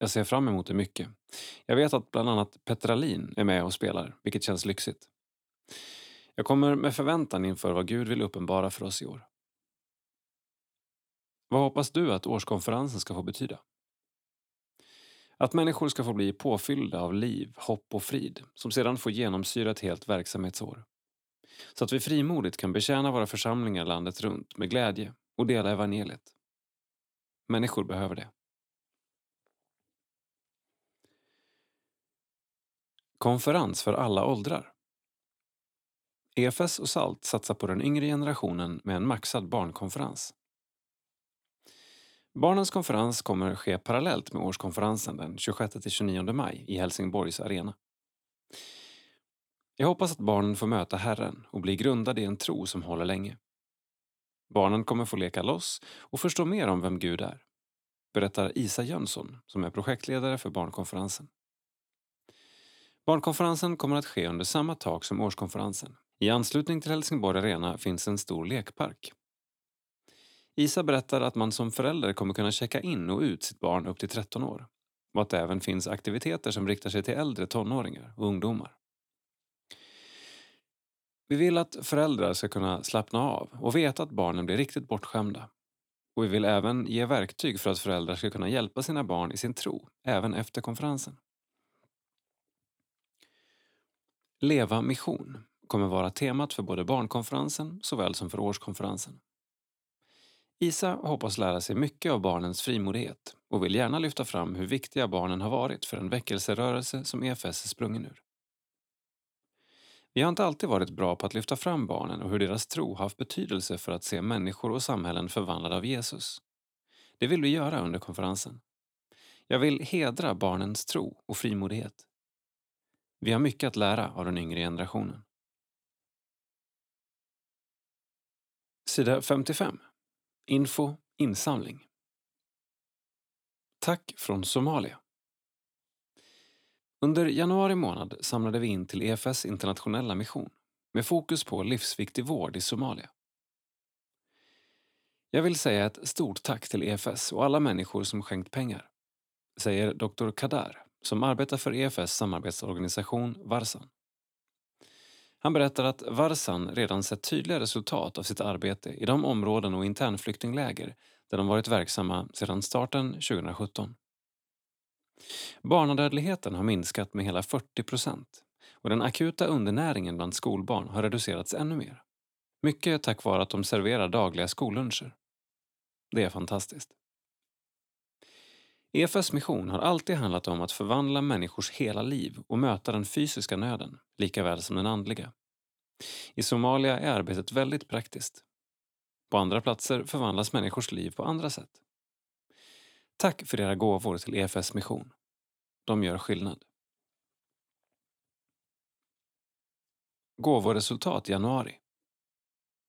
Jag ser fram emot det mycket. Jag vet att bland annat Petralin är med och spelar, vilket känns lyxigt. Jag kommer med förväntan inför vad Gud vill uppenbara för oss i år. Vad hoppas du att årskonferensen ska få betyda? Att människor ska få bli påfyllda av liv, hopp och frid som sedan får genomsyra ett helt verksamhetsår. Så att vi frimodigt kan betjäna våra församlingar landet runt med glädje och dela evangeliet. Människor behöver det. Konferens för alla åldrar. EFS och SALT satsar på den yngre generationen med en maxad barnkonferens. Barnens konferens kommer ske parallellt med årskonferensen den 26-29 maj i Helsingborgs arena. Jag hoppas att barnen får möta Herren och bli grundade i en tro som håller länge. Barnen kommer få leka loss och förstå mer om vem Gud är, berättar Isa Jönsson som är projektledare för barnkonferensen. Barnkonferensen kommer att ske under samma tak som årskonferensen. I anslutning till Helsingborg Arena finns en stor lekpark Isa berättar att man som förälder kommer kunna checka in och ut sitt barn upp till 13 år och att det även finns aktiviteter som riktar sig till äldre tonåringar och ungdomar. Vi vill att föräldrar ska kunna slappna av och veta att barnen blir riktigt bortskämda. Och vi vill även ge verktyg för att föräldrar ska kunna hjälpa sina barn i sin tro, även efter konferensen. Leva mission kommer vara temat för både barnkonferensen såväl som för årskonferensen. Isa hoppas lära sig mycket av barnens frimodighet och vill gärna lyfta fram hur viktiga barnen har varit för en väckelserörelse som EFS är sprungen ur. Vi har inte alltid varit bra på att lyfta fram barnen och hur deras tro haft betydelse för att se människor och samhällen förvandlade av Jesus. Det vill vi göra under konferensen. Jag vill hedra barnens tro och frimodighet. Vi har mycket att lära av den yngre generationen. Sida 55 Info insamling. Tack från Somalia. Under januari månad samlade vi in till EFS internationella mission med fokus på livsviktig vård i Somalia. Jag vill säga ett stort tack till EFS och alla människor som skänkt pengar, säger Dr. Kadar som arbetar för EFS samarbetsorganisation Varsan. Han berättar att Varsan redan sett tydliga resultat av sitt arbete i de områden och internflyktingläger där de varit verksamma sedan starten 2017. Barnadödligheten har minskat med hela 40 procent och den akuta undernäringen bland skolbarn har reducerats ännu mer. Mycket tack vare att de serverar dagliga skolluncher. Det är fantastiskt. EFS mission har alltid handlat om att förvandla människors hela liv och möta den fysiska nöden, lika väl som den andliga. I Somalia är arbetet väldigt praktiskt. På andra platser förvandlas människors liv på andra sätt. Tack för era gåvor till EFS mission. De gör skillnad. Gåvoresultat januari.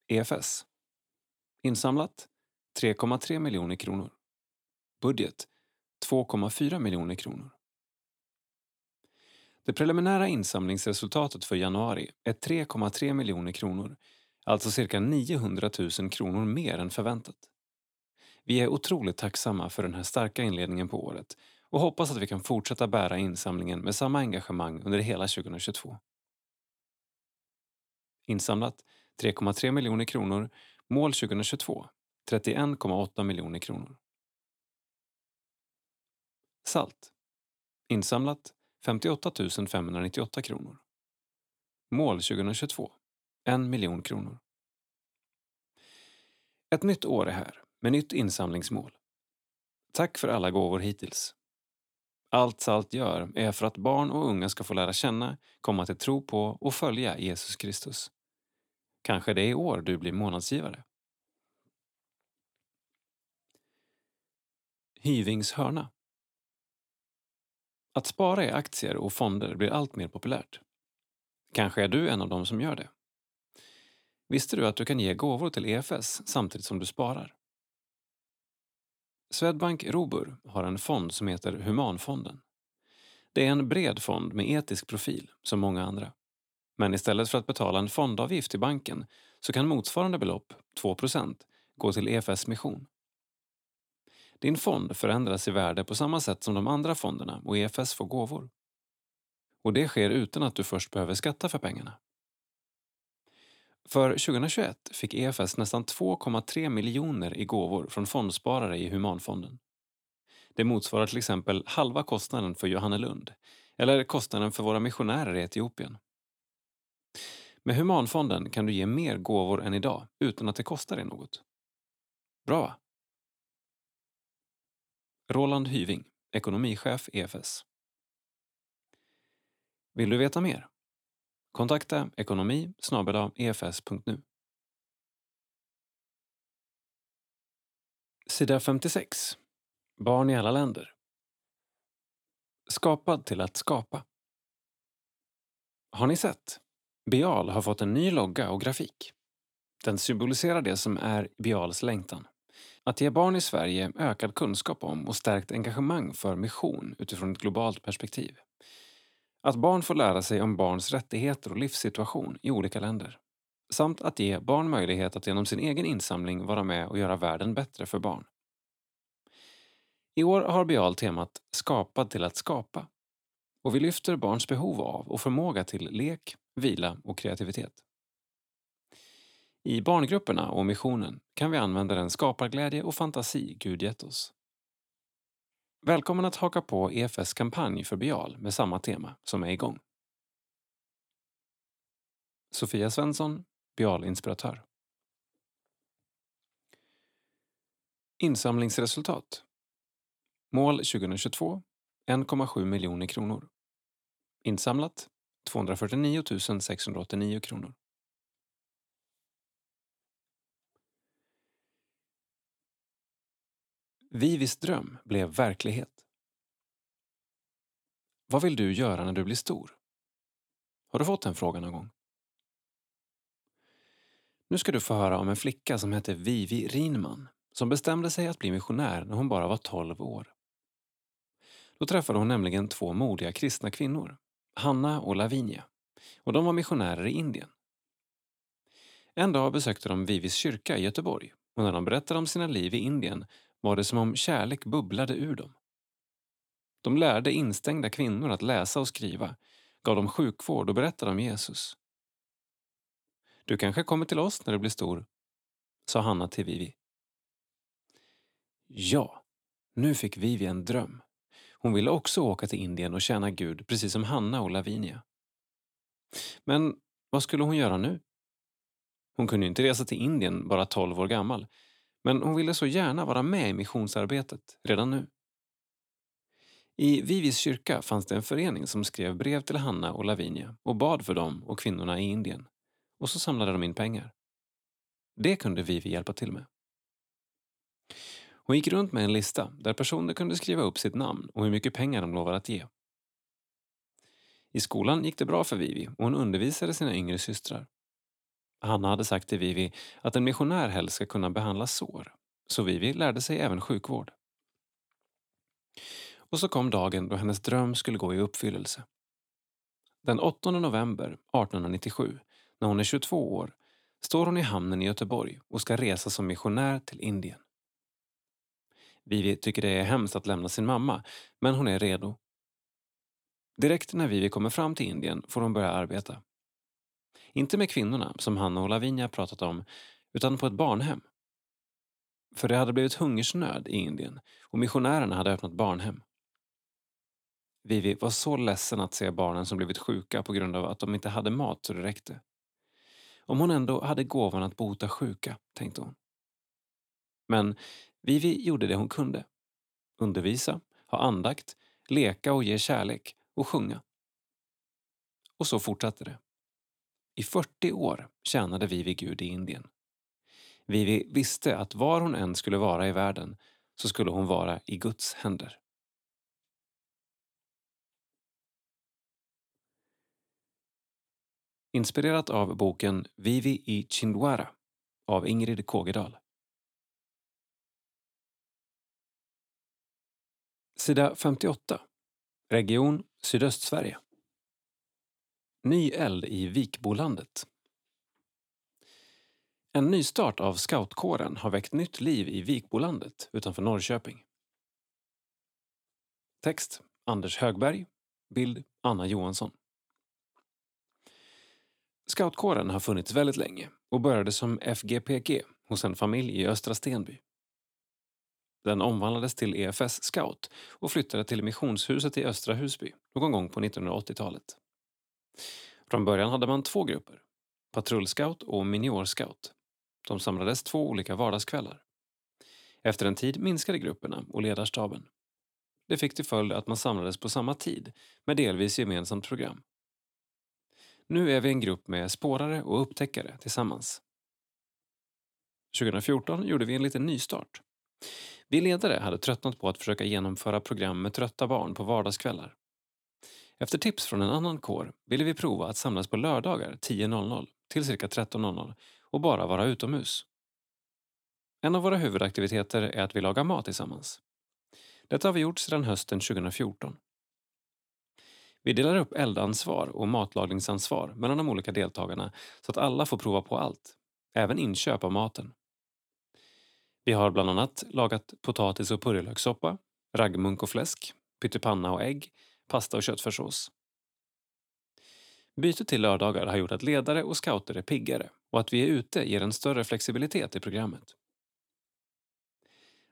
EFS. Insamlat 3,3 miljoner kronor. Budget 2,4 miljoner kronor. Det preliminära insamlingsresultatet för januari är 3,3 miljoner kronor, alltså cirka 900 000 kronor mer än förväntat. Vi är otroligt tacksamma för den här starka inledningen på året och hoppas att vi kan fortsätta bära insamlingen med samma engagemang under hela 2022. Insamlat 3,3 miljoner kronor, mål 2022 31,8 miljoner kronor. Salt. Insamlat 58 598 kronor. Mål 2022 1 miljon kronor. Ett nytt år är här med nytt insamlingsmål. Tack för alla gåvor hittills. Allt Salt gör är för att barn och unga ska få lära känna, komma till tro på och följa Jesus Kristus. Kanske det är i år du blir månadsgivare. Hyvings hörna. Att spara i aktier och fonder blir allt mer populärt. Kanske är du en av dem som gör det. Visste du att du kan ge gåvor till EFS samtidigt som du sparar? Swedbank Robur har en fond som heter Humanfonden. Det är en bred fond med etisk profil, som många andra. Men istället för att betala en fondavgift till banken så kan motsvarande belopp, 2% gå till EFS mission. Din fond förändras i värde på samma sätt som de andra fonderna och EFS får gåvor. Och det sker utan att du först behöver skatta för pengarna. För 2021 fick EFS nästan 2,3 miljoner i gåvor från fondsparare i Humanfonden. Det motsvarar till exempel halva kostnaden för Johannelund eller kostnaden för våra missionärer i Etiopien. Med Humanfonden kan du ge mer gåvor än idag utan att det kostar dig något. Bra va? Roland Hyving, ekonomichef EFS. Vill du veta mer? Kontakta ekonomi efs.nu. Sida 56. Barn i alla länder. Skapad till att skapa. Har ni sett? Bial har fått en ny logga och grafik. Den symboliserar det som är Bials längtan. Att ge barn i Sverige ökad kunskap om och stärkt engagemang för mission utifrån ett globalt perspektiv. Att barn får lära sig om barns rättigheter och livssituation i olika länder. Samt att ge barn möjlighet att genom sin egen insamling vara med och göra världen bättre för barn. I år har Bial temat Skapad till att skapa och vi lyfter barns behov av och förmåga till lek, vila och kreativitet. I barngrupperna och missionen kan vi använda den skaparglädje och fantasi Gud gett oss. Välkommen att haka på EFS kampanj för Bial med samma tema som är igång. Sofia Svensson, Bial-inspiratör. Insamlingsresultat. Mål 2022 1,7 miljoner kronor. Insamlat 249 689 kronor. Vivis dröm blev verklighet. Vad vill du göra när du blir stor? Har du fått den frågan någon gång? Nu ska du få höra om en flicka som hette Vivi Rinman som bestämde sig att bli missionär när hon bara var 12 år. Då träffade hon nämligen två modiga kristna kvinnor, Hanna och Lavinia, och de var missionärer i Indien. En dag besökte de Vivis kyrka i Göteborg och när de berättade om sina liv i Indien var det som om kärlek bubblade ur dem. De lärde instängda kvinnor att läsa och skriva, gav dem sjukvård och berättade om Jesus. Du kanske kommer till oss när du blir stor, sa Hanna till Vivi. Ja, nu fick Vivi en dröm. Hon ville också åka till Indien och tjäna Gud precis som Hanna och Lavinia. Men vad skulle hon göra nu? Hon kunde inte resa till Indien bara 12 år gammal, men hon ville så gärna vara med i missionsarbetet redan nu. I Vivis kyrka fanns det en förening som skrev brev till Hanna och Lavinia och bad för dem och kvinnorna i Indien. Och så samlade de in pengar. Det kunde Vivi hjälpa till med. Hon gick runt med en lista där personer kunde skriva upp sitt namn och hur mycket pengar de lovade att ge. I skolan gick det bra för Vivi och hon undervisade sina yngre systrar. Hanna hade sagt till Vivi att en missionär helst ska kunna behandla sår, så Vivi lärde sig även sjukvård. Och så kom dagen då hennes dröm skulle gå i uppfyllelse. Den 8 november 1897, när hon är 22 år, står hon i hamnen i Göteborg och ska resa som missionär till Indien. Vivi tycker det är hemskt att lämna sin mamma, men hon är redo. Direkt när Vivi kommer fram till Indien får hon börja arbeta. Inte med kvinnorna, som Hanna och Lavinia pratat om, utan på ett barnhem. För det hade blivit hungersnöd i Indien och missionärerna hade öppnat barnhem. Vivi var så ledsen att se barnen som blivit sjuka på grund av att de inte hade mat så det räckte. Om hon ändå hade gåvan att bota sjuka, tänkte hon. Men Vivi gjorde det hon kunde. Undervisa, ha andakt, leka och ge kärlek och sjunga. Och så fortsatte det. I 40 år tjänade Vivi Gud i Indien. Vivi visste att var hon än skulle vara i världen så skulle hon vara i Guds händer. Inspirerat av boken Vivi i Chindwara av Ingrid Kågedal. Sida 58. Region Sydöstsverige. Ny eld i Vikbolandet. En nystart av scoutkåren har väckt nytt liv i Vikbolandet utanför Norrköping. Text Anders Högberg. Bild Anna Johansson. Scoutkåren har funnits väldigt länge och började som FGPG hos en familj i Östra Stenby. Den omvandlades till EFS Scout och flyttade till missionshuset i Östra Husby någon gång på 1980-talet. Från början hade man två grupper, patrullscout och miniorscout. De samlades två olika vardagskvällar. Efter en tid minskade grupperna och ledarstaben. Det fick till följd att man samlades på samma tid med delvis gemensamt program. Nu är vi en grupp med spårare och upptäckare tillsammans. 2014 gjorde vi en liten nystart. Vi ledare hade tröttnat på att försöka genomföra program med trötta barn på vardagskvällar. Efter tips från en annan kår ville vi prova att samlas på lördagar 10.00 till cirka 13.00 och bara vara utomhus. En av våra huvudaktiviteter är att vi lagar mat tillsammans. Detta har vi gjort sedan hösten 2014. Vi delar upp eldansvar och matlagningsansvar mellan de olika deltagarna så att alla får prova på allt, även inköp av maten. Vi har bland annat lagat potatis och purjolökssoppa, raggmunk och fläsk, pyttipanna och ägg, pasta och köttfärssås. Bytet till lördagar har gjort att ledare och scouter är piggare och att vi är ute ger en större flexibilitet i programmet.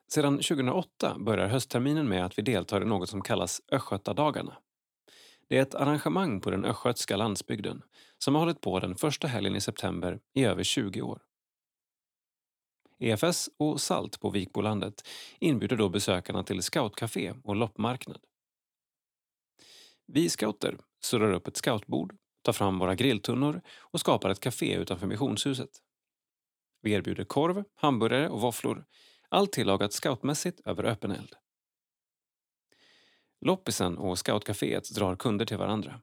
Sedan 2008 börjar höstterminen med att vi deltar i något som kallas Östgötadagarna. Det är ett arrangemang på den östgötska landsbygden som har hållit på den första helgen i september i över 20 år. EFS och SALT på Vikbolandet inbjuder då besökarna till scoutcafé och loppmarknad. Vi scouter surrar upp ett scoutbord, tar fram våra grilltunnor och skapar ett café utanför missionshuset. Vi erbjuder korv, hamburgare och våfflor, allt tillagat scoutmässigt över öppen eld. Loppisen och scoutcaféet drar kunder till varandra.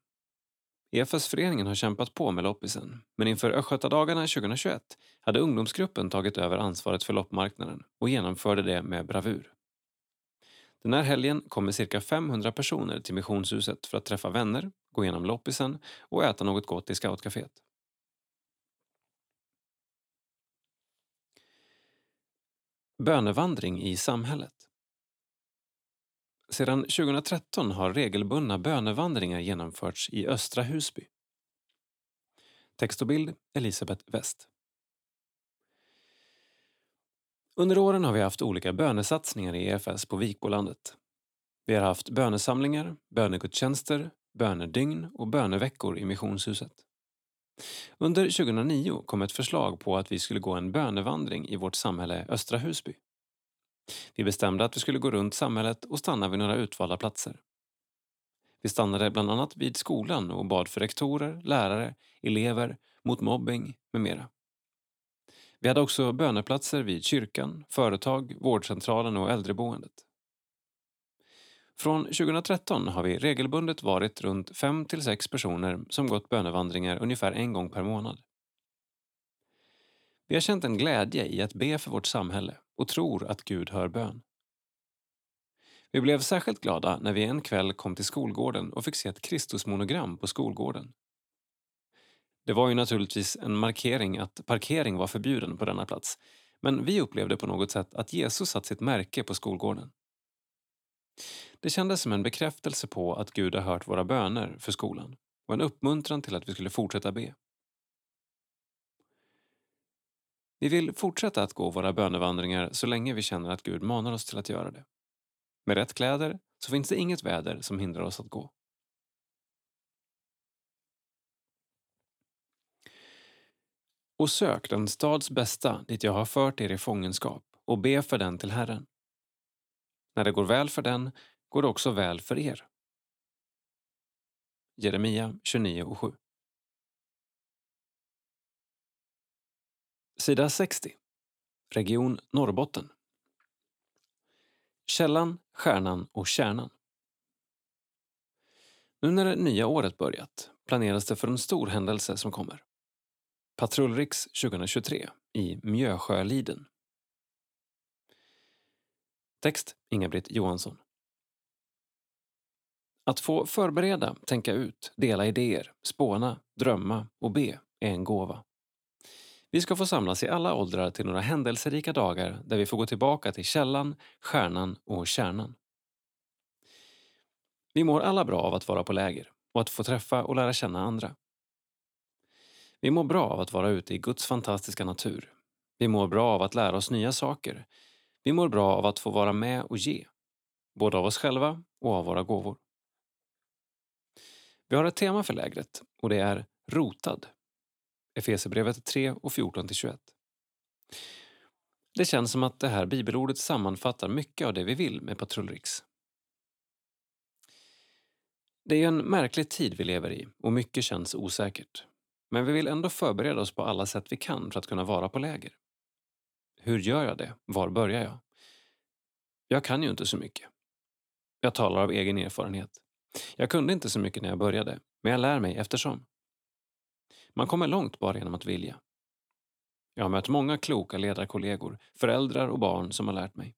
EFS-föreningen har kämpat på med loppisen, men inför Östgötadagarna 2021 hade ungdomsgruppen tagit över ansvaret för loppmarknaden och genomförde det med bravur. Den här helgen kommer cirka 500 personer till missionshuset för att träffa vänner, gå igenom loppisen och äta något gott i scoutcaféet. Bönevandring i samhället Sedan 2013 har regelbundna bönevandringar genomförts i Östra Husby. Text och bild Elisabeth West. Under åren har vi haft olika bönesatsningar i EFS på Vikbolandet. Vi har haft bönesamlingar, bönegudstjänster, bönedygn och böneveckor i missionshuset. Under 2009 kom ett förslag på att vi skulle gå en bönevandring i vårt samhälle Östra Husby. Vi bestämde att vi skulle gå runt samhället och stanna vid några utvalda platser. Vi stannade bland annat vid skolan och bad för rektorer, lärare, elever, mot mobbing med mera. Vi hade också böneplatser vid kyrkan, företag, vårdcentralen och äldreboendet. Från 2013 har vi regelbundet varit runt 5 till 6 personer som gått bönevandringar ungefär en gång per månad. Vi har känt en glädje i att be för vårt samhälle och tror att Gud hör bön. Vi blev särskilt glada när vi en kväll kom till skolgården och fick se ett Kristusmonogram på skolgården. Det var ju naturligtvis en markering att parkering var förbjuden på denna plats men vi upplevde på något sätt att Jesus satt sitt märke på skolgården. Det kändes som en bekräftelse på att Gud har hört våra böner för skolan och en uppmuntran till att vi skulle fortsätta be. Vi vill fortsätta att gå våra bönevandringar så länge vi känner att Gud manar oss till att göra det. Med rätt kläder så finns det inget väder som hindrar oss att gå. Och sök den stads bästa dit jag har fört er i fångenskap och be för den till Herren. När det går väl för den går det också väl för er. Jeremia 29 och 7. Sida 60. Region Norrbotten. Källan, Stjärnan och Kärnan. Nu när det nya året börjat planeras det för en stor händelse som kommer. Patrullriks 2023 i Mjösjöliden. Text Inga-Britt Johansson. Att få förbereda, tänka ut, dela idéer, spåna, drömma och be är en gåva. Vi ska få samlas i alla åldrar till några händelserika dagar där vi får gå tillbaka till källan, stjärnan och kärnan. Vi mår alla bra av att vara på läger och att få träffa och lära känna andra. Vi mår bra av att vara ute i Guds fantastiska natur. Vi mår bra av att lära oss nya saker. Vi mår bra av att få vara med och ge, både av oss själva och av våra gåvor. Vi har ett tema för lägret och det är rotad Efesierbrevet 3 och 14-21. Det känns som att det här bibelordet sammanfattar mycket av det vi vill med Patrullriks. Det är en märklig tid vi lever i och mycket känns osäkert. Men vi vill ändå förbereda oss på alla sätt vi kan för att kunna vara på läger. Hur gör jag det? Var börjar jag? Jag kan ju inte så mycket. Jag talar av egen erfarenhet. Jag kunde inte så mycket när jag började, men jag lär mig eftersom. Man kommer långt bara genom att vilja. Jag har mött många kloka ledarkollegor, föräldrar och barn som har lärt mig.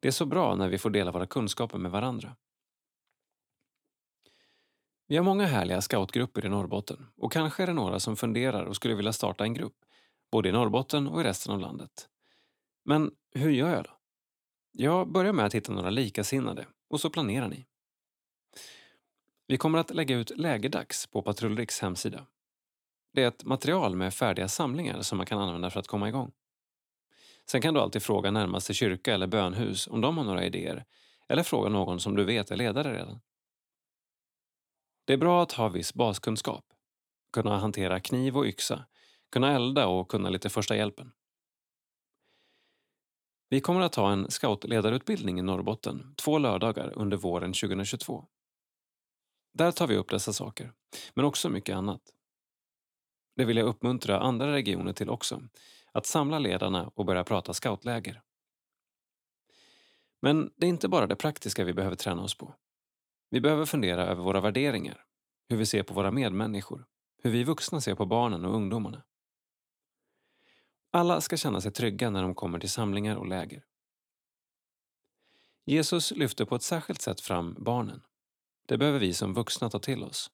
Det är så bra när vi får dela våra kunskaper med varandra. Vi har många härliga scoutgrupper i Norrbotten och kanske är det några som funderar och skulle vilja starta en grupp, både i Norrbotten och i resten av landet. Men hur gör jag då? Jag börjar med att hitta några likasinnade och så planerar ni. Vi kommer att lägga ut lägerdags på Patrullriks hemsida det är ett material med färdiga samlingar som man kan använda för att komma igång. Sen kan du alltid fråga närmaste kyrka eller bönhus om de har några idéer eller fråga någon som du vet är ledare redan. Det är bra att ha viss baskunskap. Kunna hantera kniv och yxa, kunna elda och kunna lite första hjälpen. Vi kommer att ha en scoutledarutbildning i Norrbotten två lördagar under våren 2022. Där tar vi upp dessa saker, men också mycket annat. Det vill jag uppmuntra andra regioner till också. Att samla ledarna och börja prata scoutläger. Men det är inte bara det praktiska vi behöver träna oss på. Vi behöver fundera över våra värderingar, hur vi ser på våra medmänniskor, hur vi vuxna ser på barnen och ungdomarna. Alla ska känna sig trygga när de kommer till samlingar och läger. Jesus lyfter på ett särskilt sätt fram barnen. Det behöver vi som vuxna ta till oss.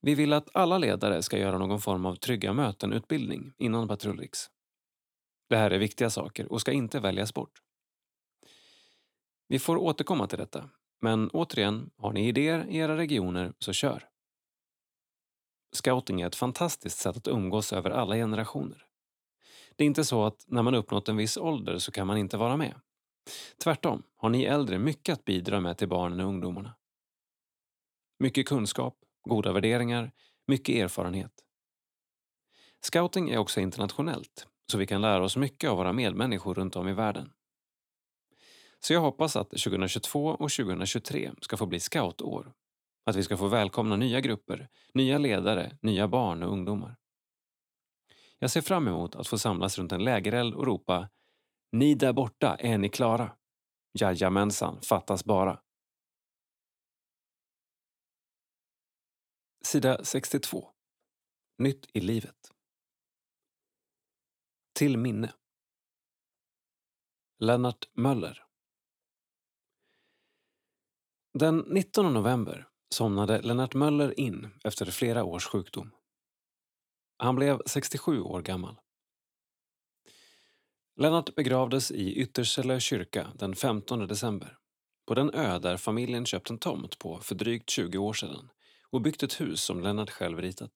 Vi vill att alla ledare ska göra någon form av trygga möten-utbildning innan Patrullriks. Det här är viktiga saker och ska inte väljas bort. Vi får återkomma till detta, men återigen, har ni idéer i era regioner så kör. Scouting är ett fantastiskt sätt att umgås över alla generationer. Det är inte så att när man uppnått en viss ålder så kan man inte vara med. Tvärtom har ni äldre mycket att bidra med till barnen och ungdomarna. Mycket kunskap, goda värderingar, mycket erfarenhet. Scouting är också internationellt, så vi kan lära oss mycket av våra medmänniskor runt om i världen. Så jag hoppas att 2022 och 2023 ska få bli scoutår. Att vi ska få välkomna nya grupper, nya ledare, nya barn och ungdomar. Jag ser fram emot att få samlas runt en lägereld och ropa Ni där borta, är ni klara? Jajamensan, fattas bara. Sida 62. Nytt i livet. Till minne. Lennart Möller. Den 19 november somnade Lennart Möller in efter flera års sjukdom. Han blev 67 år gammal. Lennart begravdes i Ytterselö kyrka den 15 december på den ö där familjen köpt en tomt på för drygt 20 år sedan och byggt ett hus som Lennart själv ritat.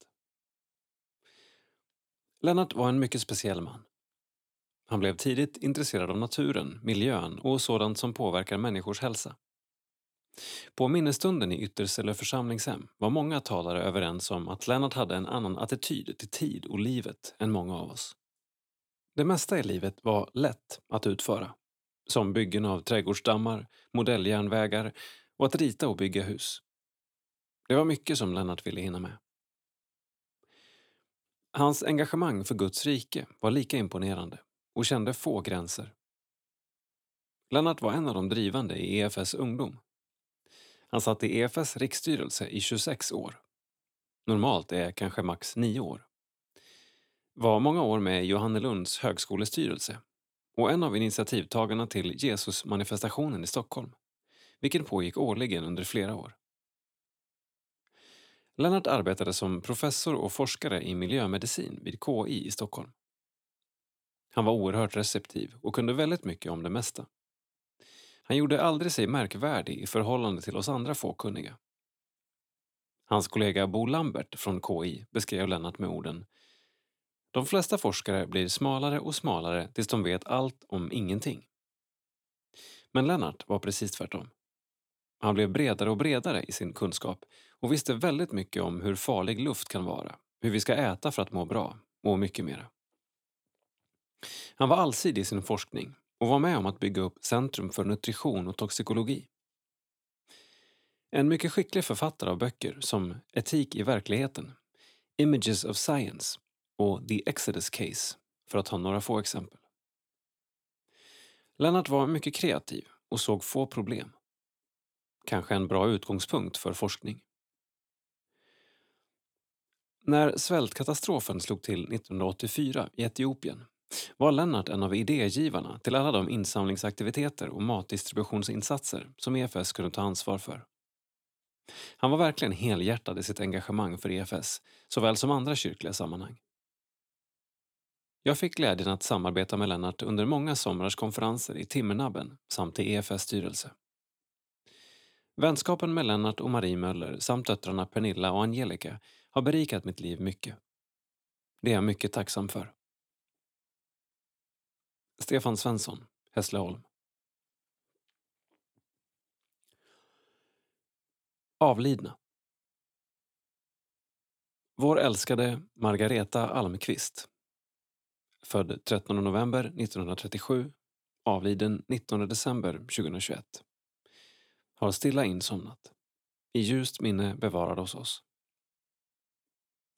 Lennart var en mycket speciell man. Han blev tidigt intresserad av naturen, miljön och sådant som påverkar människors hälsa. På minnesstunden i Ytterselö församlingshem var många talare överens om att Lennart hade en annan attityd till tid och livet än många av oss. Det mesta i livet var lätt att utföra. Som byggen av trädgårdsdammar, modelljärnvägar och att rita och bygga hus. Det var mycket som Lennart ville hinna med. Hans engagemang för Guds rike var lika imponerande och kände få gränser. Lennart var en av de drivande i EFS ungdom. Han satt i EFS riksstyrelse i 26 år. Normalt är kanske max 9 år. Var många år med i Johannelunds högskolestyrelse och en av initiativtagarna till Jesusmanifestationen i Stockholm, vilken pågick årligen under flera år. Lennart arbetade som professor och forskare i miljömedicin vid KI i Stockholm. Han var oerhört receptiv och kunde väldigt mycket om det mesta. Han gjorde aldrig sig märkvärdig i förhållande till oss andra fåkunniga. Hans kollega Bo Lambert från KI beskrev Lennart med orden De flesta forskare blir smalare och smalare tills de vet allt om ingenting. Men Lennart var precis tvärtom. Han blev bredare och bredare i sin kunskap och visste väldigt mycket om hur farlig luft kan vara, hur vi ska äta för att må bra och mycket mera. Han var allsidig i sin forskning och var med om att bygga upp Centrum för nutrition och toxikologi. En mycket skicklig författare av böcker som Etik i verkligheten, Images of Science och The Exodus Case, för att ta några få exempel. Lennart var mycket kreativ och såg få problem. Kanske en bra utgångspunkt för forskning. När svältkatastrofen slog till 1984 i Etiopien var Lennart en av idégivarna till alla de insamlingsaktiviteter och matdistributionsinsatser som EFS kunde ta ansvar för. Han var verkligen helhjärtad i sitt engagemang för EFS, såväl som andra kyrkliga sammanhang. Jag fick glädjen att samarbeta med Lennart under många somrars konferenser i Timmernabben samt i EFS styrelse. Vänskapen med Lennart och Marie Möller samt döttrarna Pernilla och Angelica har berikat mitt liv mycket. Det är jag mycket tacksam för. Stefan Svensson, Hässleholm. Avlidna. Vår älskade Margareta Almqvist. Född 13 november 1937, avliden 19 december 2021. Har stilla insomnat. I ljust minne bevarad hos oss.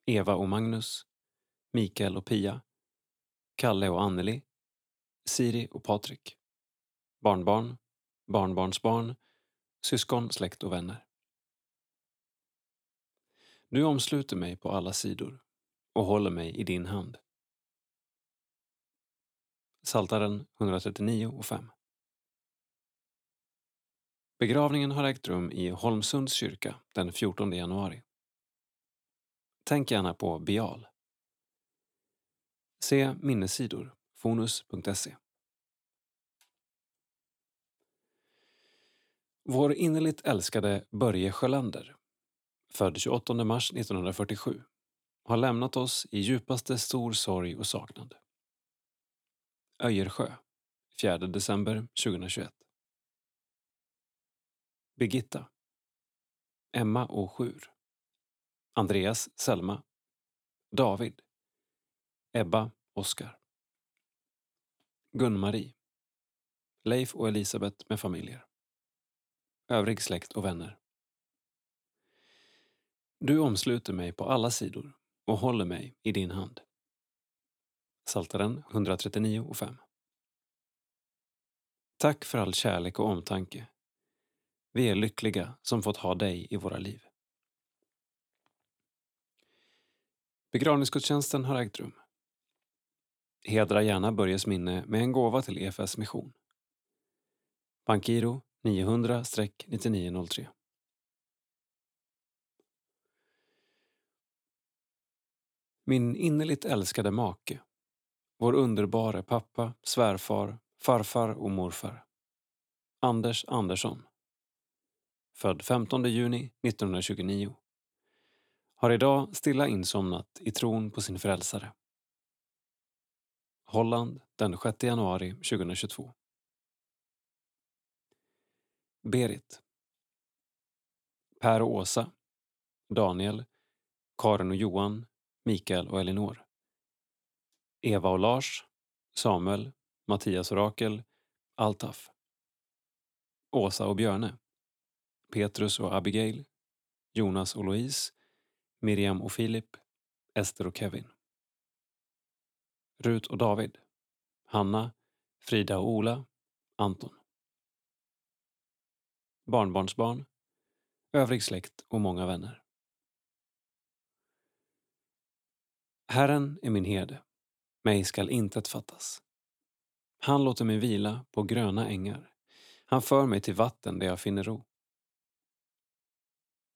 Eva och Magnus, Mikael och Pia, Kalle och Anneli, Siri och Patrik. Barnbarn, barnbarnsbarn, syskon, släkt och vänner. Du omsluter mig på alla sidor och håller mig i din hand. Saltaren 139 och 5. Begravningen har ägt rum i Holmsunds kyrka den 14 januari. Tänk gärna på Bial. Se minnessidor fonus.se. Vår innerligt älskade Börje Sjölander, född 28 mars 1947, har lämnat oss i djupaste stor sorg och saknad. Öjersjö, 4 december 2021. Birgitta Emma och Sjur Andreas Selma David Ebba Oskar Gun-Marie Leif och Elisabeth med familjer Övrig släkt och vänner Du omsluter mig på alla sidor och håller mig i din hand. Saltaren 139.5 Tack för all kärlek och omtanke. Vi är lyckliga som fått ha dig i våra liv. Begravningsgudstjänsten har ägt rum. Hedra gärna Börjes minne med en gåva till EFS mission. Bankiro 900-9903. Min innerligt älskade make, vår underbara pappa, svärfar, farfar och morfar. Anders Andersson. Född 15 juni 1929 har idag stilla insomnat i tron på sin frälsare. Holland den 6 januari 2022. Berit. Per och Åsa. Daniel. Karin och Johan. Mikael och Elinor. Eva och Lars. Samuel. Mattias och Rakel. Altaf. Åsa och Björne. Petrus och Abigail. Jonas och Louise. Miriam och Filip, Ester och Kevin. Rut och David, Hanna, Frida och Ola, Anton. Barnbarnsbarn, övrig släkt och många vänner. Herren är min herde, mig skall intet fattas. Han låter mig vila på gröna ängar. Han för mig till vatten där jag finner ro.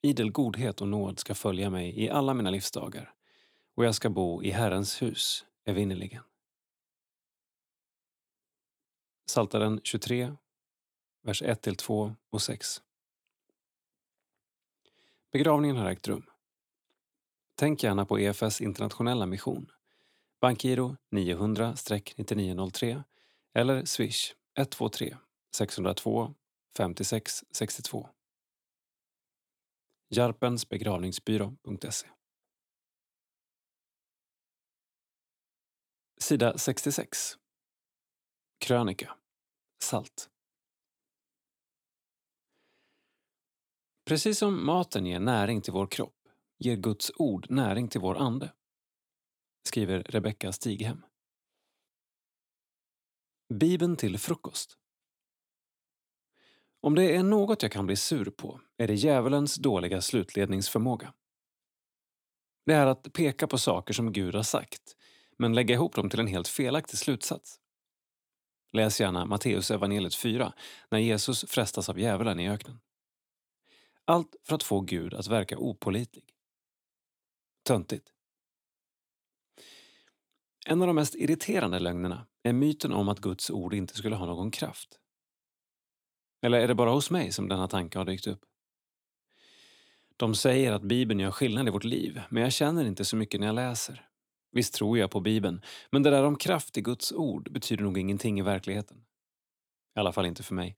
Idel godhet och nåd ska följa mig i alla mina livsdagar och jag ska bo i Herrens hus evinnerligen. Saltaren 23, vers 1-2 och 6. Begravningen har ägt rum. Tänk gärna på EFS internationella mission. Bankiro 900-9903 eller swish 123 602 56 62. Jarpensbegravningsbyrå.se Sida 66 Krönika Salt Precis som maten ger näring till vår kropp ger Guds ord näring till vår ande, skriver Rebecka Stighem. Bibeln till frukost om det är något jag kan bli sur på är det djävulens dåliga slutledningsförmåga. Det är att peka på saker som Gud har sagt, men lägga ihop dem till en helt felaktig slutsats. Läs gärna Matteus evangeliet 4, när Jesus frestas av djävulen i öknen. Allt för att få Gud att verka opolitlig. Töntigt. En av de mest irriterande lögnerna är myten om att Guds ord inte skulle ha någon kraft. Eller är det bara hos mig som denna tanke har dykt upp? De säger att Bibeln gör skillnad i vårt liv, men jag känner inte så mycket när jag läser. Visst tror jag på Bibeln, men det där om kraft i Guds ord betyder nog ingenting i verkligheten. I alla fall inte för mig.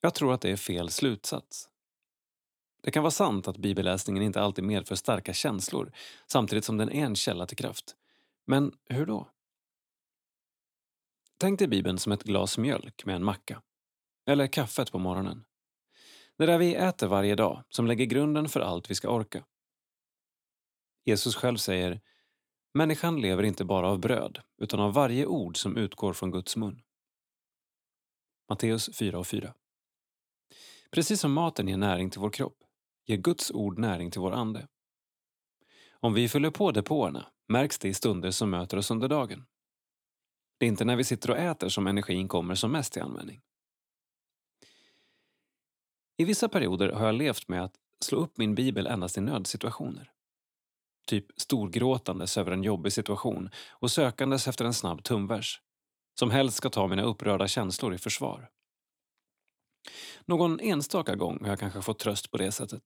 Jag tror att det är fel slutsats. Det kan vara sant att bibelläsningen inte alltid medför starka känslor, samtidigt som den är en källa till kraft. Men hur då? Tänk dig Bibeln som ett glas mjölk med en macka. Eller kaffet på morgonen. Det där vi äter varje dag, som lägger grunden för allt vi ska orka. Jesus själv säger Människan lever inte bara av bröd, utan av varje ord som utgår från Guds mun. Matteus 4 och 4. Precis som maten ger näring till vår kropp, ger Guds ord näring till vår ande. Om vi fyller på depåerna märks det i stunder som möter oss under dagen. Det är inte när vi sitter och äter som energin kommer som mest till användning. I vissa perioder har jag levt med att slå upp min bibel endast i nödsituationer typ storgråtandes över en jobbig situation och sökandes efter en snabb tumvers, som helst ska ta mina upprörda känslor i försvar. Någon enstaka gång har jag kanske fått tröst på det sättet.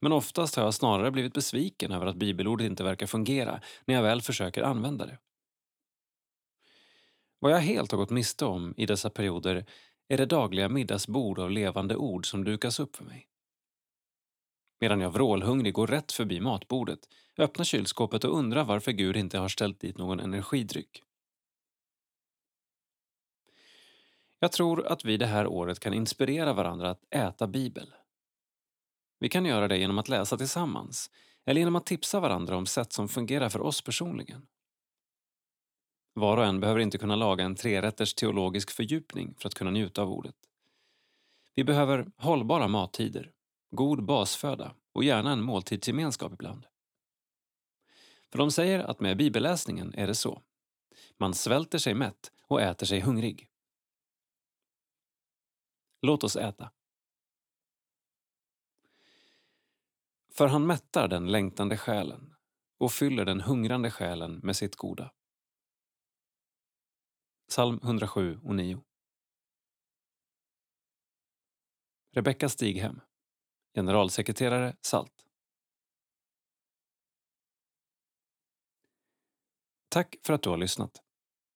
Men oftast har jag snarare blivit besviken över att bibelordet inte verkar fungera när jag väl försöker använda det. Vad jag helt har gått miste om i dessa perioder är det dagliga middagsbord av levande ord som dukas upp för mig. Medan jag vrålhungrig går rätt förbi matbordet, öppnar kylskåpet och undrar varför Gud inte har ställt dit någon energidryck. Jag tror att vi det här året kan inspirera varandra att äta Bibel. Vi kan göra det genom att läsa tillsammans eller genom att tipsa varandra om sätt som fungerar för oss personligen. Var och en behöver inte kunna laga en trerätters teologisk fördjupning för att kunna njuta av ordet. Vi behöver hållbara mattider, god basföda och gärna en måltidsgemenskap ibland. För de säger att med bibelläsningen är det så. Man svälter sig mätt och äter sig hungrig. Låt oss äta. För han mättar den längtande själen och fyller den hungrande själen med sitt goda. Psalm 107 och 9. Rebecka Stighem, generalsekreterare SALT. Tack för att du har lyssnat.